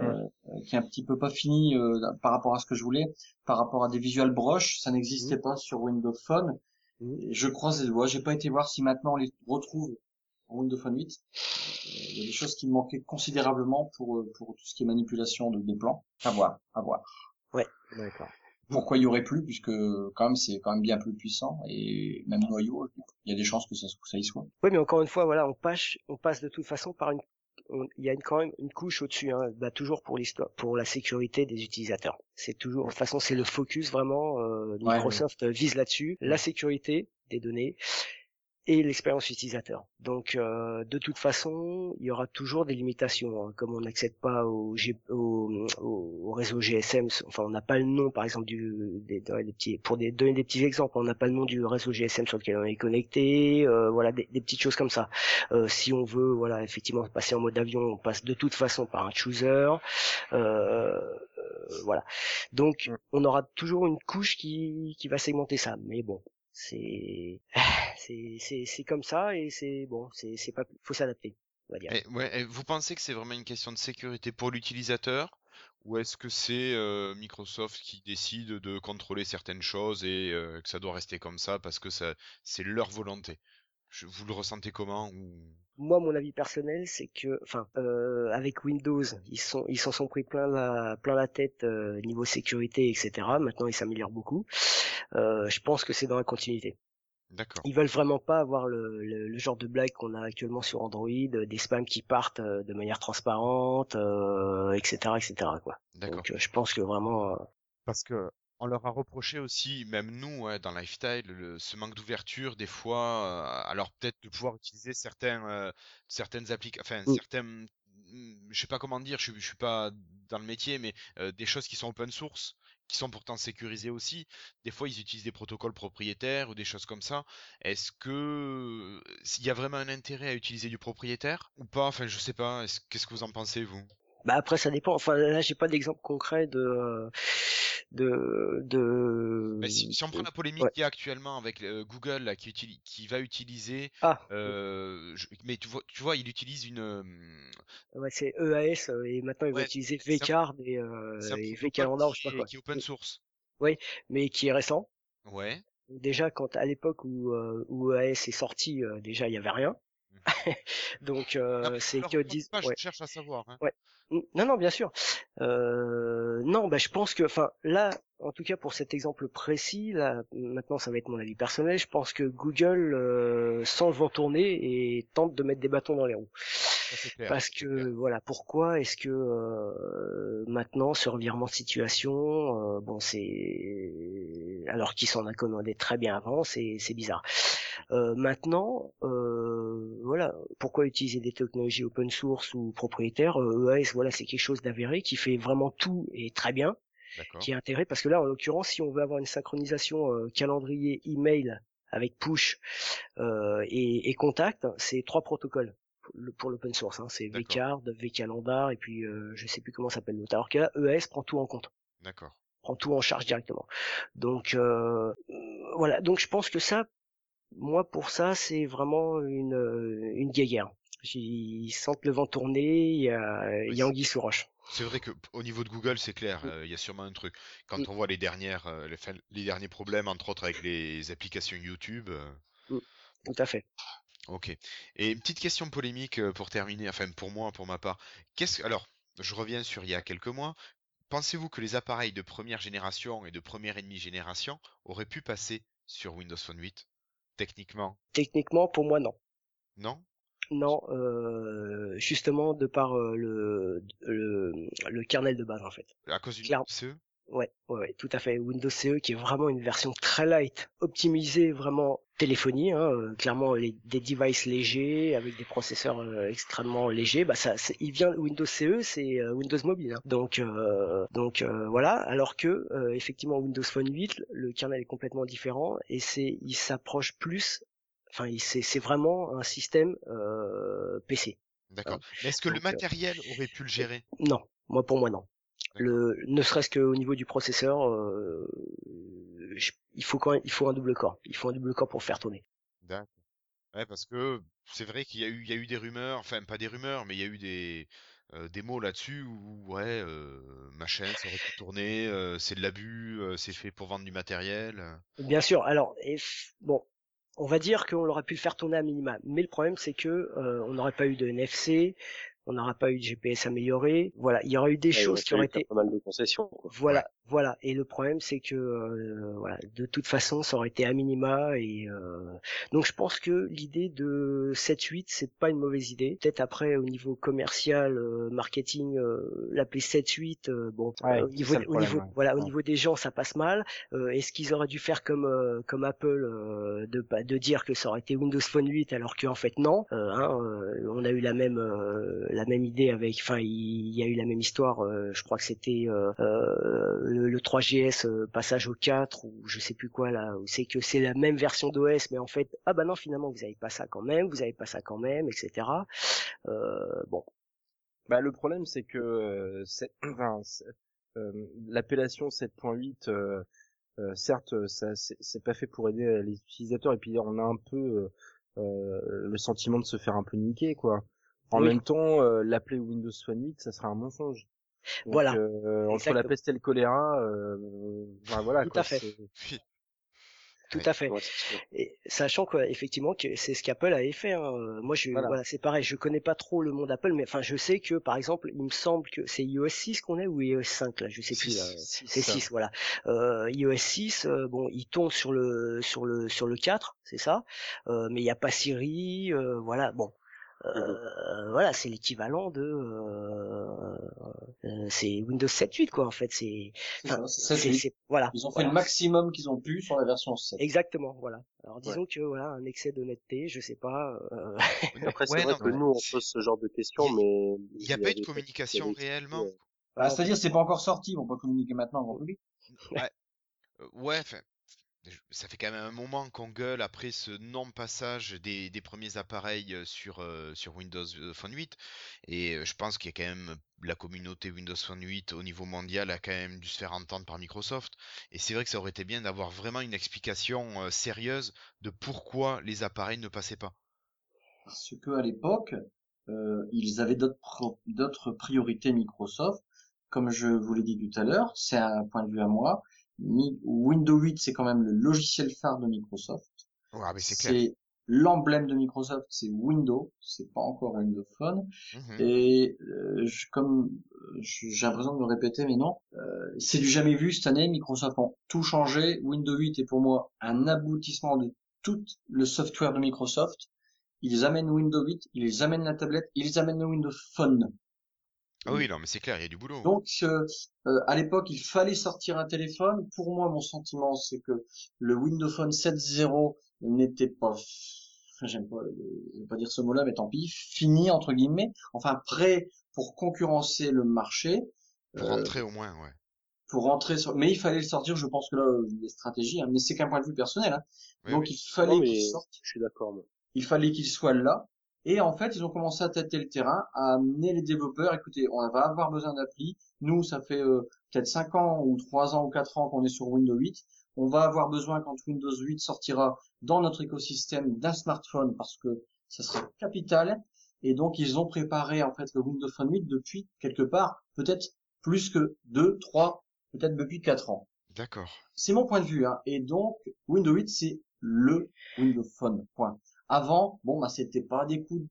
euh, qui est un petit peu pas finie euh, par rapport à ce que je voulais, par rapport à des visual brush, ça n'existait pas sur Windows Phone. Mhm. Et Je croise les doigts. J'ai pas été voir si maintenant on les retrouve en Windows Phone 8. Euh, Il y a des choses qui me manquaient considérablement pour pour tout ce qui est manipulation de, des plans. À voir, à voir. D'accord. Pourquoi il y aurait plus puisque quand même c'est quand même bien plus puissant et même noyau, il y a des chances que ça, que ça y soit. Oui, mais encore une fois, voilà, on passe, on passe de toute façon par une, il y a une, quand même une couche au-dessus, hein, bah, toujours pour l'histoire, pour la sécurité des utilisateurs. C'est toujours, de toute façon, c'est le focus vraiment. euh, Ouais, Microsoft vise là-dessus, la sécurité des données et l'expérience utilisateur. Donc, euh, de toute façon, il y aura toujours des limitations. hein. Comme on n'accède pas au, G- au, au- au réseau GSM, enfin, on n'a pas le nom, par exemple, du, des, des petits, pour des, donner des petits exemples, on n'a pas le nom du réseau GSM sur lequel on est connecté, euh, voilà, des, des petites choses comme ça. Euh, si on veut, voilà, effectivement, passer en mode avion, on passe de toute façon par un chooser. Euh, euh, voilà. Donc, on aura toujours une couche qui, qui va segmenter ça. Mais bon, c'est, c'est, c'est, comme ça et c'est bon, c'est, c'est pas, faut s'adapter, on va dire. Vous pensez que c'est vraiment une question de sécurité pour l'utilisateur ou est-ce que c'est euh, Microsoft qui décide de contrôler certaines choses et euh, que ça doit rester comme ça parce que ça c'est leur volonté? Vous le ressentez comment. Moi, mon avis personnel, c'est que, enfin, euh, avec Windows, ils sont, ils s'en sont pris plein la, plein la tête euh, niveau sécurité, etc. Maintenant, ils s'améliorent beaucoup. Euh, je pense que c'est dans la continuité. D'accord. Ils veulent vraiment pas avoir le, le, le genre de blague qu'on a actuellement sur Android, euh, des spams qui partent euh, de manière transparente, euh, etc., etc. Quoi. D'accord. Donc, euh, je pense que vraiment, euh, Parce que on leur a reproché aussi, même nous, ouais, dans Lifestyle, le- ce manque d'ouverture des fois. euh, alors peut-être de pouvoir utiliser certains, euh, certaines applications, enfin Mm. certains, mm, je sais pas comment dire, je, suis- je suis pas dans le métier, mais euh, des choses qui sont open source, qui sont pourtant sécurisées aussi. Des fois, ils utilisent des protocoles propriétaires ou des choses comme ça. Est-ce que s'il y a vraiment un intérêt à utiliser du propriétaire ou pas? Enfin, je sais pas. Est-ce- Qu'est-ce que vous en pensez vous? Bah après ça dépend. Enfin là, j'ai pas d'exemple concret de, de, de. Mais si, si on prend la polémique ouais. qu'il y a actuellement avec euh, Google là, qui, va utiliser, Ah, euh, je- mais tu vois, tu vois, il utilise une, euh, ouais, c'est EAS et maintenant vont Ouais, utiliser un- vcard et, euh, et vcalendar, je sais pas quoi. qui est open source. Mais qui est récent. Ouais. Déjà, quand à l'époque où, où EAS est sorti, déjà il y avait rien. Donc euh, c'est que disent. ouais. je cherche à savoir. Hein. Non, non, bien sûr. Euh, non, bah, je pense que, enfin, là, en tout cas pour cet exemple précis, là, maintenant ça va être mon avis personnel, je pense que Google euh, sent le vent tourner et tente de mettre des bâtons dans les roues. Ça, c'est clair, Parce que clair. voilà, pourquoi est-ce que euh, maintenant ce revirement de situation, euh, bon c'est alors qu'ils s'en accomodaient très bien avant, c'est c'est bizarre. Euh, maintenant, euh, voilà, pourquoi utiliser des technologies open source ou propriétaires EAS, voilà, c'est quelque chose d'avéré qui fait vraiment tout et très bien, qui est intérêt parce que là, en l'occurrence, si on veut avoir une synchronisation calendrier email avec push et, et contact, c'est trois protocoles pour l'open source. Hein. C'est vCard, vCalendar et puis euh, je sais plus comment s'appelle l'autre. Alors que là, ES prend tout en compte. D'accord. Prend tout en charge directement. Donc euh, voilà. Donc je pense que ça, moi pour ça, c'est vraiment une une guéguerre. Ils sentent le vent tourner. Il y a, il y a anguille sous roche. C'est vrai que au niveau de Google, c'est clair, mm. euh, il y a sûrement un truc. Quand mm. on voit les dernières, euh, les, les, derniers problèmes, entre autres avec les applications YouTube. Mm. Tout à fait. Ok. Et une petite question polémique euh, pour terminer, enfin pour moi, pour ma part. Qu'est-ce alors, je reviens sur il y a quelques mois. Pensez-vous que les appareils de première génération et de première et demie génération auraient pu passer sur Windows Phone 8 techniquement? Techniquement, pour moi, non. Non? Non, euh, justement de par euh, le, le, kernel de base en fait. À cause du CE Ouais, ouais, ouais, tout à fait. Windows CE qui est vraiment une version très light, optimisée vraiment téléphonie, hein, euh, clairement les, des devices légers avec des processeurs euh, extrêmement légers, bah ça, il vient Windows CE, c'est euh, Windows Mobile, hein. donc donc voilà. Alors que effectivement Windows Phone 8, le kernel est complètement différent et c'est il s'approche plus, enfin c'est c'est vraiment un système PC. D'accord. Est-ce que le matériel aurait pu le gérer? Non, moi pour moi non. Le, ne serait-ce qu'au niveau du processeur, euh, il faut quand même, il faut un double corps. Il faut un double corps pour faire tourner. D'accord. Ouais, parce que c'est vrai qu'il y a eu, il y a eu des rumeurs, enfin pas des rumeurs, mais il y a eu des, euh, des mots là-dessus où ouais, euh, ma chaîne ça aurait pu tourner, c'est de l'abus, c'est fait pour vendre du matériel. Bien sûr. Alors, bon, on va dire qu'on aurait pu le faire tourner à minima, mais le problème c'est que on n'aurait pas eu de NFC, on n'aura pas eu de GPS amélioré. Voilà, il y aurait eu des choses qui auraient été pas mal de concessions. Voilà, voilà. Et le problème, c'est que euh, voilà, de toute façon, ça aurait été à minima. Et euh... donc, je pense que l'idée de 7-8, c'est pas une mauvaise idée. Peut-être après, au niveau commercial, euh, marketing, euh, l'appeler 7-8, bon, au niveau, au niveau voilà, au niveau des gens, ça passe mal. Est-ce qu'ils auraient dû faire comme comme Apple, de de dire que ça aurait été Windows Phone 8 alors qu'en fait non. Hein, on a eu la même la même idée avec, enfin, il y a eu la même histoire. je crois que c'était le, 3GS euh, passage au 4 ou je sais plus quoi là, c'est que c'est la même version d'OS, mais en fait, ah bah non, finalement, vous avez pas ça quand même, vous avez pas ça quand même, etc. Euh, bon. Bah le problème c'est que euh, enfin, l'appellation 7.8 certes ça c'est pas fait pour aider les utilisateurs et puis on a un peu le sentiment de se faire un peu niquer quoi. En même temps, l'appeler Windows Phone 8, ça sera un mensonge voilà. Euh, entre la peste et le choléra, euh, voilà. Tout à fait. Tout à fait. Et sachant que effectivement que c'est ce qu'Apple avait fait. Hein. Moi, je, voilà, c'est pareil. Je connais pas trop le monde Apple, mais enfin, je sais que par exemple, il me semble que c'est iOS 6 qu'on est ou iOS 5 là, je sais plus. C'est 6, voilà. Euh, iOS 6, euh, bon, il tombe sur le sur le sur le 4, c'est ça. Euh, mais il n'y a pas Siri, euh, voilà. Bon, euh, voilà, c'est l'équivalent de euh, euh, c'est Windows 7.8 quoi en fait. C'est voilà. Ils ont fait le maximum qu'ils ont pu sur la version 7. Exactement, voilà. Alors disons que voilà un excès d'honnêteté, je sais pas. Après c'est vrai que nous on pose ce genre de questions, mais il n'y a, pas eu de communication réellement. Bah, c'est-à-dire c'est pas encore sorti, vont pas communiquer maintenant en public. Ouais, ouais, ça fait quand même un moment qu'on gueule après ce non-passage des, premiers appareils sur, Windows Phone 8. Et je pense qu'il y a quand même la communauté Windows Phone 8 au niveau mondial a quand même dû se faire entendre par Microsoft. Et c'est vrai que ça aurait été bien d'avoir vraiment une explication sérieuse de pourquoi les appareils ne passaient pas. Parce que à l'époque, ils avaient d'autres priorités Microsoft. Comme je vous l'ai dit tout à l'heure, c'est un point de vue à moi Windows 8, c'est quand même le logiciel phare de Microsoft. c'est l'emblème de Microsoft, c'est Windows, c'est pas encore Windows Phone. Mhm. Et euh, comme j'ai l'impression de me répéter, mais non, euh, c'est du jamais vu cette année. Microsoft a tout changé. Windows 8 est pour moi un aboutissement de tout le software de Microsoft. Ils amènent Windows 8, ils amènent la tablette, ils amènent le Windows Phone. Ah oui, non, mais c'est clair, il y a du boulot. Donc, euh, euh, à l'époque, il fallait sortir un téléphone. Pour moi, mon sentiment, c'est que le Windows Phone 7.0 n'était pas, j'aime pas, je vais pas dire ce mot-là, mais tant pis, fini entre guillemets. Enfin, prêt pour concurrencer le marché. Pour Euh, rentrer au moins, ouais. pour rentrer sur, mais il fallait le sortir. Je pense que là, euh, des stratégies, hein, mais c'est qu'un point de vue personnel. Hein. Oui, Donc, oui. il fallait qu'il sorte. je suis d'accord. moi. il fallait qu'il soit là. Et en fait, ils ont commencé à tâter le terrain, à amener les développeurs. Écoutez, on va avoir besoin d'appli. Nous, ça fait euh, peut-être 5 ans ou 3 ans ou 4 ans qu'on est sur Windows 8. On va avoir besoin, quand Windows 8 sortira dans notre écosystème, d'un smartphone parce que ça sera capital. Et donc, ils ont préparé en fait le Windows Phone 8 depuis quelque part, peut-être plus que 2, 3, peut-être depuis 4 ans. D'accord. C'est mon point de vue. Hein. Et donc, Windows 8, c'est le Windows Phone. Point. Avant, bon, bah, c'était pas des coups de-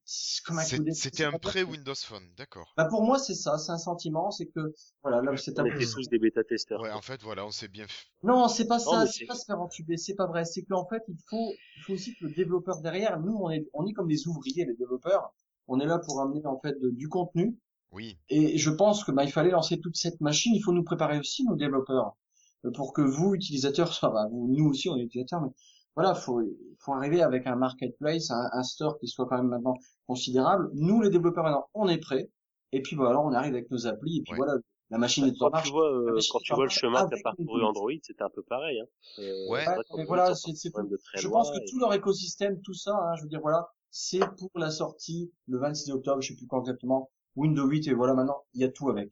comme un coup C'était un pas pré possible. Windows Phone, d'accord. Bah, pour moi, c'est ça, c'est un sentiment, c'est que, voilà, là, c'est un était tous des bêta-testeurs. Ouais, en fait, voilà, on s'est bien f- Non, c'est pas ça, c'est pas se faire entuber, c'est pas vrai. C'est qu'en fait, il faut, il faut aussi que le développeur derrière, nous, on est, on est comme des ouvriers, les développeurs. On est là pour amener, en fait, de- du contenu. Oui, Et je pense que, bah, il fallait lancer toute cette machine. Il faut nous préparer aussi, nos développeurs, euh, pour que vous, utilisateurs, va, vous, nous aussi, on est utilisateurs, mais voilà, faut, faut arriver avec un marketplace, un, un store qui soit quand même maintenant considérable. Nous, les développeurs, maintenant, on est prêts. Et puis, voilà, on arrive avec nos applis, et puis Ouais. voilà, la machine est en Quand marche. tu vois, euh, quand tu vois le chemin qu'a parcouru. Android, c'était un peu pareil. Hein. Euh, Ouais. vrai mais voilà, c'est- Je pense que et- tout leur écosystème, tout ça, hein, je veux dire, voilà, c'est pour la sortie le 26 octobre, je sais plus quand exactement, Windows 8, et voilà, maintenant, il y a tout avec.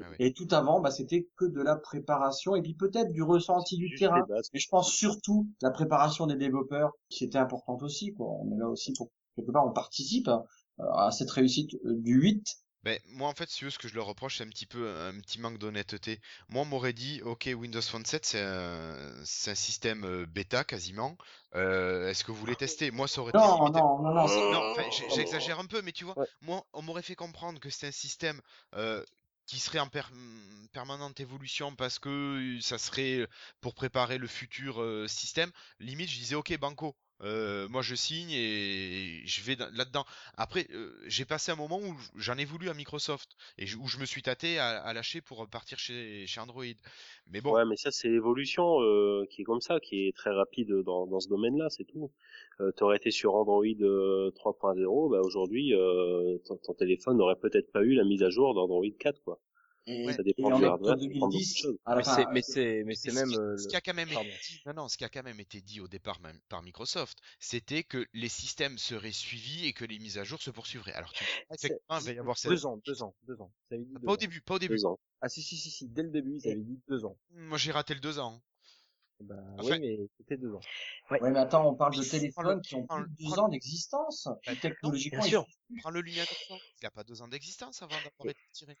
Ah oui. Et tout avant, bah, c'était que de la préparation, et puis peut-être du ressenti du juste terrain. Mais je pense surtout la préparation des développeurs, qui était importante aussi, quoi. On est là aussi pour, quelque part, on participe hein, à cette réussite euh, du 8. Ben, moi, en fait, si tu veux, ce que je leur reproche, c'est un petit peu un petit manque d'honnêteté. Moi, on m'aurait dit, ok, Windows Phone 7, c'est un, c'est un système euh, bêta quasiment. Euh, Est-ce que vous voulez tester? Moi, ça aurait été Non, non, non, non, c'est- Non, j'ai- j'exagère un peu, mais tu vois, Ouais. moi, on m'aurait fait comprendre que c'était un système euh, qui serait en per- permanente évolution parce que ça serait pour préparer le futur système. Limite, je disais, ok, Banco, euh, moi je signe et je vais dans- là-dedans. Après, euh, j'ai passé un moment où j'en ai voulu à Microsoft et où je me suis tâté à, lâcher pour partir chez, Android. Mais bon, Ouais, mais ça c'est l'évolution euh, qui est comme ça, qui est très rapide dans, ce domaine-là, c'est tout. T'aurais été sur Android euh, 3.0, bah aujourd'hui ton, ton téléphone n'aurait peut-être pas eu la mise à jour d'Android 4, quoi. Et. Ça et dépend en du octobre hardware, ça dépend de beaucoup de 2010, choses. à la Mais fin, c'est, mais c'est, mais c'est ce même. qui, euh, ce qui a quand même été dit, non, non, ce qui a quand même été dit au départ même par Microsoft, c'était que les systèmes seraient suivis et que les mises à jour se poursuivraient. Alors, tu effectivement, il va y avoir cette... Deux ans, deux ans, deux ans. Avaient dit deux Pas au début, pas au début. Deux ans. Ah si si si si, dès le début ils avaient dit deux ans. Moi, j'ai raté le deux ans. Bah Enfin- oui mais c'était deux ans. Ouais, mais attends, on parle de Mais prends le- téléphones qui ont prends plus le- de prends 12 ans d'existence. Bah, Technologiquement, bien sûr. Prends le Lumia 900. Il a pas deux ans d'existence avant d'avoir été tiré.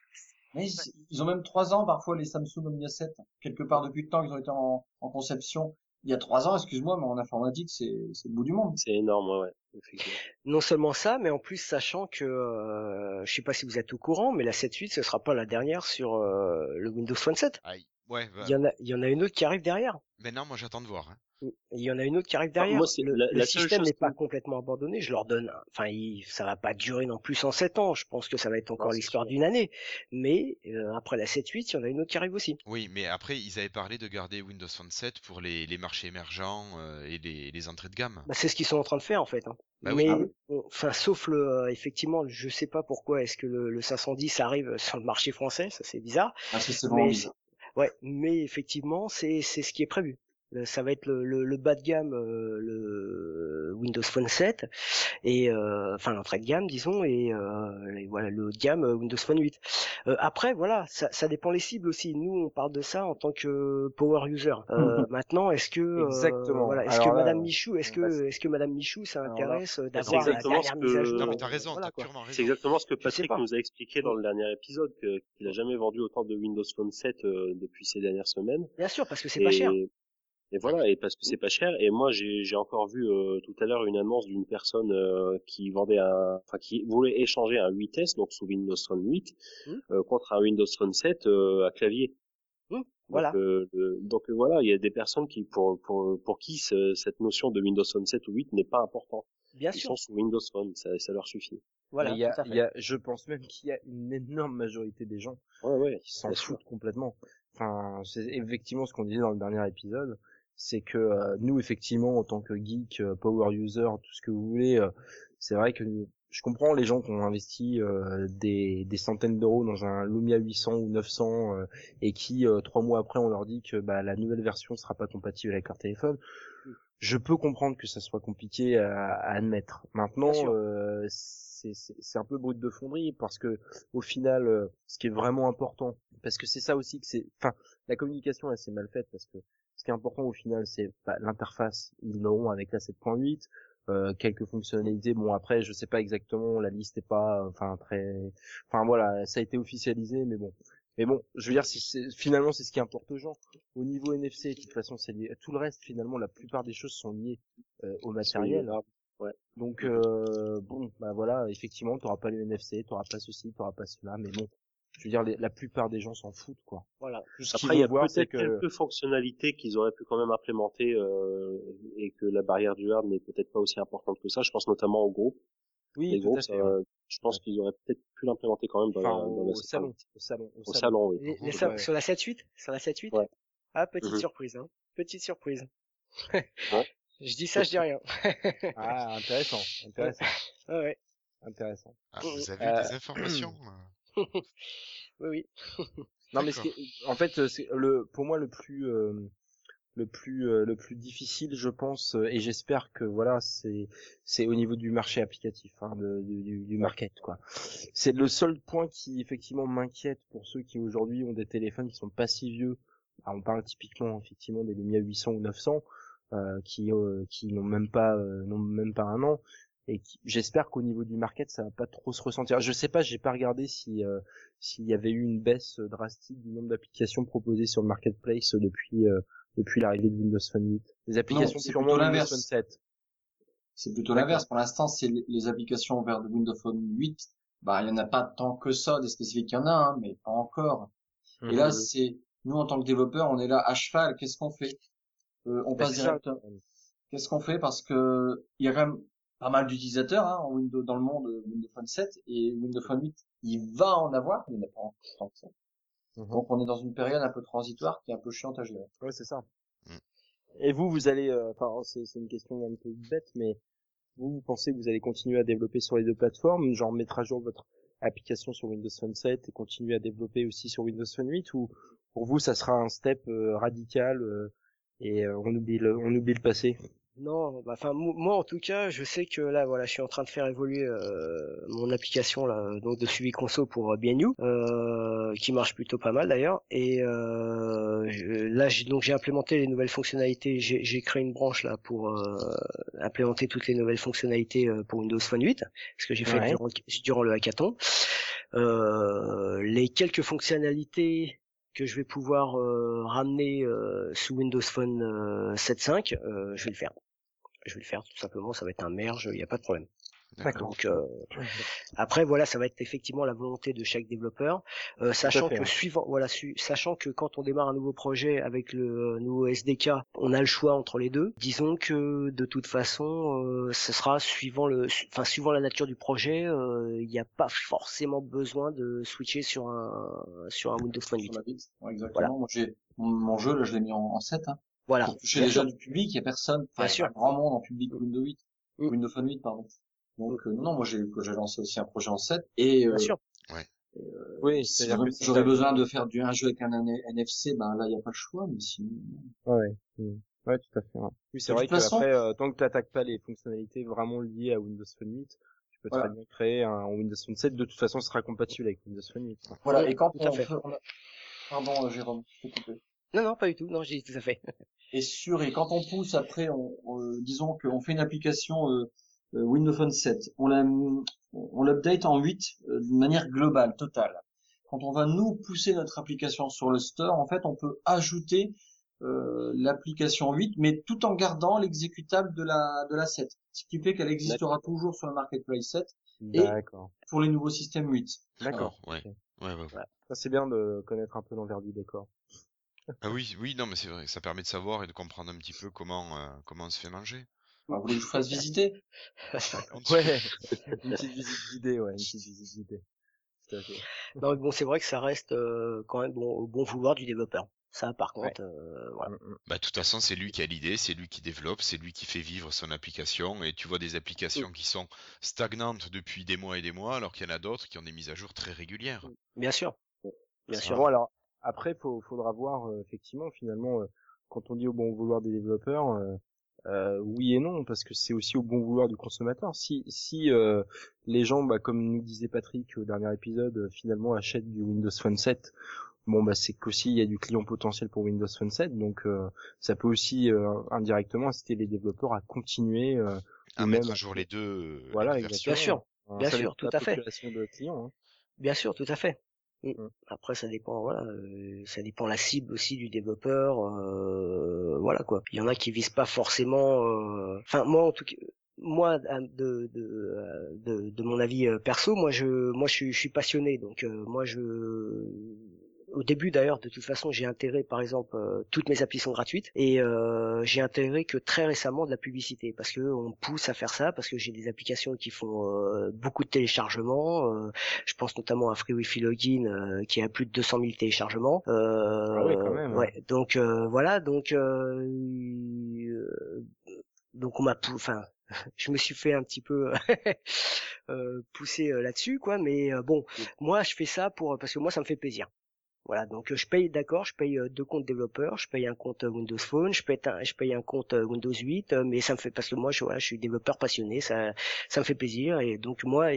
Mais ils, ils ont même trois ans parfois les Samsung Omnia 7. Quelque part depuis le temps qu'ils ont été en, en conception. Il y a trois ans, excuse-moi, mais en informatique, c'est c'est le bout du monde. C'est énorme, ouais, effectivement. Non seulement ça, mais en plus sachant que euh, je sais pas si vous êtes au courant, mais la 7.8 ce sera pas la dernière sur euh, le Windows Phone 7. Aïe. Ouais, bah, Il y en a, il y en a une autre qui arrive derrière. maintenant, moi, j'attends de voir. hein. Il y en a une autre qui arrive derrière. moi, c'est le la- le la seule système n'est pas complètement abandonné. Je leur donne, enfin, il, ça va pas durer non plus en 7 ans. Je pense que ça va être encore l'histoire d'une année. Mais euh, après la 7.8, il y en a une autre qui arrive aussi. Oui, mais après, ils avaient parlé de garder Windows Phone 7 pour les, les marchés émergents euh, et les, les entrées de gamme. Bah, c'est ce qu'ils sont en train de faire en fait. hein. Bah mais Ah oui. enfin, sauf le, euh, effectivement, je sais pas pourquoi est-ce que le, le 510 arrive sur le marché français. Ça c'est bizarre. Ah, c'est Mais. Ouais, mais effectivement, c'est c'est ce qui est prévu. Ça va être le, le, le bas de gamme, euh, le Windows Phone 7, et euh, enfin l'entrée de gamme, disons, et, euh, et voilà le haut de gamme Windows Phone 8. Euh, après, voilà, ça, ça dépend les cibles aussi. Nous, on parle de ça en tant que power user. Euh, maintenant, est-ce que euh, Exactement. voilà, est-ce que là, Madame Michou, est-ce que passe- est-ce que Madame Michou, ça intéresse d'avoir la exactement dernière mise à jour Non, mais t'as raison, voilà, t'as quoi. purement raison. C'est exactement ce que Patrick nous a expliqué dans le dernier épisode, qu'il a jamais vendu autant de Windows Phone 7 euh, depuis ces dernières semaines. Bien sûr, parce que c'est pas cher. Et voilà, et parce que c'est pas cher. Et moi, j'ai j'ai encore vu euh, tout à l'heure une annonce d'une personne euh, qui vendait un, enfin qui voulait échanger un 8S, donc sous Windows Phone 8, Hmm. euh, contre un Windows Phone 7 euh, à clavier. Voilà. Donc, euh, euh, donc euh, voilà, il y a des personnes qui pour pour pour qui ce- cette notion de Windows Phone 7 ou 8 n'est pas important. Bien Ils sûr. sont sous Windows Phone, ça, ça leur suffit. Voilà, il y a, tout à fait. il y a, je pense même qu'il y a une énorme majorité des gens Ouais, ouais. qui s'en foutent complètement. Enfin, c'est effectivement ce qu'on disait dans le dernier épisode, c'est que euh, nous, effectivement, en tant que geek, euh, power user, tout ce que vous voulez, euh, c'est vrai que je comprends les gens qui ont investi euh, des, des centaines d'euros dans un Lumia 800 ou 900 euh, et qui euh, trois mois après on leur dit que bah, la nouvelle version sera pas compatible avec leur téléphone. Je peux comprendre que ça soit compliqué à, à admettre. Maintenant, euh, c'est un peu brut de fonderie parce que au final, euh, ce qui est vraiment important, parce que c'est ça aussi que c'est, enfin, la communication elle s'est mal faite parce que ce qui est important au final, c'est bah, l'interface. Ils l'auront avec la 7.8, euh, quelques fonctionnalités. Bon après, je sais pas exactement, la liste est pas, enfin très, enfin voilà, ça a été officialisé, mais bon. Mais bon, je veux dire, si c'est- finalement, c'est ce qui importe aux gens. Au niveau NFC, de toute façon, c'est lié. Tout le reste, finalement, la plupart des choses sont liées euh, au matériel. Ouais. Donc euh, bon, bah voilà, effectivement, t'auras pas le NFC, t'auras pas ceci, t'auras pas cela, mais bon, je veux dire, les- la plupart des gens s'en foutent, quoi. Voilà. Après, il y a peut-être que quelques fonctionnalités qu'ils auraient pu quand même implémenter euh, et que la barrière du hard n'est peut-être pas aussi importante que ça. Je pense notamment au groupe. oui, Les tout groupes, à fait. euh, je pense qu'ils auraient peut-être pu l'implémenter quand même dans, Enfin, la, dans au, la au salon, au salon, au, Au salon. salon, oui. Les, les Ouais. sa- Sur la 7.8 Sur la 7.8 Ouais. Ah, petite Mhm. surprise, hein. Petite surprise. Je dis ça, je dis rien. Ah, intéressant, intéressant, Ah ouais. intéressant. Ah, vous avez Euh, des informations euh Oui, oui. Non, mais en fait, c'est le, pour moi, le plus, euh, le plus, euh, le plus difficile, je pense, euh, et j'espère que voilà, c'est, c'est au niveau du marché applicatif, hein, de- du, du, du market, quoi. C'est le seul point qui effectivement m'inquiète pour ceux qui aujourd'hui ont des téléphones qui sont pas si vieux. Alors, on parle typiquement effectivement des Lumia 800 ou 900 euh, qui, euh, qui n'ont même pas, euh, n'ont même pas un an. Et j'espère qu'au niveau du market, ça va pas trop se ressentir. Je sais pas, j'ai pas regardé si euh, s'il y avait eu une baisse drastique du nombre d'applications proposées sur le marketplace depuis euh, depuis l'arrivée de Windows Phone 8. Les applications c'est purement plutôt Windows l'inverse. Phone 7. C'est plutôt l'inverse. Pour l'instant, c'est les, applications vers de Windows Phone 8. Bah, il y en a pas tant que ça, des spécifiques, il y en a, hein, mais pas encore. Et là, Mhm. c'est, nous, en tant que développeurs, on est là à cheval, qu'est-ce qu'on fait? Euh, on Bah, passe direct, qu'est-ce qu'on fait? Parce que, il y a quand même pas mal d'utilisateurs, hein, en Windows, dans le monde, euh, Windows Phone 7, et Windows Phone 8, il va en avoir, mais il n'y en a pas encore tant que ça. Donc, on est dans une période un peu transitoire qui est un peu chiante à gérer. Ouais, c'est ça. Mm. Et vous, vous allez, euh, enfin, c'est c'est une question un peu bête, mais vous, vous pensez que vous allez continuer à développer sur les deux plateformes, genre mettre à jour votre application sur Windows Phone 7 et continuer à développer aussi sur Windows Phone 8, ou pour vous, ça sera un step euh, radical euh, et euh, on oublie le, on oublie le passé? Non, bah, enfin mo- moi en tout cas, je sais que là voilà, je suis en train de faire évoluer euh, mon application là, donc de suivi conso pour euh, BNU, euh, qui marche plutôt pas mal d'ailleurs. Et euh, je- là, j'ai donc j'ai implémenté les nouvelles fonctionnalités. J'ai créé une branche là pour euh, implémenter toutes les nouvelles fonctionnalités euh, pour Windows Phone 8, ce que j'ai fait Ouais. durant, durant le hackathon. Euh, les quelques fonctionnalités que je vais pouvoir euh, ramener euh, sous Windows Phone euh, 7.5, euh, je vais le faire. Je vais le faire tout simplement, ça va être un merge, il n'y a pas de problème. D'accord. Donc euh, après voilà, ça va être effectivement la volonté de chaque développeur, euh, sachant fait, que ouais. suivant voilà, su- sachant que quand on démarre un nouveau projet avec le euh, nouveau SDK, on a le choix entre les deux. Disons que de toute façon, euh, ce sera suivant le, su- enfin suivant la nature du projet, euh, il n'y a pas forcément besoin de switcher sur un sur un Windows Phone 8. Sur la bite. Ouais, exactement. Voilà. Moi, j'ai, mon, mon jeu, là, je l'ai mis en, en 7, hein. Voilà. Pour toucher déjà sûr. du public, il y a personne. Enfin, Bien il y a sûr. un grand monde en public Windows 8. Mm. Windows Phone 8, pardon. Donc, euh, non, moi, j'ai, j'ai lancé aussi un projet en 7 et, euh, Bien sûr. Oui, si c'est-à-dire j'aurais, que si j'aurais besoin de faire du, un jeu avec un NFC, ben là, il n'y a pas le choix, mais sinon, Ouais, mm. ouais, tout à fait. ouais. Oui, c'est vrai façon- qu'après, euh, tant que tu n'attaques pas les fonctionnalités vraiment liées à Windows Phone 8, tu peux Voilà. très bien créer un Windows Phone 7. De toute façon, ce sera compatible avec Windows Phone 8. quoi. voilà. Oui, Et quand tout à on, fait. fait- on a- pardon, euh, Jérôme, je t'ai coupé. Non, non, pas du tout. Non, j'ai tout à fait. Et sur, et quand on pousse après, on, on- disons qu'on fait une application euh, euh, Windows Phone 7, on la, on l'update en 8 euh, de manière globale, totale. Quand on va nous pousser notre application sur le store, en fait, on peut ajouter euh, l'application 8, mais tout en gardant l'exécutable de la de la 7, ce qui fait qu'elle existera toujours sur le marketplace 7 Et- D'accord. pour les nouveaux systèmes 8. D'accord. Ouais. Ouais, ouais, ouais. Ça, c'est bien de connaître un peu l'envers du décor. Ah oui, oui, non, mais c'est vrai, ça permet de savoir et de comprendre un petit peu comment, euh, comment on se fait manger. Bah, vous voulez que je vous fasse visiter? Ouais, une petite visite d'idée, ouais, une petite visite d'idée. Tout à fait. Non, mais bon, c'est vrai que ça reste euh, quand même bon, au bon vouloir du développeur. Ça, par Ouais. contre, euh, voilà. Mm, mm. Bah, de toute façon, c'est lui qui a l'idée, c'est lui qui développe, c'est lui qui fait vivre son application. Et tu vois des applications qui sont stagnantes depuis des mois et des mois, alors qu'il y en a d'autres qui ont des mises à jour très régulières. Bien sûr. Bien sûr. Bon alors après faut, faudra voir euh, effectivement finalement euh, quand on dit au bon vouloir des développeurs euh, euh, oui et non parce que c'est aussi au bon vouloir du consommateur si si euh, les gens bah, comme nous disait Patrick au dernier épisode euh, finalement achètent du Windows Phone 7 bon bah c'est qu'aussi il y a du client potentiel pour Windows Phone 7 donc euh, ça peut aussi euh, indirectement inciter les développeurs à continuer euh, À ou mettre même à jour les deux, euh, les voilà versions. Bien sûr. Hein, Bien sûr, tout à fait. population de clients hein. Bien sûr, tout à fait. Mm. Mm. Après, ça dépend, voilà, euh, ça dépend la cible aussi du développeur, euh, voilà quoi. Il y en a qui visent pas forcément. euh, Enfin, moi en tout cas, moi de de, euh, de de mon avis euh, perso, moi je moi je suis, je suis passionné, donc moi je au début d'ailleurs, de toute façon, j'ai intégré par exemple euh, toutes mes applis sont gratuites et euh, j'ai intégré que très récemment de la publicité parce que on me pousse à faire ça parce que j'ai des applications qui font euh, beaucoup de téléchargements. euh, je pense notamment à Free Wi-Fi Login euh, qui a plus de 200 000 téléchargements. Euh, Ah oui, quand même. Ouais, donc euh, voilà, donc donc on m'a, enfin, je me suis fait un petit peu pousser là-dessus, quoi. Mais bon, moi je fais ça pour parce que moi ça me fait plaisir. Voilà, donc euh, je paye, d'accord, je paye euh, deux comptes développeurs, je paye un compte euh, Windows Phone, je paye un, je paye un compte Windows 8, euh, mais ça me fait parce que moi je, voilà, je suis développeur passionné, ça, ça me fait plaisir et donc moi,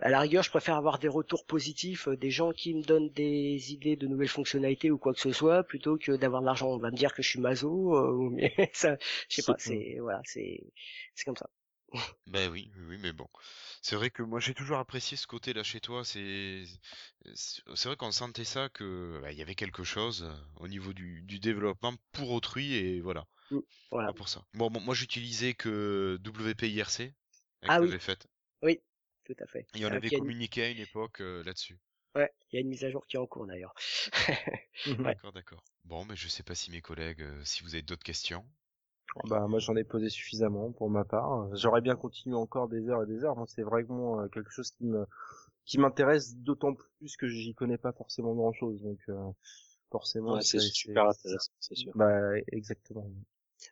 à la rigueur, je préfère avoir des retours positifs, des gens qui me donnent des idées de nouvelles fonctionnalités ou quoi que ce soit, plutôt que d'avoir de l'argent. On va me dire que je suis maso, euh, ou- mais ça, je sais pas, c'est voilà, c'est c'est comme ça. Ben oui, oui, oui, mais bon. C'est vrai que moi j'ai toujours apprécié ce côté-là chez toi. C'est, c'est vrai qu'on sentait ça que bah, il y avait quelque chose euh, au niveau du, du développement pour autrui et voilà. Voilà. Pas pour ça. Bon, bon, moi j'utilisais que WPIRC avec Ah oui. fait. Oui, tout à fait. Et on avait une- communiqué à une époque euh, là-dessus. Ouais, il y a une mise à jour qui est en cours d'ailleurs. Ouais. D'accord, d'accord. Bon, mais je sais pas si mes collègues, euh, si vous avez d'autres questions. Bah moi j'en ai posé suffisamment pour ma part. J'aurais bien continué encore des heures et des heures. Moi c'est vraiment euh, quelque chose qui me qui m'intéresse d'autant plus que j'y connais pas forcément grand chose. Donc euh, forcément Ouais, c'est super intéressant, c'est sûr. Bah exactement.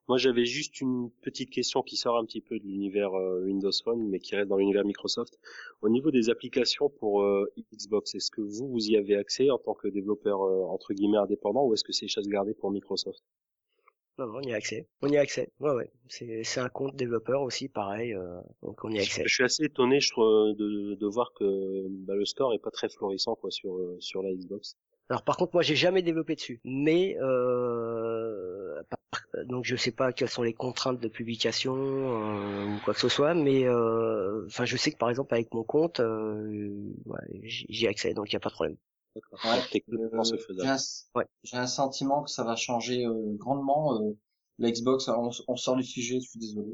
Moi, j'avais juste une petite question qui sort un petit peu de l'univers euh, Windows Phone, mais qui reste dans l'univers Microsoft. Au niveau des applications pour euh, Xbox, est-ce que vous, vous y avez accès en tant que développeur entre guillemets indépendant, ou est-ce que c'est chasse gardée pour Microsoft? Non, non, on y a accès. On y a accès. Ouais, ouais. C'est c'est un compte développeur aussi, pareil. euh, donc on y a accès. Je suis assez étonné, je trouve, de, de voir que bah, le store est pas très florissant quoi sur euh, sur la Xbox. Alors par contre, moi, j'ai jamais développé dessus. Mais euh, donc je sais pas quelles sont les contraintes de publication euh, ou quoi que ce soit, mais euh, enfin, je sais que par exemple avec mon compte, euh, ouais, j'y j'y ai accès, donc il y a pas de problème. Ouais, techniquement, Euh, c'est faisable. Ouais. j'ai un sentiment que ça va changer euh, grandement euh, la Xbox. Alors, on, on sort du sujet, je suis désolé.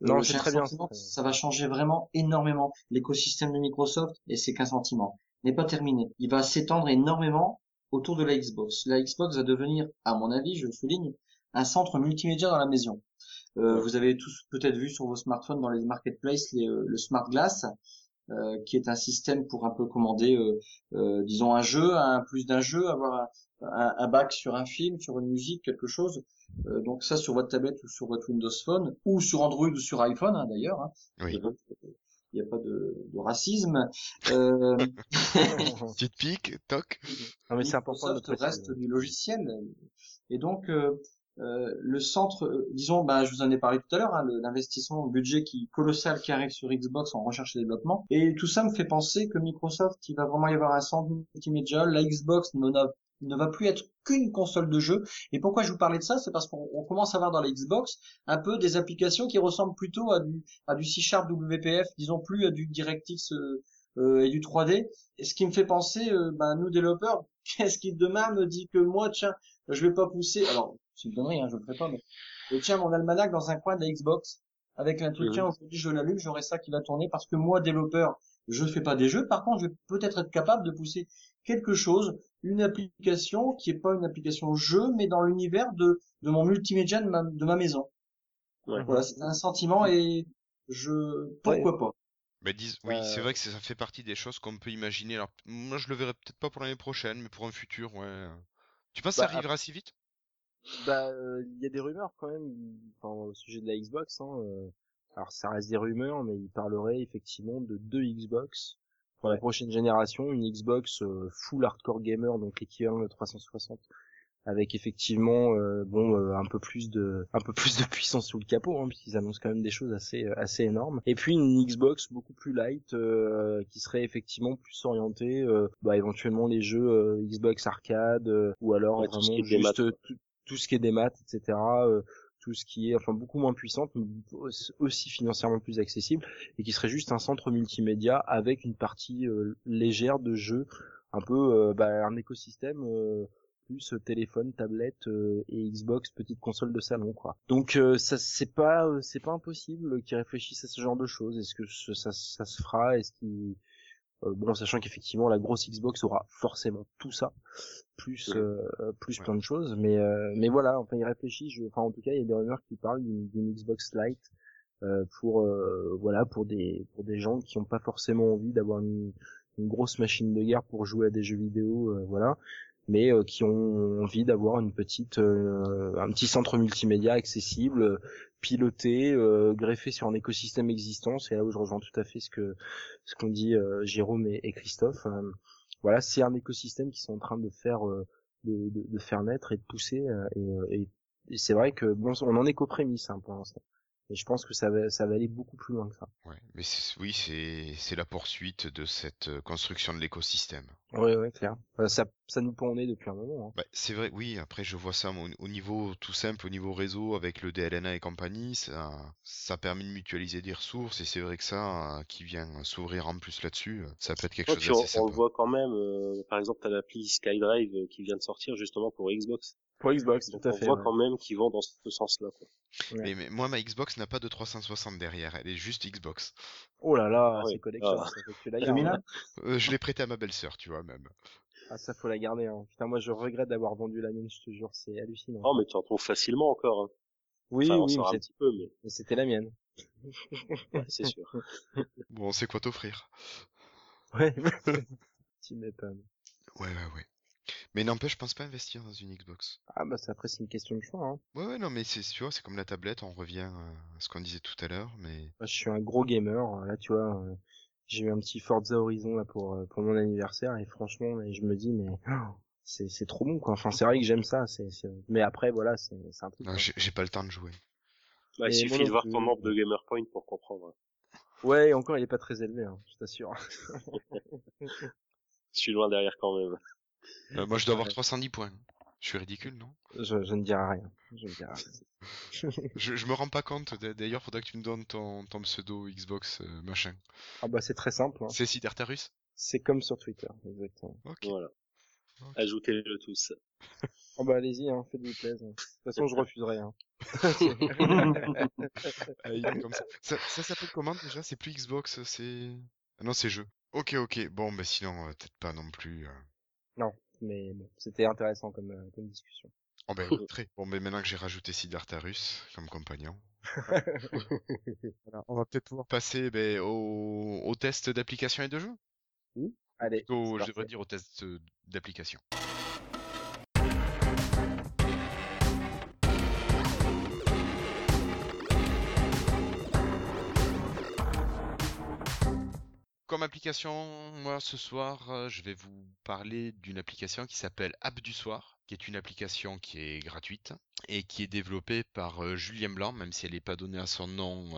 mais, Non, euh, c'est j'ai un très bien, que très ça va changer vraiment énormément l'écosystème de Microsoft et c'est qu'un sentiment n'est pas terminé. Il va s'étendre énormément autour de la Xbox. La Xbox va devenir, à mon avis, je le souligne, un centre multimédia dans la maison. Euh, Vous avez tous peut-être vu sur vos smartphones dans les marketplaces les, euh, le Smart Glass, euh, qui est un système pour un peu commander, euh, euh, disons, un jeu, un plus d'un jeu, avoir un, un, un bac sur un film, sur une musique, quelque chose. Euh, donc ça sur votre tablette ou sur votre Windows Phone ou sur Android ou sur iPhone hein, d'ailleurs. hein. Oui. Il n'y a pas de, de racisme. Euh, Petite pique, toc. non mais c'est important Microsoft reste du logiciel. Et donc, euh, euh, le centre, euh, disons, bah, je vous en ai parlé tout à l'heure, hein, l'investissement, le budget qui colossal qui arrive sur Xbox en recherche et développement. Et tout ça me fait penser que Microsoft, il va vraiment y avoir un centre multimédia. La Xbox ne, va plus être qu'une console de jeu. Et pourquoi je vous parlais de ça? C'est parce qu'on on commence à voir dans la Xbox un peu des applications qui ressemblent plutôt à du, C Sharp WPF, disons plus à du DirectX euh, et du 3D. Et ce qui me fait penser, ben, nous développeurs, qu'est-ce qui demain me dit que moi, tiens, je vais pas pousser? Alors, c'est une connerie, hein, je le ferai pas, mais euh, tiens mon almanach dans un coin de la Xbox avec un truc. Mhm. Tiens, aujourd'hui je l'allume, j'aurai ça qui va tourner parce que moi, développeur, je fais pas des jeux. Par contre, je vais peut-être être capable de pousser quelque chose, une application qui est pas une application jeu, mais dans l'univers de de mon multimédia de ma, de ma maison. Ouais. Voilà, c'est un sentiment et je pourquoi pas. Mais dis, oui, Euh, c'est vrai que ça fait partie des choses qu'on peut imaginer. Alors, moi, je le verrai peut-être pas pour l'année prochaine, mais pour un futur, ouais. Tu penses que ça Bah, arrivera si vite? Bah, euh, il y a des rumeurs quand même, enfin, au sujet de la Xbox. Hein, euh, alors ça reste des rumeurs, mais il parlerait effectivement de deux Xbox pour la prochaine génération, une Xbox euh, full hardcore gamer, donc l'équivalent de 360, avec effectivement euh, bon euh, un peu plus de un peu plus de puissance sous le capot, hein, puisqu'ils annoncent quand même des choses assez assez énormes. Et puis une Xbox beaucoup plus light, euh, qui serait effectivement plus orientée, euh, bah, éventuellement les jeux euh, Xbox arcade, euh, ou alors Ouais, vraiment juste tout, ce qui est des maths, etc. euh, tout ce qui est enfin beaucoup moins puissante, mais aussi financièrement plus accessible, et qui serait juste un centre multimédia avec une partie euh, légère de jeux, un peu euh, bah, un écosystème euh, plus euh, téléphone, tablette euh, et Xbox, petite console de salon quoi. Donc euh, ça c'est pas c'est pas impossible qu'ils réfléchissent à ce genre de choses. Est-ce que ça, ça se fera? Est-ce qu'ils bon sachant qu'effectivement la grosse Xbox aura forcément tout ça plus Oui. euh, plus Ouais. plein de choses mais euh, mais voilà enfin ils réfléchissent je- enfin en tout cas il y a des rumeurs qui parlent d'une Xbox Lite euh, pour euh, voilà pour des pour des gens qui n'ont pas forcément envie d'avoir une, une grosse machine de guerre pour jouer à des jeux vidéo euh, voilà mais euh, qui ont envie d'avoir une petite euh, un petit centre multimédia accessible euh, piloté euh, greffé sur un écosystème existant. C'est là où je rejoins tout à fait ce que ce qu'ont dit euh, Jérôme et, Christophe. Euh, voilà c'est un écosystème qui sont en train de faire euh, de, de, faire naître et de pousser et c'est vrai que bon on en est qu'aux prémices hein, pour l'instant mais je pense que ça va ça va aller beaucoup plus loin que ça Ouais, mais oui, c'est la poursuite de cette euh, construction de l'écosystème. ouais ouais clair Euh, ça ça nous pend depuis un moment hein. Bah, c'est vrai, oui, après je vois ça au, au niveau tout simple, au niveau réseau avec le DLNA et compagnie, ça, ça permet de mutualiser des ressources et c'est vrai que ça, euh, qui vient s'ouvrir en plus là-dessus, euh, ça peut être quelque Ouais, chose d'assez on le sympa. voit quand même, euh, par exemple, t'as l'appli SkyDrive qui vient de sortir justement pour Xbox. Pour Xbox Donc tout à on fait voit ouais. quand même qu'ils vont dans ce sens-là. quoi. Ouais. Mais, mais moi, ma Xbox n'a pas de 360 derrière, elle est juste Xbox. oh là là Ah ouais. ces collections Ah. ça faut que tu la gardes. Euh, je l'ai prêté à ma belle-sœur, tu vois, même. ah ça faut la garder hein. putain moi je regrette d'avoir vendu la mienne je te jure c'est hallucinant Oh, mais tu en trouves facilement encore. Hein. oui Enfin, oui mais un c'est- petit peu, mais mais c'était la mienne ouais, c'est sûr. Bon, on sait quoi t'offrir? ouais tu m'étonnes Ouais, ouais, ouais. Mais n'empêche, je pense pas investir dans une Xbox. ah bah c'est après c'est une question de choix hein. Ouais, ouais, non, mais c'est, tu vois, c'est comme la tablette, on revient euh, à ce qu'on disait tout à l'heure, mais... Moi, je suis un gros gamer. Là, tu vois, euh, j'ai eu un petit Forza Horizon là pour euh, pour mon anniversaire et franchement, mais je me dis mais oh, c'est c'est trop bon quoi. Enfin, c'est vrai que j'aime ça. C'est c'est- mais après voilà, c'est c'est un truc. J'ai pas le temps de jouer. Bah, il suffit de voir ton nombre de gamer points pour comprendre. hein. Ouais, et encore, il est pas très élevé, hein, je t'assure. Je suis loin derrière quand même. Euh, moi, je dois avoir Ouais. 310 points. Je suis ridicule, non? Je, je ne dirai rien. Je ne dirai rien. je, je me rends pas compte. d'a- D'ailleurs, faudrait que tu me donnes ton, ton pseudo Xbox euh, machin. Ah bah c'est très simple. Hein. C'est Sidertarus? C'est comme sur Twitter, exactement. Ok. Voilà. Ajoutez-le tous. Oh bah allez-y, hein, faites-vous plaisir. De toute façon, je refuserai. Hein. Ah, ça. Ça, ça s'appelle comment déjà? C'est plus Xbox, c'est... Ah non, c'est jeu. Ok, ok. Bon, bah sinon, euh, peut-être pas non plus... euh. Non, mais bon, c'était intéressant comme euh, comme discussion. Oh ben, oui, très. Bon, mais maintenant que j'ai rajouté Sidartarus comme compagnon, voilà, on va peut-être pouvoir passer ben, au, au test d'application et de jeu. Allez. Plutôt, c'est je devrais dire au test euh, d'application. Application, moi ce soir, euh, je vais vous parler d'une application qui s'appelle App du soir, qui est une application qui est gratuite et qui est développée par euh, Julien Blanc, même si elle n'est pas donnée à son nom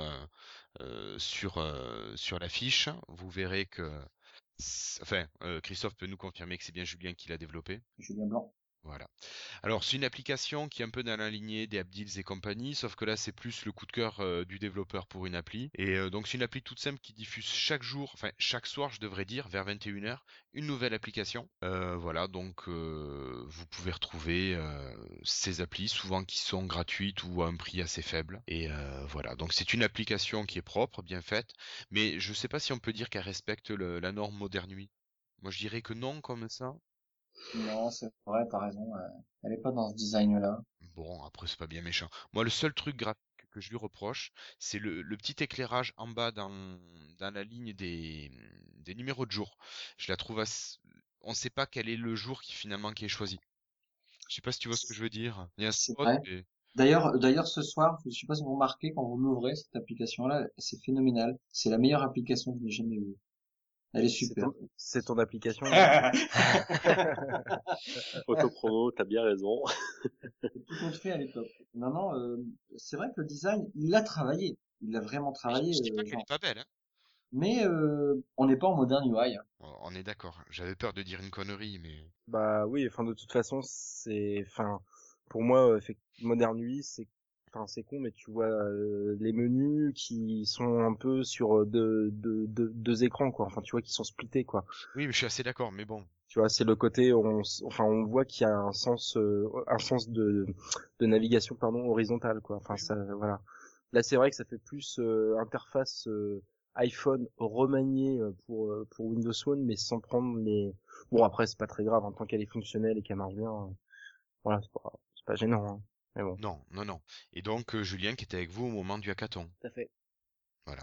euh, sur, sur la fiche. Vous verrez que, enfin, Christophe peut nous confirmer que c'est bien Julien qui l'a développé. Voilà. Alors, c'est une application qui est un peu dans la lignée des AppDeals et compagnie, sauf que là, c'est plus le coup de cœur euh, du développeur pour une appli. Et euh, donc, c'est une appli toute simple qui diffuse chaque jour, enfin, chaque soir, je devrais dire, vers 21h, une nouvelle application. Euh, voilà, donc, vous pouvez retrouver ces applis, souvent qui sont gratuites ou à un prix assez faible. Et voilà, donc, c'est une application qui est propre, bien faite, mais je sais pas si on peut dire qu'elle respecte la norme Modern Nuit. Moi, je dirais que non, comme ça. Non, c'est vrai, t'as raison. euh, Elle est pas dans ce design-là. Bon, après, c'est pas bien méchant. Moi, le seul truc graphique que je lui reproche, c'est le, le petit éclairage en bas dans, dans la ligne des, des numéros de jour. Je la trouve assez... On ne sait pas quel est le jour qui finalement qui est choisi. Je sais pas si tu vois ce que je veux dire. Il y a un C'est spot vrai. et- D'ailleurs, d'ailleurs, ce soir, je sais pas si vous remarquez, quand vous l'ouvrez, cette application-là, c'est phénoménal. C'est la meilleure application que j'ai jamais vue. Elle est C'est super. ton, c'est ton application. là Autopromo, t'as bien raison. tout compte fait, elle est top. Non, non, euh, c'est vrai que le design, il l'a travaillé. Il l'a vraiment travaillé. Je dis pas euh, qu'elle genre. est pas belle, hein. Mais euh, on n'est pas en modern UI. hein. On est d'accord. J'avais peur de dire une connerie, mais Bah oui, enfin de toute façon, c'est, enfin pour moi, euh, fait- Modern UI, c'est, enfin c'est con, mais tu vois euh, les menus qui sont un peu sur euh, deux, deux, deux, deux écrans quoi. Enfin tu vois qui sont splittés quoi. oui, mais je suis assez d'accord. Mais bon, Tu vois, c'est le côté, on, enfin on voit qu'il y a un sens, euh, un sens de, de navigation pardon horizontal quoi. Enfin ça, voilà. Là c'est vrai que ça fait plus euh, interface euh, iPhone remaniée euh, pour pour Windows Phone, mais sans prendre les. Bon après c'est pas très grave, en tant qu'elle est fonctionnelle et qu'elle marche bien, voilà c'est pas pas gênant. Hein. Mais bon. non, non, non. Et donc euh, Julien qui était avec vous au moment du hackathon. Tout à fait. Voilà.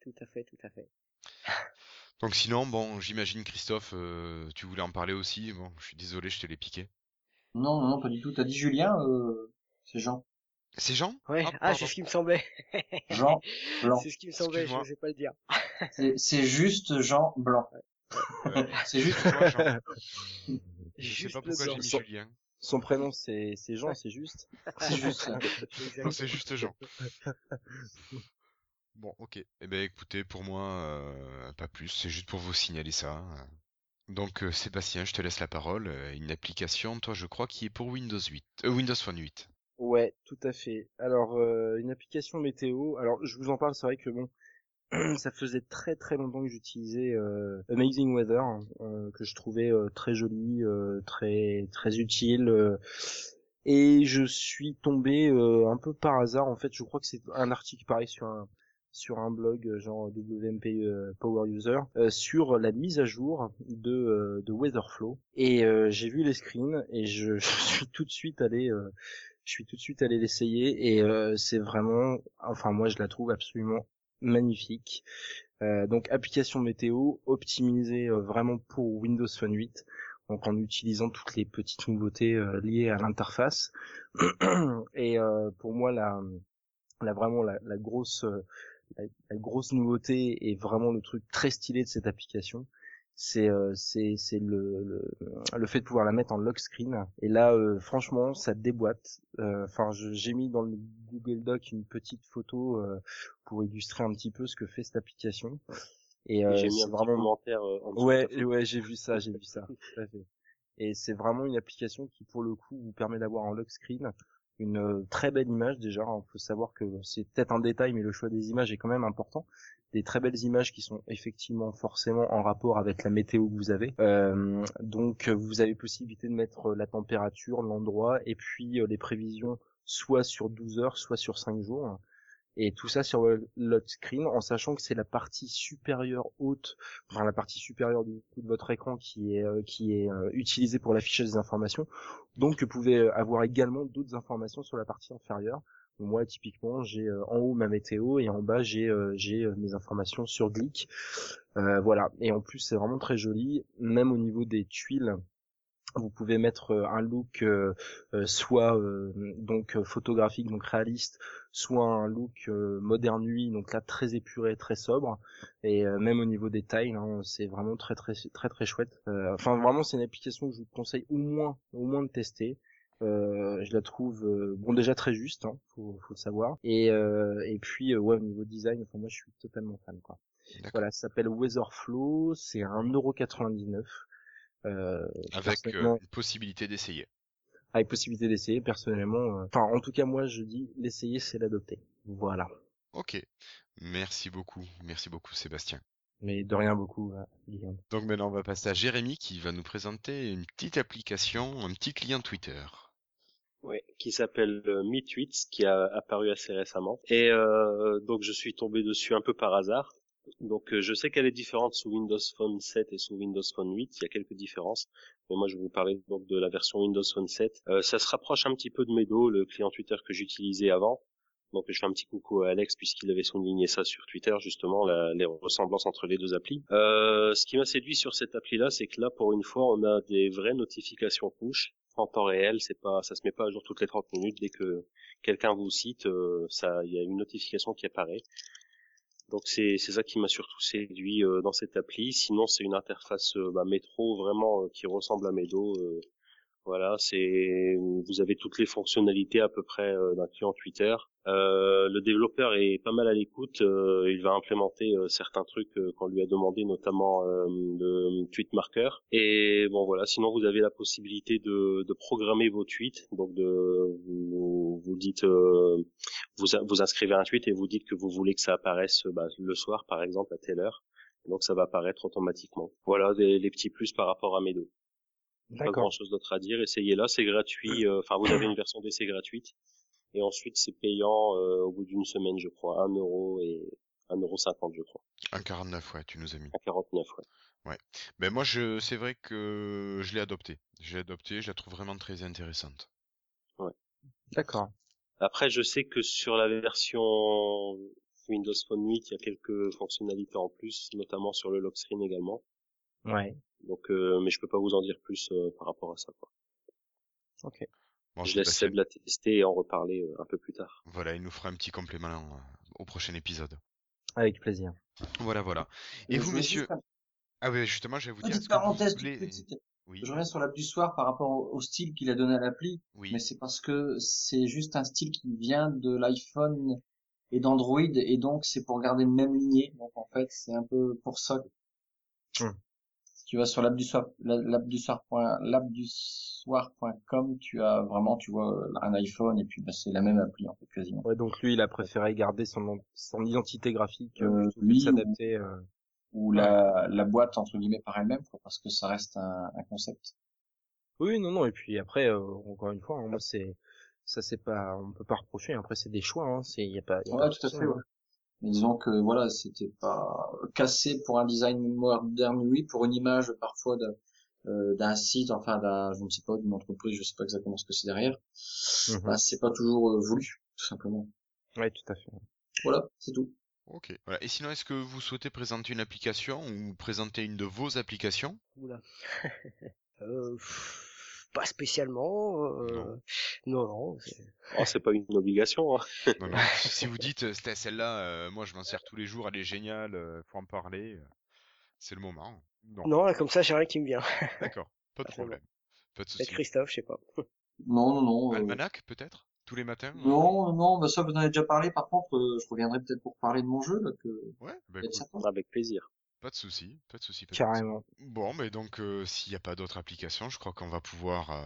Tout à fait, tout à fait. Donc sinon, bon, j'imagine Christophe, euh, tu voulais en parler aussi. Bon, je suis désolé, je te l'ai piqué. Non, non, non, pas du tout. T'as dit Julien, euh, c'est Jean. C'est Jean? Ouais. Ah, Ah, c'est ce qui me semblait. Jean Blanc. c'est ce qui me semblait, je n'osais pas le dire. C'est juste Jean Blanc. Ouais. c'est juste. Toi, Jean. Je sais Juste pas pourquoi j'ai blanc. mis Julien. Son prénom c'est c'est Jean, c'est juste. C'est juste. Exact. Non, c'est juste Jean. Bon, ok. Eh ben, écoutez, pour moi, euh, pas plus. C'est juste pour vous signaler ça. Donc, euh, Sébastien, je te laisse la parole. Euh, Une application, toi, je crois, qui est pour Windows 8, euh, Windows Phone 8. Ouais, tout à fait. Alors, euh, une application météo. Alors, je vous en parle, c'est vrai que bon, ça faisait très très longtemps que j'utilisais euh, Amazing Weather, hein, euh, que je trouvais euh, très joli, euh, très très utile. euh, et je suis tombé euh, un peu par hasard. En fait, je crois que c'est un article pareil sur un sur un blog genre WMP Power User sur la mise à jour de de Weatherflow. Et j'ai vu les screens et je, je suis tout de suite allé je suis tout de suite allé l'essayer et c'est vraiment, enfin moi je la trouve absolument magnifique. Euh, donc application météo optimisée euh, vraiment pour Windows Phone 8, donc en utilisant toutes les petites nouveautés euh, liées à l'interface. et pour moi la, vraiment la, grosse la, grosse nouveauté et vraiment le truc très stylé de cette application, c'est euh, c'est c'est le, le le fait de pouvoir la mettre en lock screen. Et là euh, franchement ça déboîte. Euh, enfin j'ai mis dans le Google Doc une petite photo euh, pour illustrer un petit peu ce que fait cette application. Et euh, Et J'ai mis un vraiment commentaire euh, ouais ouais j'ai vu ça j'ai vu ça. Tout à fait. Et c'est vraiment une application qui pour le coup vous permet d'avoir en lock screen une très belle image déjà. Il faut savoir que c'est peut-être un détail mais le choix des images est quand même important des très belles images qui sont effectivement forcément en rapport avec la météo que vous avez. Euh, donc vous avez possibilité de mettre euh, la température, l'endroit et puis euh, les prévisions soit sur 12 heures, soit sur 5 jours. Et tout ça sur le lock screen en sachant que c'est la partie supérieure haute, enfin la partie supérieure du de votre écran qui est qui est utilisée pour l'affichage des informations. Donc vous pouvez avoir également d'autres informations sur la partie inférieure. Moi, typiquement, j'ai euh, en haut ma météo et en bas j'ai euh, j'ai euh, mes informations sur Glick. Euh, voilà. Et en plus, c'est vraiment très joli. Même au niveau des tuiles, vous pouvez mettre euh, un look euh, soit donc photographique, donc réaliste, soit un look moderne nuit, donc là très épuré, très sobre. Et même au niveau des tailles, hein, c'est vraiment très très très très chouette. Enfin, vraiment, c'est une application que je vous conseille au moins au moins de tester. Euh, je la trouve euh, bon déjà très juste, hein, faut, faut le savoir. Et euh, et puis euh, ouais au niveau design, enfin moi je suis totalement fan quoi. Voilà, ça s'appelle Weatherflow, c'est à 1,99€. Euh, Avec euh, personnellement- possibilité d'essayer. avec possibilité d'essayer personnellement. Enfin en tout cas moi je dis l'essayer c'est l'adopter. Voilà. Ok. Merci beaucoup. Merci beaucoup, Sébastien. Mais de rien beaucoup, Guillaume. Donc maintenant, on va passer à Jérémy qui va nous présenter une petite application, un petit client Twitter. Ouais, qui s'appelle euh, MeTweets, qui a apparu assez récemment. Et euh, donc je suis tombé dessus un peu par hasard. Donc euh, je sais qu'elle est différente sous Windows Phone 7 et sous Windows Phone 8, il y a quelques différences. Mais moi je vais vous parler donc de la version Windows Phone 7. Euh, ça se rapproche un petit peu de Medo, le client Twitter que j'utilisais avant. Donc je fais un petit coucou à Alex puisqu'il avait souligné ça sur Twitter justement la, les ressemblances entre les deux applis. Euh, ce qui m'a séduit sur cette appli-là, c'est que là pour une fois on a des vraies notifications push en temps réel. C'est pas, ça se met pas à jour toutes les 30 minutes. Dès que quelqu'un vous cite, euh, ça, il y a une notification qui apparaît. Donc c'est ça qui m'a surtout séduit euh, dans cette appli. Sinon c'est une interface euh, bah, métro vraiment qui ressemble à Medo. voilà, c'est vous avez toutes les fonctionnalités à peu près d'un client Twitter. Euh, le développeur est pas mal à l'écoute. Euh, il va implémenter euh, certains trucs qu'on lui a demandé, notamment le tweet marker. Et bon voilà. Sinon, vous avez la possibilité de, de programmer vos tweets. Donc, de vous, vous dites, vous vous inscrivez un tweet et vous dites que vous voulez que ça apparaisse bah, le soir, par exemple, à telle heure. Donc, ça va apparaître automatiquement. Voilà les, les petits plus par rapport à Medo. Pas grand chose d'autre à dire. Essayez-là, c'est gratuit. Enfin, vous avez une version d'essai gratuite. Et ensuite, c'est payant euh, au bout d'une semaine, je crois, 1 euro et 1,50 euro, je crois. 1,49, ouais, tu nous as mis. 1,49, ouais. Ouais. Ben moi, je, c'est vrai que je l'ai adopté. Je l'ai adopté, je la trouve vraiment très intéressante. Ouais. D'accord. Après, je sais que sur la version Windows Phone 8, il y a quelques fonctionnalités en plus, notamment sur le lock screen également. Ouais. Donc, euh, mais je peux pas vous en dire plus euh, par rapport à ça. Quoi. Ok je laisse Seb la tester et en reparler euh, un peu plus tard. Voilà, il nous fera un petit complément euh, au prochain épisode. Avec plaisir. Voilà, voilà. Et, vous, messieurs Ah oui, justement, je vais vous dire. Petite parenthèse, Je reviens sur l'app du soir par rapport au style qu'il a donné à l'appli. Oui. Mais c'est parce que c'est juste un style qui vient de l'iPhone et d'Android et donc c'est pour garder le même lignée. Donc en fait, c'est un peu pour ça. Hum tu vas sur l'app du soir, l'app du soir, l'app du soir.com, tu as vraiment, tu vois, euh, un iPhone et puis bah, c'est la même appli en fait quasiment. Ouais, donc lui, il a préféré garder son son identité graphique euh, euh lui s'adapter. Ou, euh... ou la la boîte entre guillemets par elle-même, quoi, parce que ça reste un, un concept. Oui, non, non. Et puis après, euh, encore une fois, hein, moi c'est ça c'est pas, on peut pas reprocher. Après c'est des choix, hein. C'est y a pas. Y a ouais, tout à fait. Ouais. Mais disons que voilà, c'était pas cassé pour un design moderne, oui, pour une image parfois euh, d'un site, enfin d'un, je ne sais pas, d'une entreprise, je sais pas exactement ce que c'est derrière. Bah, c'est pas toujours euh, voulu, tout simplement. Oui, tout à fait. Voilà, c'est tout. Ok. Voilà. Et sinon, est-ce que vous souhaitez présenter une application ou présenter une de vos applications? Oula. euh, pas spécialement. Euh... Non, non. Oh, c'est pas une obligation. Hein. non, non. si vous dites euh, c'était celle-là, euh, moi je m'en sers tous les jours, elle est géniale, euh, faut en parler. Euh, c'est le moment. Non, non là, comme ça, j'ai rien qui me vient. D'accord, pas de problème. Pas de souci. Christophe, je sais pas. Non, non, non. Almanac peut-être? Tous les matins Non, non, bah ça vous en avez déjà parlé. Par contre, je reviendrai peut-être pour parler de mon jeu là que. Ouais, bah, avec plaisir. Pas de souci, pas de souci. Carrément. Bon, mais donc euh, s'il n'y a pas d'autres applications, je crois qu'on va pouvoir. Euh...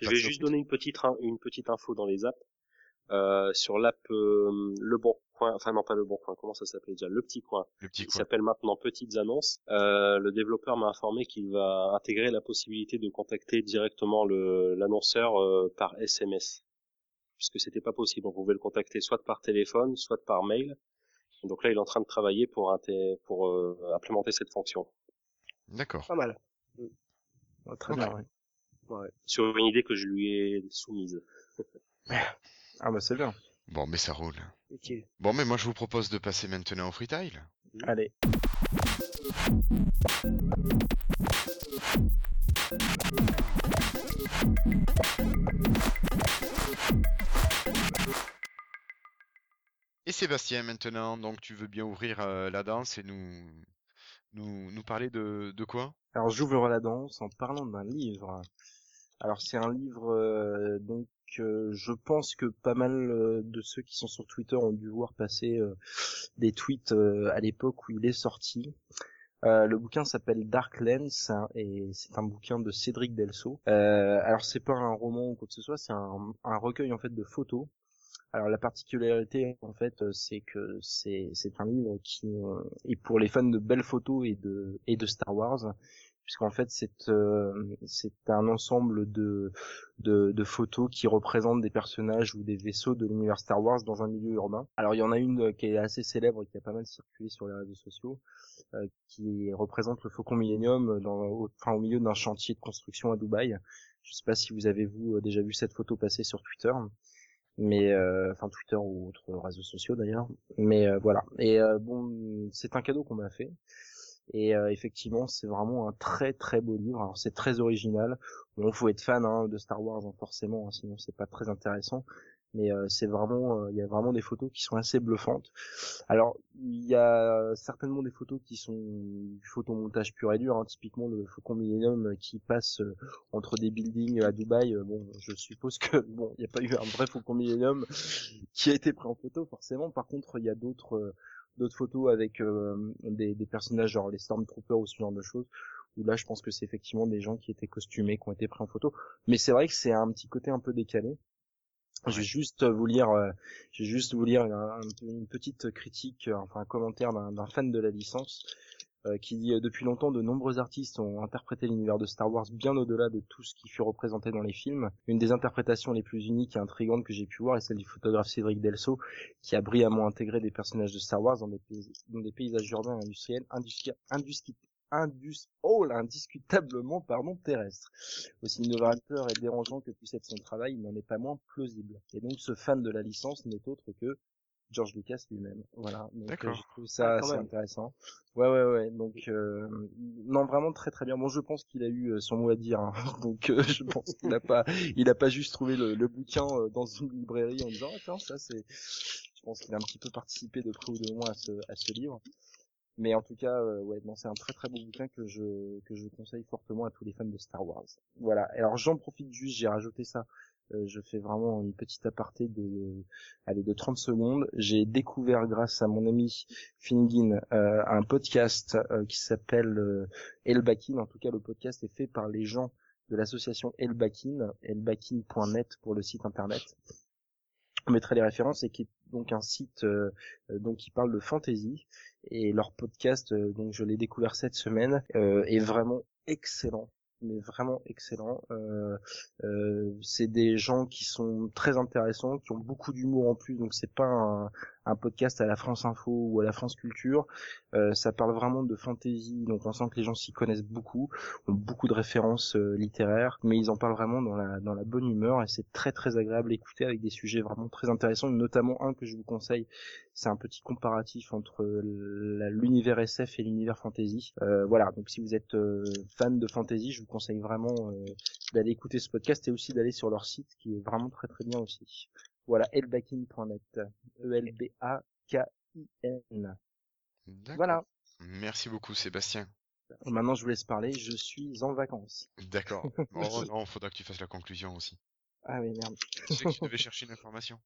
Je vais juste donner une petite une petite info dans les apps euh, sur l'app euh, Le Bon Coin. Enfin non, pas Le Bon Coin. Comment ça s'appelle déjà? Le Petit Coin. Le Petit Coin. Il s'appelle maintenant Petites Annonces. Euh, le développeur m'a informé qu'il va intégrer la possibilité de contacter directement le l'annonceur par SMS puisque c'était pas possible. On pouvait le contacter soit par téléphone, soit par mail. Donc là, il est en train de travailler pour, pour euh, implémenter cette fonction. D'accord. Pas mal. très bien, ouais. ouais. Sur une idée que je lui ai soumise. ah bah c'est bien. Bon, mais ça roule. Bon, mais moi je vous propose de passer maintenant au freetile. Allez. Et Sébastien, maintenant, donc tu veux bien ouvrir euh, la danse et nous, nous, nous parler de, de quoi? Alors j'ouvre la danse en parlant d'un livre. Alors c'est un livre euh, donc euh, je pense que pas mal de ceux qui sont sur Twitter ont dû voir passer des tweets à l'époque où il est sorti. le bouquin s'appelle Dark Lens et c'est un bouquin de Cédric Delso. alors c'est pas un roman ou quoi que ce soit, c'est un recueil en fait de photos alors la particularité en fait, euh, c'est que c'est un livre qui euh, est pour les fans de belles photos et de et de Star Wars, puisqu'en fait c'est euh, c'est un ensemble de, de de photos qui représentent des personnages ou des vaisseaux de l'univers Star Wars dans un milieu urbain. Alors il y en a une qui est assez célèbre et qui a pas mal circulé sur les réseaux sociaux, qui représente le Faucon Millennium dans au, enfin au milieu d'un chantier de construction à Dubaï. Je sais pas si vous avez vous déjà vu cette photo passer sur Twitter. Mais enfin Twitter ou autres réseaux sociaux d'ailleurs. Mais voilà. Et bon, c'est un cadeau qu'on m'a fait. Et effectivement, c'est vraiment un très très beau livre. Alors c'est très original. Bon, faut être fan hein, de Star Wars hein, forcément, hein, sinon c'est pas très intéressant mais euh, c'est vraiment euh, il y a vraiment des photos qui sont assez bluffantes. Alors il y a certainement des photos qui sont du photomontage pur et dur, hein. typiquement le Faucon Millennium qui passe euh, entre des buildings à Dubaï. bon, je suppose que bon, il n'y a pas eu un vrai Faucon Millennium qui a été pris en photo forcément. Par contre, il y a d'autres d'autres photos avec des, des personnages genre les Stormtroopers ou ce genre de choses où là je pense que c'est effectivement des gens qui étaient costumés qui ont été pris en photo mais c'est vrai que c'est un petit côté un peu décalé je vais juste vous lire, euh, je vais juste vous lire une petite critique, euh, enfin un commentaire d'un fan de la licence euh, qui dit depuis longtemps de nombreux artistes ont interprété l'univers de Star Wars bien au-delà de tout ce qui fut représenté dans les films. Une des interprétations les plus uniques et intrigantes que j'ai pu voir est celle du photographe Cédric Delso qui a brillamment intégré des personnages de Star Wars dans des, dans des paysages urbains industriels, industri indus oh, indiscutablement pardon, terrestre. Aussi innovateur et dérangeant que puisse être son travail, il n'en est pas moins plausible. Et donc ce fan de la licence n'est autre que George Lucas lui-même. Voilà. Donc euh, je trouve ça ah, assez intéressant. Ouais ouais ouais. Donc euh, non vraiment très très bien. Bon je pense qu'il a eu euh, son mot à dire. Hein. Donc je pense qu'il a pas il a pas juste trouvé le, le bouquin dans une librairie en disant attends ça c'est. Je pense qu'il a un petit peu participé de près ou de loin à ce à ce livre. Mais en tout cas, euh, ouais, c'est un très très beau bouquin que je que je conseille fortement à tous les fans de Star Wars. Voilà. Alors j'en profite juste, j'ai rajouté ça. Euh, je fais vraiment une petite aparté de, allez, de 30 secondes. J'ai découvert grâce à mon ami Fingin euh, un podcast qui s'appelle Elbakin. En tout cas, le podcast est fait par les gens de l'association Elbakin, elbakin.net pour le site internet. On mettra les références et qui est donc un site donc qui parle de fantasy et leur podcast, euh, donc je l'ai découvert cette semaine, euh, est vraiment excellent mais vraiment excellent. Euh, euh, c'est des gens qui sont très intéressants, qui ont beaucoup d'humour en plus, donc c'est pas un, un podcast à la France Info ou à la France Culture. Euh, ça parle vraiment de fantasy, donc on sent que les gens s'y connaissent beaucoup, ont beaucoup de références euh, littéraires, mais ils en parlent vraiment dans la, bonne humeur et c'est très très agréable à écouter avec des sujets vraiment très intéressants, notamment un que je vous conseille, c'est un petit comparatif entre l'univers SF et l'univers fantasy. Euh, voilà, donc si vous êtes fan de fantasy, je vous conseille vraiment d'aller écouter ce podcast et aussi d'aller sur leur site qui est vraiment très très bien aussi. Voilà, elbakin.net. E-L-B-A-K-I-N. Voilà. Merci beaucoup, Sébastien. Maintenant, je vous laisse parler. Je suis en vacances. D'accord. oh non, faudra que tu fasses la conclusion aussi. Ah oui, merde. Tu sais que tu devais chercher une information.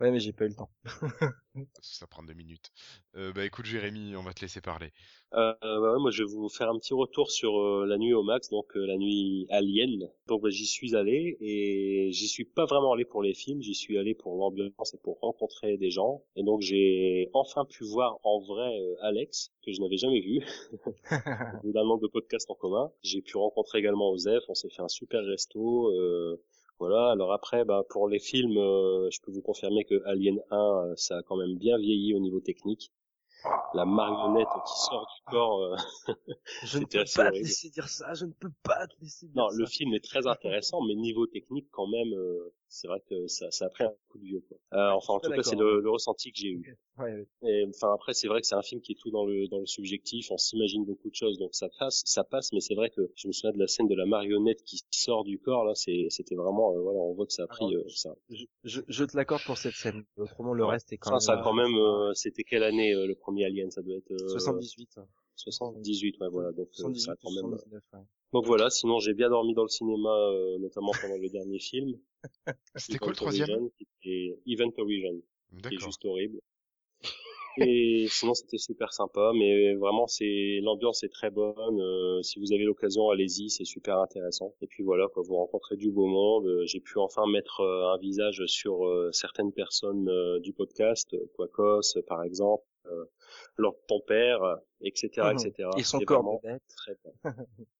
Ouais, mais j'ai pas eu le temps. ça prend deux minutes. Euh, bah écoute Jérémy, on va te laisser parler. Euh, bah moi je vais vous faire un petit retour sur euh, la nuit au max, donc euh, la nuit Alien. Donc bah, j'y suis allé et j'y suis pas vraiment allé pour les films, j'y suis allé pour l'ambiance et pour rencontrer des gens. Et donc j'ai enfin pu voir en vrai Alex que je n'avais jamais vu. Au bout d'un manque de podcast en commun, j'ai pu rencontrer également Osef. On s'est fait un super resto. Voilà. Alors après, bah, pour les films, euh, je peux vous confirmer que Alien 1, euh, ça a quand même bien vieilli au niveau technique. La marionnette qui sort du corps. Euh, je ne peux pas te laisser dire ça. Je ne peux pas te laisser dire non, ça. Non, le film est très intéressant, mais niveau technique quand même, c'est vrai que ça, ça a pris un coup de vieux. Quoi. Euh, enfin, en tout cas, c'est le, le, ressenti que j'ai eu. Ouais, Et enfin, après, c'est vrai que c'est un film qui est tout dans le dans le subjectif. On s'imagine beaucoup de choses, donc ça passe, ça passe. Mais c'est vrai que je me souviens de la scène de la marionnette qui sort du corps. Là, c'était vraiment, euh, voilà, on voit que ça a pris. euh, ça. Je, je, je te l'accorde pour cette scène. Autrement, le reste est quand ça, même. Ça, quand même, euh, c'était quelle année le premier Alien Ça doit être. 78. 78, ouais, voilà. Donc ça quand même. Donc voilà, sinon j'ai bien dormi dans le cinéma, euh, notamment pendant le dernier film. C'était quoi le troisième? C'était Event Horizon, qui est juste horrible. Et sinon c'était super sympa, mais vraiment c'est l'ambiance est très bonne. Euh, si vous avez l'occasion, allez-y, c'est super intéressant. Et puis voilà, quoi, vous rencontrez du beau monde. Euh, j'ai pu enfin mettre un visage sur certaines personnes du podcast, Quacos par exemple, leur ton père, etc., etc. Et son corps de bête.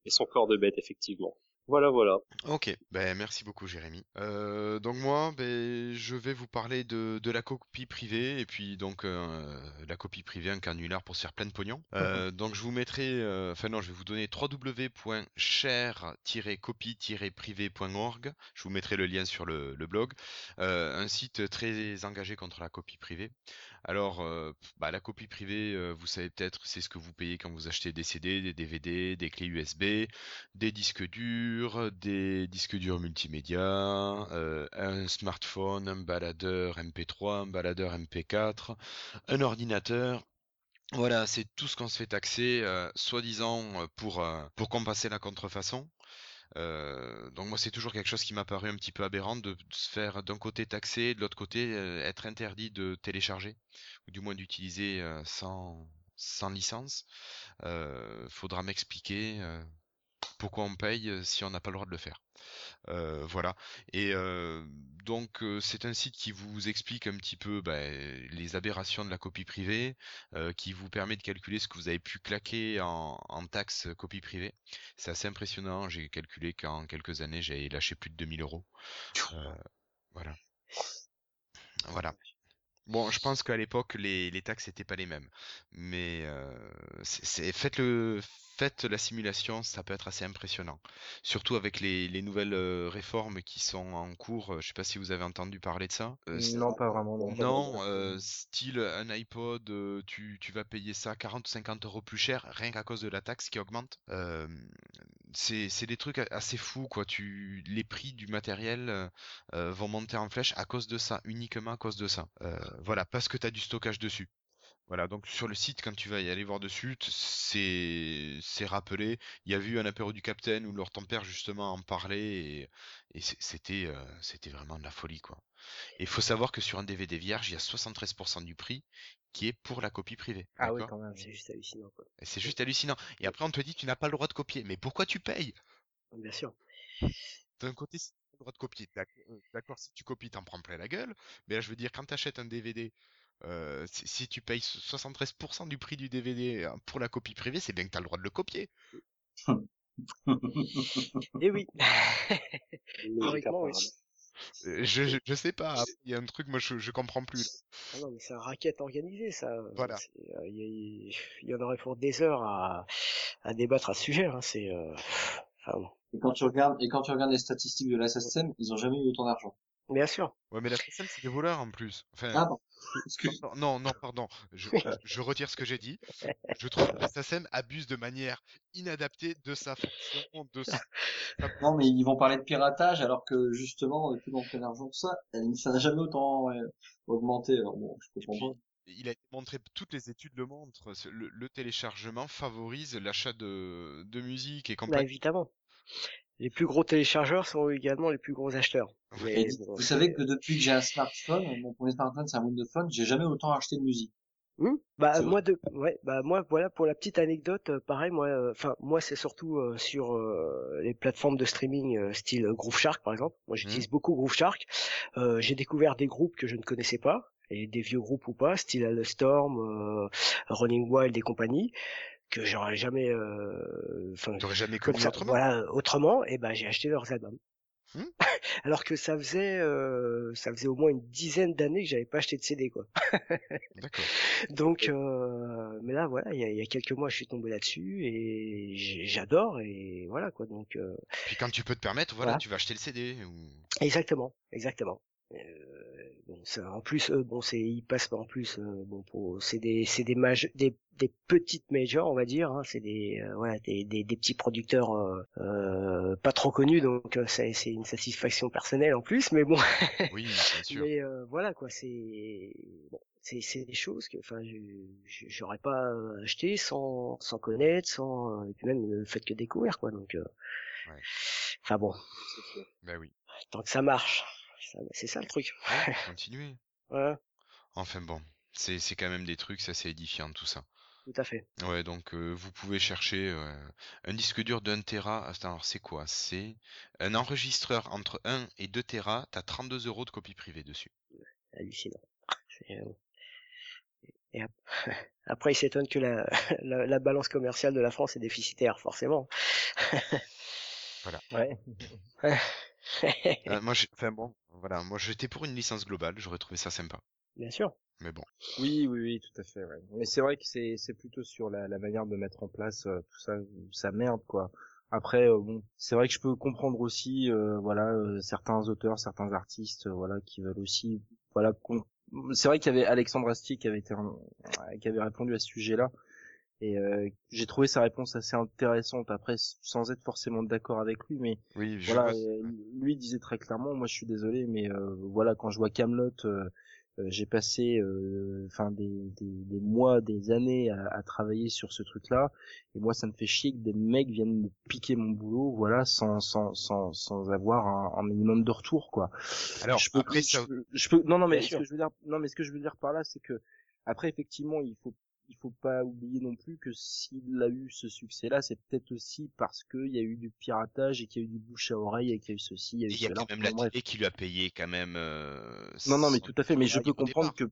Et son corps de bête, effectivement. Voilà, voilà. Ok, ben merci beaucoup Jérémy. Euh, donc moi, ben, je vais vous parler de, de la copie privée et puis donc euh, la copie privée, un canular pour se faire plein de pognon. Euh, donc je vous mettrai, euh, enfin non, je vais vous donner www.share-copie-privé.org. Je vous mettrai le lien sur le, le blog. Euh, un site très engagé contre la copie privée. Alors, euh, bah, la copie privée, euh, vous savez peut-être, c'est ce que vous payez quand vous achetez des CD, des DVD, des clés USB, des disques durs, des disques durs multimédia, euh, un smartphone, un baladeur MP3, un baladeur MP4, un ordinateur. Voilà, c'est tout ce qu'on se fait taxer, soi-disant pour, pour compenser la contrefaçon. Euh, donc moi c'est toujours quelque chose qui m'a paru un petit peu aberrant de, se faire d'un côté taxer, de l'autre côté euh, être interdit de télécharger, ou du moins d'utiliser euh, sans, sans licence. Faudra m'expliquer pourquoi on paye si on n'a pas le droit de le faire. Euh, voilà. Et euh, donc euh, c'est un site qui vous explique un petit peu bah, les aberrations de la copie privée, qui vous permet de calculer ce que vous avez pu claquer en, en taxes copie privée. C'est assez impressionnant. J'ai calculé qu'en quelques années j'ai lâché plus de 2000 euros. Voilà. Voilà. Bon, je pense qu'à l'époque les, les taxes n'étaient pas les mêmes, mais c'est, c'est- faites le, faites la simulation, ça peut être assez impressionnant. Surtout avec les, les nouvelles euh, réformes qui sont en cours. euh, Je sais pas si vous avez entendu parler de ça. Euh, Non, pas vraiment. Non. non, euh, style un iPod, tu, tu vas payer ça 40 ou 50 euros plus cher, rien qu'à cause de la taxe qui augmente. C'est, des trucs assez fous, quoi. Tu, les prix du matériel vont monter en flèche à cause de ça, uniquement à cause de ça. Voilà, parce que tu as du stockage dessus. Voilà, donc sur le site, quand tu vas y aller voir dessus, c'est c'est rappelé. Il y a vu un apéro du Capitaine où leur ton père justement en parlait et, et c'est- c'était euh, c'était vraiment de la folie, quoi. Et il faut savoir que sur un DVD vierge, il y a 73% du prix qui est pour la copie privée. Ah oui, quand même. C'est juste hallucinant, quoi. Et c'est juste hallucinant. Et après, on te dit, tu n'as pas le droit de copier. Mais pourquoi tu payes? Bien sûr. D'un côté, si tu as le droit de copier, euh, d'accord, si tu copies, t'en prends plein la gueule. Mais là, je veux dire, quand tu achètes un DVD, euh, si, si tu payes 73% du prix du DVD euh, pour la copie privée, c'est bien que tu as le droit de le copier. Et oui. Logique, Théoriquement, oui. Euh, Je, je, je sais pas, il y a un truc, moi, je, je comprends plus. là. Ah non, mais c'est un racket organisé, ça. Voilà. Euh, Il y, en aurait pour des heures à, à débattre à ce sujet. Hein. C'est, euh... enfin, bon. Et quand tu regardes, et quand tu regardes les statistiques de la SSM, ils ont jamais eu autant d'argent. Bien sûr. Ouais, mais la c'est des voleurs en plus. Enfin, Ah bon. Excuse. non, non, pardon. Je, je retire ce que j'ai dit. Je trouve que la SACEM abuse de manière inadaptée de sa fonction, de sa... Non, mais ils vont parler de piratage alors que justement, euh, tout le monde fait l'argent de ça. Ça n'a jamais autant euh, augmenté. Alors bon, je Et comprends puis, il a été montré, toutes les études le montrent, le, le téléchargement favorise l'achat de, de musique et Bah, compagnie. évidemment. Les plus gros téléchargeurs sont également les plus gros acheteurs. Mais bon, vous savez que depuis que j'ai un smartphone, mon premier smartphone c'est un Windows Phone, j'ai jamais autant acheté de musique. Hmm bah C'est moi de ouais bah moi voilà pour la petite anecdote euh, pareil moi enfin moi c'est surtout euh, sur euh, les plateformes de streaming euh, style Groove Shark par exemple. Moi j'utilise beaucoup Groove Shark Euh, j'ai découvert des groupes que je ne connaissais pas et des vieux groupes ou pas style Storm euh, Running Wild et compagnie que j'aurais jamais euh, enfin T'aurais jamais connu ça autrement. voilà autrement et ben j'ai acheté leurs albums Hmm. alors que ça faisait euh, ça faisait au moins une dizaine d'années que j'avais pas acheté de CD quoi D'accord. donc, euh, mais là, voilà, il y a, y a quelques mois, je suis tombé là-dessus et j'adore et voilà quoi. Donc, euh, Puis quand tu peux te permettre, voilà, Voilà. tu vas acheter le CD. Ou... exactement, exactement. Euh, bon, ça, en plus, euh, bon, c'est, ils passent en plus, euh, bon, pour, c'est des, c'est des maj- des, des petites majors, on va dire. Hein, c'est des, euh, voilà, des, des, des petits producteurs euh, euh, pas trop connus, donc euh, c'est, c'est une satisfaction personnelle en plus. Mais bon, Oui, bien sûr. Mais euh, voilà quoi, c'est bon, c'est c'est des choses que enfin j'aurais pas acheté sans sans connaître, sans et puis même le fait que découvrir quoi. Donc euh, Ouais. enfin bon, Ben oui. tant que ça marche, ça- c'est ça le truc. Ouais, continuez. Enfin bon, c'est c'est quand même des trucs, ça c'est édifiant tout ça. Tout à fait. Ouais, donc euh, vous pouvez chercher euh, un disque dur d'un téra. Attends, alors c'est quoi? C'est un enregistreur entre 1 et 2 téra. T'as 32 euros de copie privée dessus. Hallucinant. Euh, Et après, il s'étonne que la, la, la balance commerciale de la France est déficitaire, forcément. Ouais. Euh, moi, enfin bon, voilà, moi j'étais pour une licence globale, j'aurais trouvé ça sympa. Bien sûr. Mais bon, Oui, oui, oui, tout à fait. Ouais. Mais c'est vrai que c'est c'est plutôt sur la, la manière de mettre en place euh, tout ça, ça merde quoi. Après, euh, bon, c'est vrai que je peux comprendre aussi, euh, voilà, euh, certains auteurs, certains artistes, euh, voilà, qui veulent aussi, voilà, qu'on- c'est vrai qu'il y avait Alexandre Astier qui avait été, un- qui avait répondu à ce sujet-là, et euh, j'ai trouvé sa réponse assez intéressante. Après, sans être forcément d'accord avec lui, mais oui, voilà, euh, lui disait très clairement, moi je suis désolé, mais euh, voilà, quand je vois Camelot, j'ai passé, euh, enfin des, des, des mois, des années à, à travailler sur ce truc-là, et moi ça me fait chier que des mecs viennent me piquer mon boulot, voilà, sans sans sans sans avoir un, un minimum de retour, quoi. Alors, je peux, après, je, ça- peux- je peux, non non mais ce que je veux dire, non mais ce que je veux dire par là, c'est que après effectivement il faut il faut pas oublier non plus que s'il a eu ce succès-là, c'est peut-être aussi parce qu'il y a eu du piratage et qu'il y a eu du bouche à oreille et qu'il y a eu ceci, il y a eu y a quand même la bref. télé qui lui a payé quand même. euh, Non, non, mais tout à fait. Mais je peux comprendre que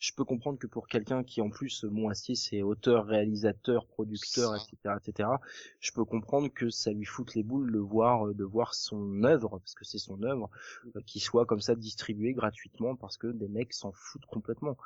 je peux comprendre que pour quelqu'un qui en plus, mon Astier, c'est auteur, réalisateur, producteur, etc., etc. Je peux comprendre que ça lui foute les boules de voir, euh, de voir son œuvre, parce que c'est son œuvre, euh, qui soit comme ça distribuée gratuitement parce que des mecs s'en foutent complètement.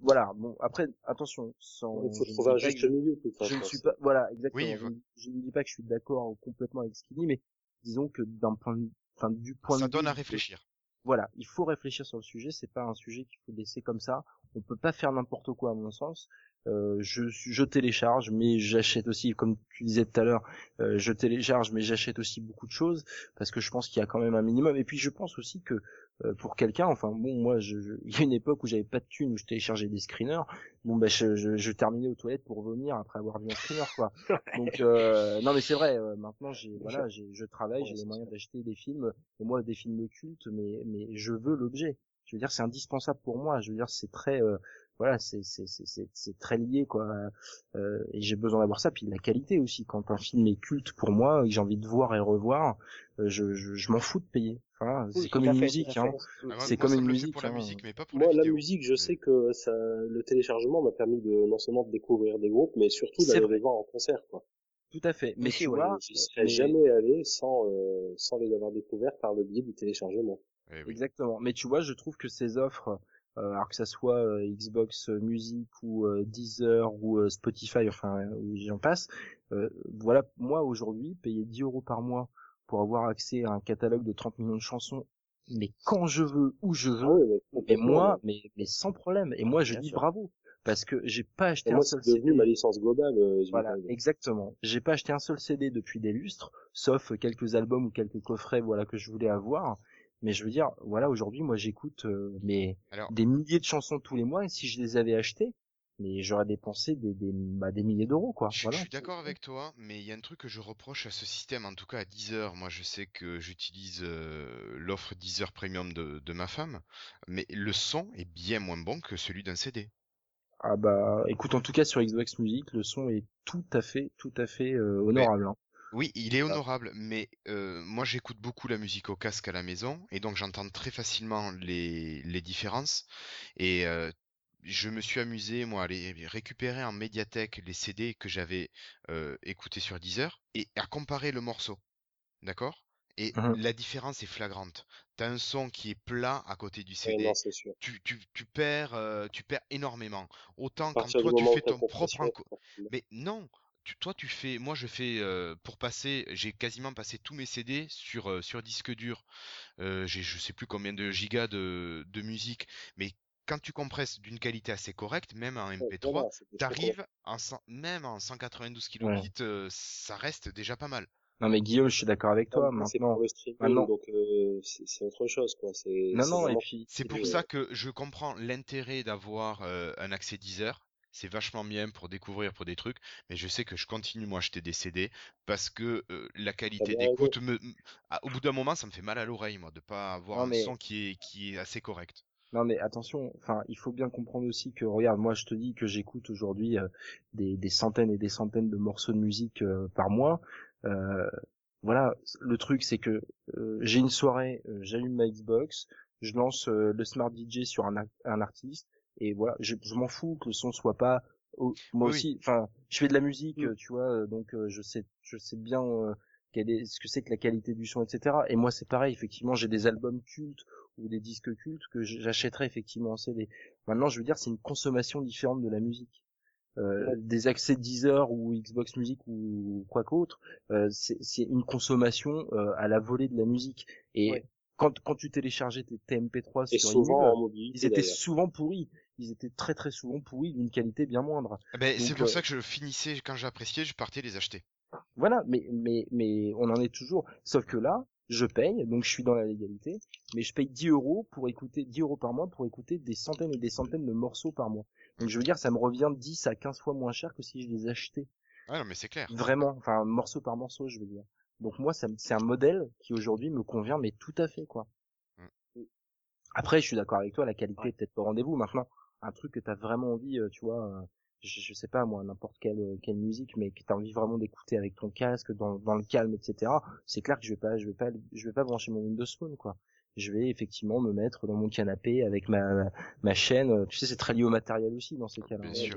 Voilà. Bon, après, attention. Sans, Il faut je ne trouver un juste que- milieu, je ne suis pas, voilà, exactement. Oui, je, ne- je ne dis pas que je suis d'accord complètement avec ce qu'il dit, mais disons que d'un point de, enfin, du point Ça de donne vue à réfléchir. voilà, il faut réfléchir sur le sujet. C'est pas un sujet qu'il faut laisser comme ça. On peut pas faire n'importe quoi à mon sens. Euh, je, je télécharge, mais j'achète aussi, comme tu disais tout à l'heure, euh, je télécharge, mais j'achète aussi beaucoup de choses parce que je pense qu'il y a quand même un minimum. Et puis je pense aussi que euh, pour quelqu'un, enfin bon, moi, je, je- il y a une époque où j'avais pas de thunes, où je téléchargeais des screeners. Bon, ben, je, je, je terminais aux toilettes pour vomir après avoir vu un screener, quoi. Donc, euh, non, mais c'est vrai. euh, maintenant, j'ai, voilà, j'ai, je travaille, j'ai les moyens d'acheter des films. Et moi, des films cultes, mais, mais je veux l'objet. Je veux dire, c'est indispensable pour moi. Je veux dire, c'est très, euh, voilà, c'est, c'est, c'est, c'est, c'est très lié, quoi. Euh, et j'ai besoin d'avoir ça. Puis la qualité aussi. Quand un film est culte pour moi, et que j'ai envie de voir et revoir, euh, je, je, je m'en fous de payer. Oui, c'est comme une fait, musique, hein. Ah, C'est comme une musique, pour la hein. musique, mais pas pour Moi, la la musique, je Mais- sais que ça, le téléchargement m'a permis de non seulement de découvrir des groupes, mais surtout d'aller les voir en concert. Quoi. Tout à fait. Mais Aussi, tu ouais, vois, J'y serais mais- jamais allé sans, euh, sans les avoir découverts par le biais du téléchargement. Eh oui. Exactement. Mais tu vois, je trouve que ces offres, euh, alors que ça soit euh, Xbox Music ou euh, Deezer ou euh, Spotify, enfin, euh, où j'en passe, euh, voilà, moi aujourd'hui, payer 10 euros par mois pour avoir accès à un catalogue de 30 millions de chansons, mais quand je veux, où je veux, Ah mais moi, mais, mais sans problème. Et moi, je Bien dis sûr. bravo. Parce que j'ai pas acheté Et un moi, seul c'est devenu CD. ma licence globale. Euh, Voilà, exactement. J'ai pas acheté un seul CD depuis des lustres, sauf quelques albums ou quelques coffrets, voilà, que je voulais avoir. Mais je veux dire, voilà, aujourd'hui, moi, j'écoute euh, mais Alors, des milliers de chansons tous les mois, et si je les avais achetées, mais j'aurais dépensé des des, bah, des milliers d'euros, quoi. Je, suis d'accord avec toi, mais il y a un truc que je reproche à ce système, en tout cas à Deezer. Moi, je sais que j'utilise euh, l'offre Deezer Premium de, de ma femme, mais le son est bien moins bon que celui d'un CD. Ah bah, écoute, en tout cas sur Xbox Music, le son est tout à fait, tout à fait euh, honorable. hein. Oui, il est honorable, mais euh, moi j'écoute beaucoup la musique au casque à la maison, et donc j'entends très facilement les, les différences. Et euh, je me suis amusé, moi, à aller récupérer en médiathèque les CD que j'avais euh, écoutés sur Deezer, et à comparer le morceau. D'accord? Et Mhm. la différence est flagrante. T'as un son qui est plat à côté du CD. non, c'est sûr. Tu, tu, tu perds, euh, tu perds énormément. Autant quand toi tu fais ton propre enco- mais non, tu, toi tu fais, moi je fais euh, pour passer, j'ai quasiment passé tous mes CD sur euh, sur disque dur. Euh, j'ai je sais plus combien de gigas de, de musique, mais quand tu compresses d'une qualité assez correcte, même en Ouais, MP3, voilà, c'est des trucs t'arrives en cent- même en 192 kilobits, euh, ça reste déjà pas mal. Non mais Guillaume, je suis d'accord avec toi. C'est Maintenant, pour le streaming, maintenant- donc euh, c'est c'est autre chose, quoi. C'est non c'est non, et vraiment- puis C'est pour euh, ça que je comprends l'intérêt d'avoir euh, un accès Deezer. C'est vachement bien pour découvrir pour des trucs, mais je sais que je continue moi à acheter des CD parce que euh, la qualité bien raison. d'écoute me, ah, au bout d'un moment, ça me fait mal à l'oreille moi de pas avoir Non, un mais- son qui est qui est assez correct. Non mais attention, enfin il faut bien comprendre aussi que regarde, moi je te dis que j'écoute aujourd'hui euh, des, des centaines et des centaines de morceaux de musique euh, par mois. Euh, voilà, le truc c'est que euh, j'ai une soirée, euh, j'allume ma Xbox, je lance euh, le Smart DJ sur un, un artiste et voilà, je, je m'en fous que le son soit pas moi Oui, aussi, enfin je fais de la musique, Mm. tu vois, donc euh, je sais je sais bien euh, quel est ce que c'est que la qualité du son, etc. Et moi c'est pareil, effectivement j'ai des albums cultes ou des disques cultes que j'achèterais effectivement en CD. Maintenant je veux dire c'est une consommation différente de la musique. Euh, des accès Deezer ou Xbox Music ou quoi qu'autre, euh, c'est une consommation euh, à la volée de la musique. Et quand, quand tu téléchargeais tes, MP3 sur souvent ils étaient souvent pourris. Ils étaient très très souvent pourris d'une qualité bien moindre. Ah ben, c'est pour ça que je finissais quand j'appréciais, je partais les acheter. Voilà, mais mais mais on en est toujours. Sauf que là, je paye, donc je suis dans la légalité, mais je paye 10 euros pour écouter 10 euros par mois pour écouter des centaines et des centaines de morceaux par mois. Donc je veux dire, ça me revient 10 à 15 fois moins cher que si je les achetais. Ouais, non, mais c'est clair. Vraiment, enfin morceau par morceau, je veux dire. Donc moi, c'est un modèle qui aujourd'hui me convient, mais tout à fait quoi. Mm. Après, je suis d'accord avec toi, la qualité est peut-être pas au rendez-vous. Maintenant, un truc que t'as vraiment envie, euh, tu vois, euh, je, sais pas moi, n'importe quelle euh, quelle musique, mais que t'as envie vraiment d'écouter avec ton casque, dans, dans le calme, etc. C'est clair que je vais pas, je vais pas, je vais pas brancher mon Windows Phone, quoi je vais effectivement me mettre dans mon canapé avec ma, ma chaîne. Tu sais, c'est très lié au matériel aussi dans ces cas-là. Bien sûr.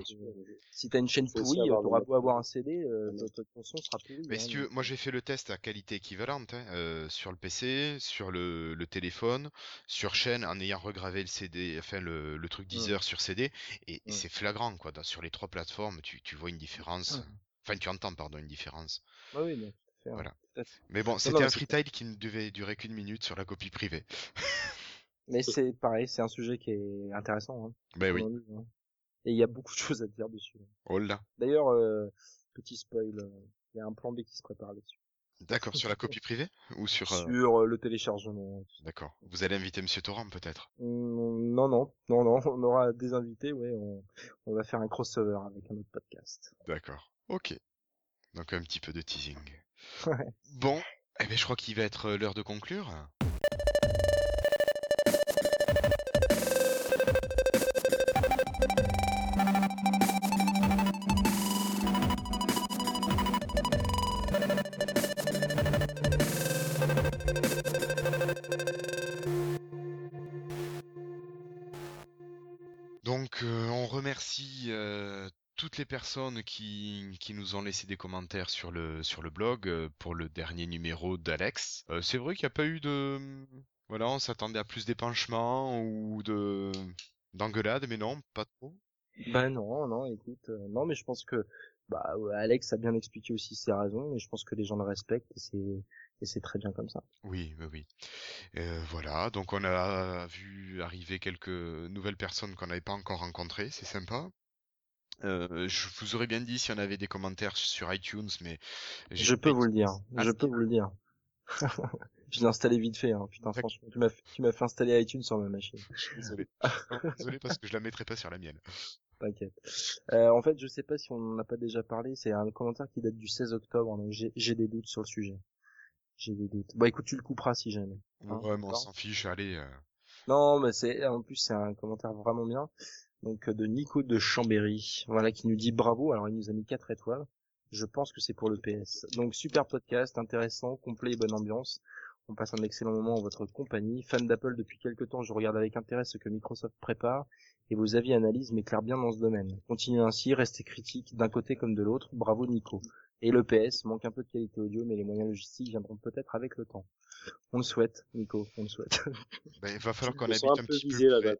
Si t'as une chaîne pourrie, t'auras beau avoir un CD, euh, ton son sera pourri. Mais hein, moi j'ai fait le test à qualité équivalente hein, euh, sur le PC, sur le, le, téléphone, sur chaîne en ayant regravé le CD, enfin le, le truc 10 heures sur CD, et, c'est flagrant quoi. sur les trois plateformes, tu, tu vois une différence. Enfin, tu entends pardon une différence. Oui, mais voilà. Mais bon, c'était un freetail qui ne devait durer qu'une minute sur la copie privée. mais c'est pareil, c'est un sujet qui est intéressant. Hein, ben oui. Hein. Et il y a beaucoup de choses à dire dessus. Oh là. D'ailleurs, euh, petit spoil, euh, il y a un plan B qui se prépare là-dessus. D'accord, sur la copie privée ou sur euh, sur le téléchargement. D'accord. Vous allez inviter Monsieur Toram peut-être? Mmh, Non, non, non, non. On aura des invités, ouais. On, on va faire un crossover avec un autre podcast. D'accord. Ok. Donc un petit peu de teasing. Bon, eh ben, je crois qu'il va être euh, l'heure de conclure. Personnes qui, qui nous ont laissé des commentaires sur le, sur le blog euh, pour le dernier numéro d'Alex. Euh, c'est vrai qu'il n'y a pas eu de... Voilà, on s'attendait à plus d'épanchements ou de d'engueulades, mais non, pas trop. Bah non, non, écoute, euh, non, mais je pense que bah Alex a bien expliqué aussi ses raisons, et je pense que les gens le respectent et c'est et c'est très bien comme ça. Oui, oui, oui. Euh, voilà, donc on a vu arriver quelques nouvelles personnes qu'on n'avait pas encore rencontrées, c'est sympa. Euh, je vous aurais bien dit si on avait des commentaires sur iTunes, mais je peux vous le dire. Je peux vous le dire. je l'ai installé vite fait. Hein. Putain, franchement, tu m'as tu m'as fait installer iTunes sur ma machine. désolé. désolé parce que je la mettrai pas sur la mienne. T'inquiète. Euh, en fait, je sais pas si on n'en a pas déjà parlé. C'est un commentaire qui date du 16 octobre. Donc j'ai des doutes sur le sujet. J'ai des doutes. Bon, écoute, tu le couperas si jamais. Hein, ouais, on s'en fiche. Allez. Euh... Non, mais c'est en plus c'est un commentaire vraiment bien donc de Nico de Chambéry, voilà, qui nous dit bravo. Alors il nous a mis 4 étoiles. Je pense que c'est pour le PS. Donc super podcast, intéressant, complet et bonne ambiance. On passe un excellent moment en votre compagnie. Fan d'Apple depuis quelques temps, je regarde avec intérêt ce que Microsoft prépare et vos avis et analyses m'éclairent bien dans ce domaine. Continuez ainsi, restez critiques d'un côté comme de l'autre. Bravo Nico. Et le PS manque un peu de qualité audio, mais les moyens logistiques viendront peut-être avec le temps. On le souhaite, Nico, on le souhaite. Ben, il va falloir qu'on habite un, petit peu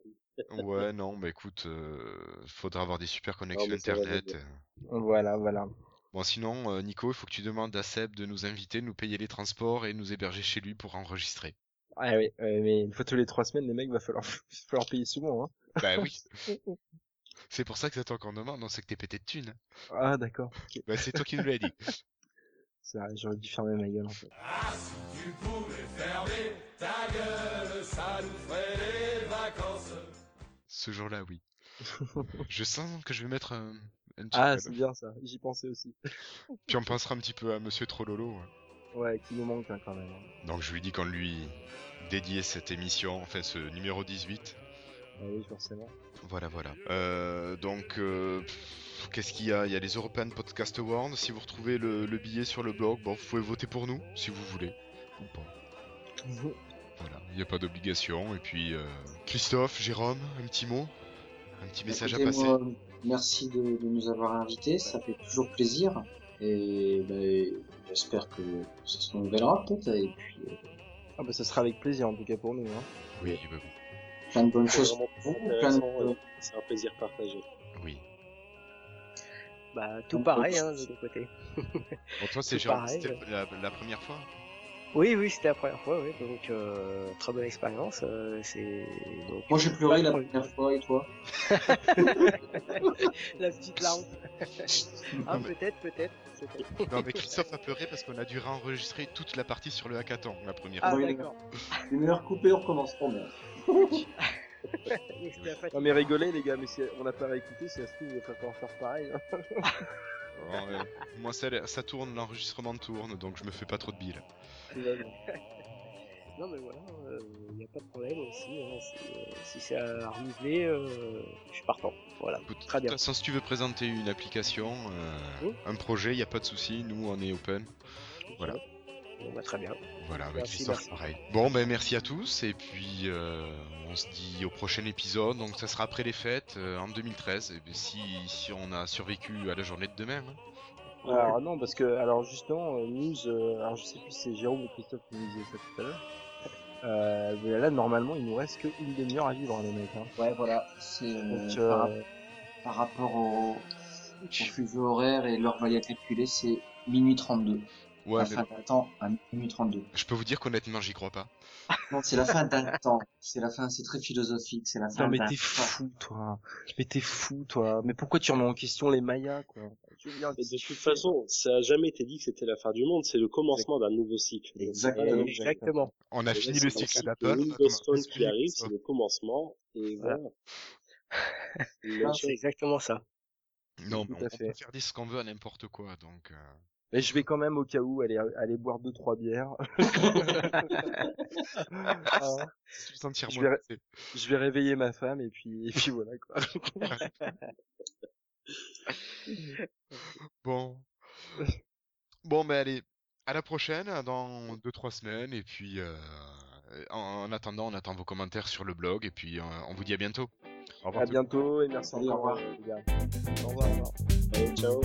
Ouais, non, bah écoute, euh, faudra avoir des super connexions internet. Euh. Voilà, voilà. Bon, sinon, euh, Nico, il faut que tu demandes à Seb de nous inviter, nous payer les transports et nous héberger chez lui pour enregistrer. Ah oui, mais une fois tous les trois semaines, les mecs, va falloir, falloir payer souvent, hein. Bah oui. c'est pour ça que ça toi qu'on demande, non, c'est que t'es pété de thunes. Ah d'accord. Bah c'est toi qui nous l'as dit. C'est vrai, j'aurais dû fermer ma gueule en fait. Ah, si tu pouvais fermer ta gueule, ça nous ferait ce jour-là, oui. je sens que je vais mettre un, un Ah, c'est bien ça, j'y pensais aussi. Puis on pensera un petit peu à Monsieur Trololo. Ouais, qui nous manque hein, quand même. Donc je lui dis qu'on lui dédiait cette émission, enfin ce numéro 18. Ah oui, forcément. Voilà, voilà. Euh, donc, euh, qu'est-ce qu'il y a? Il y a les European Podcast Awards. Si vous retrouvez le, billet sur le blog, bon, vous pouvez voter pour nous, si vous voulez. Ou pas. Voilà, il n'y a pas d'obligation. Et puis, euh, Christophe, Jérôme, un petit mot Un petit message à passer Merci de, nous avoir invités, ça fait toujours plaisir. Et ben, j'espère que ça se renouvellera peut-être et puis euh, Ah bah ça sera avec plaisir en tout cas pour nous. Hein. Oui, bah oui. plein de bonnes choses pour vous, plein de... C'est un plaisir partagé. oui. Bah tout pareil hein, de ton côté. Bon, toi, c'est pareil, c'était ouais. la, la première fois? Oui, oui, c'était la première fois, oui. Donc euh, très bonne expérience. euh, c'est donc Moi j'ai pleuré la première fois et toi? La petite larme. ah mais- peut-être, peut-être. peut-être. Non, mais Christophe a pleuré parce qu'on a dû réenregistrer toute la partie sur le hackathon, la première Ah fois. Oui, d'accord. Une heure coupée, on recommence. La fatigue. Non mais rigolez les gars, mais si on n'a pas réécouté, si ça se trouve, il va falloir faire pareil. hein. Bon. Moi, ça, ça tourne, l'enregistrement tourne, donc je me fais pas trop de billes. Non mais voilà, il n'y a pas de problème aussi. hein, si euh, si c'est à renouveler, euh, je suis partant. Voilà, Écoute, très De bien. toute façon, si tu veux présenter une application, euh, Oui. un projet, y a pas de souci. Nous, on est open. Voilà. Bon, bah, très bien. Voilà, avec Merci, Christophe, merci. pareil. Bon, ben merci à tous, et puis euh, on se dit au prochain épisode. Donc, ça sera après les fêtes, euh, en 2013. Et ben, si, si on a survécu à la journée de demain. hein. Alors non, parce que alors justement, euh, news, euh, alors je sais plus si c'est Jérôme ou Christophe qui nous disait ça tout à l'heure. Euh, mais là normalement il nous reste que une demi-heure à vivre hein, les mecs. Hein. Ouais, voilà. C'est euh, par, euh, par rapport au, au fuseau horaire et l'heure va y calculée, c'est minuit 32. Ouais, la mais fin d'un temps à minuit 32. je peux vous dire qu'honnêtement, j'y crois pas. Non, c'est la fin d'un temps. C'est la fin, c'est très philosophique. C'est la fin non mais t'es fou toi. Mais t'es fou toi. Mais pourquoi tu remets en question les Mayas quoi Mais de toute façon, ça a jamais été dit que c'était la fin du monde, c'est le commencement d'un nouveau cycle. Exactement. Exactement. On a là, fini le le cycle d'Apple. a Windows Phone le qui arrive, c'est le commencement, et Voilà. c'est exactement ça. Non, mais on, on peut faire dire ce qu'on veut à n'importe quoi, donc. euh, Mais je vais quand même au cas où aller aller boire deux trois bières. Sentir Je vais- blessé. je vais réveiller ma femme et puis et puis voilà quoi. Bon. Bon, ben allez, à la prochaine, dans 2-3 semaines, et puis euh, en, en attendant, on attend vos commentaires sur le blog, et puis euh, on vous dit à bientôt. Au revoir. À bientôt et merci Allez, au encore revoir. euh, les gars. Au revoir. Au revoir. Allez, ciao.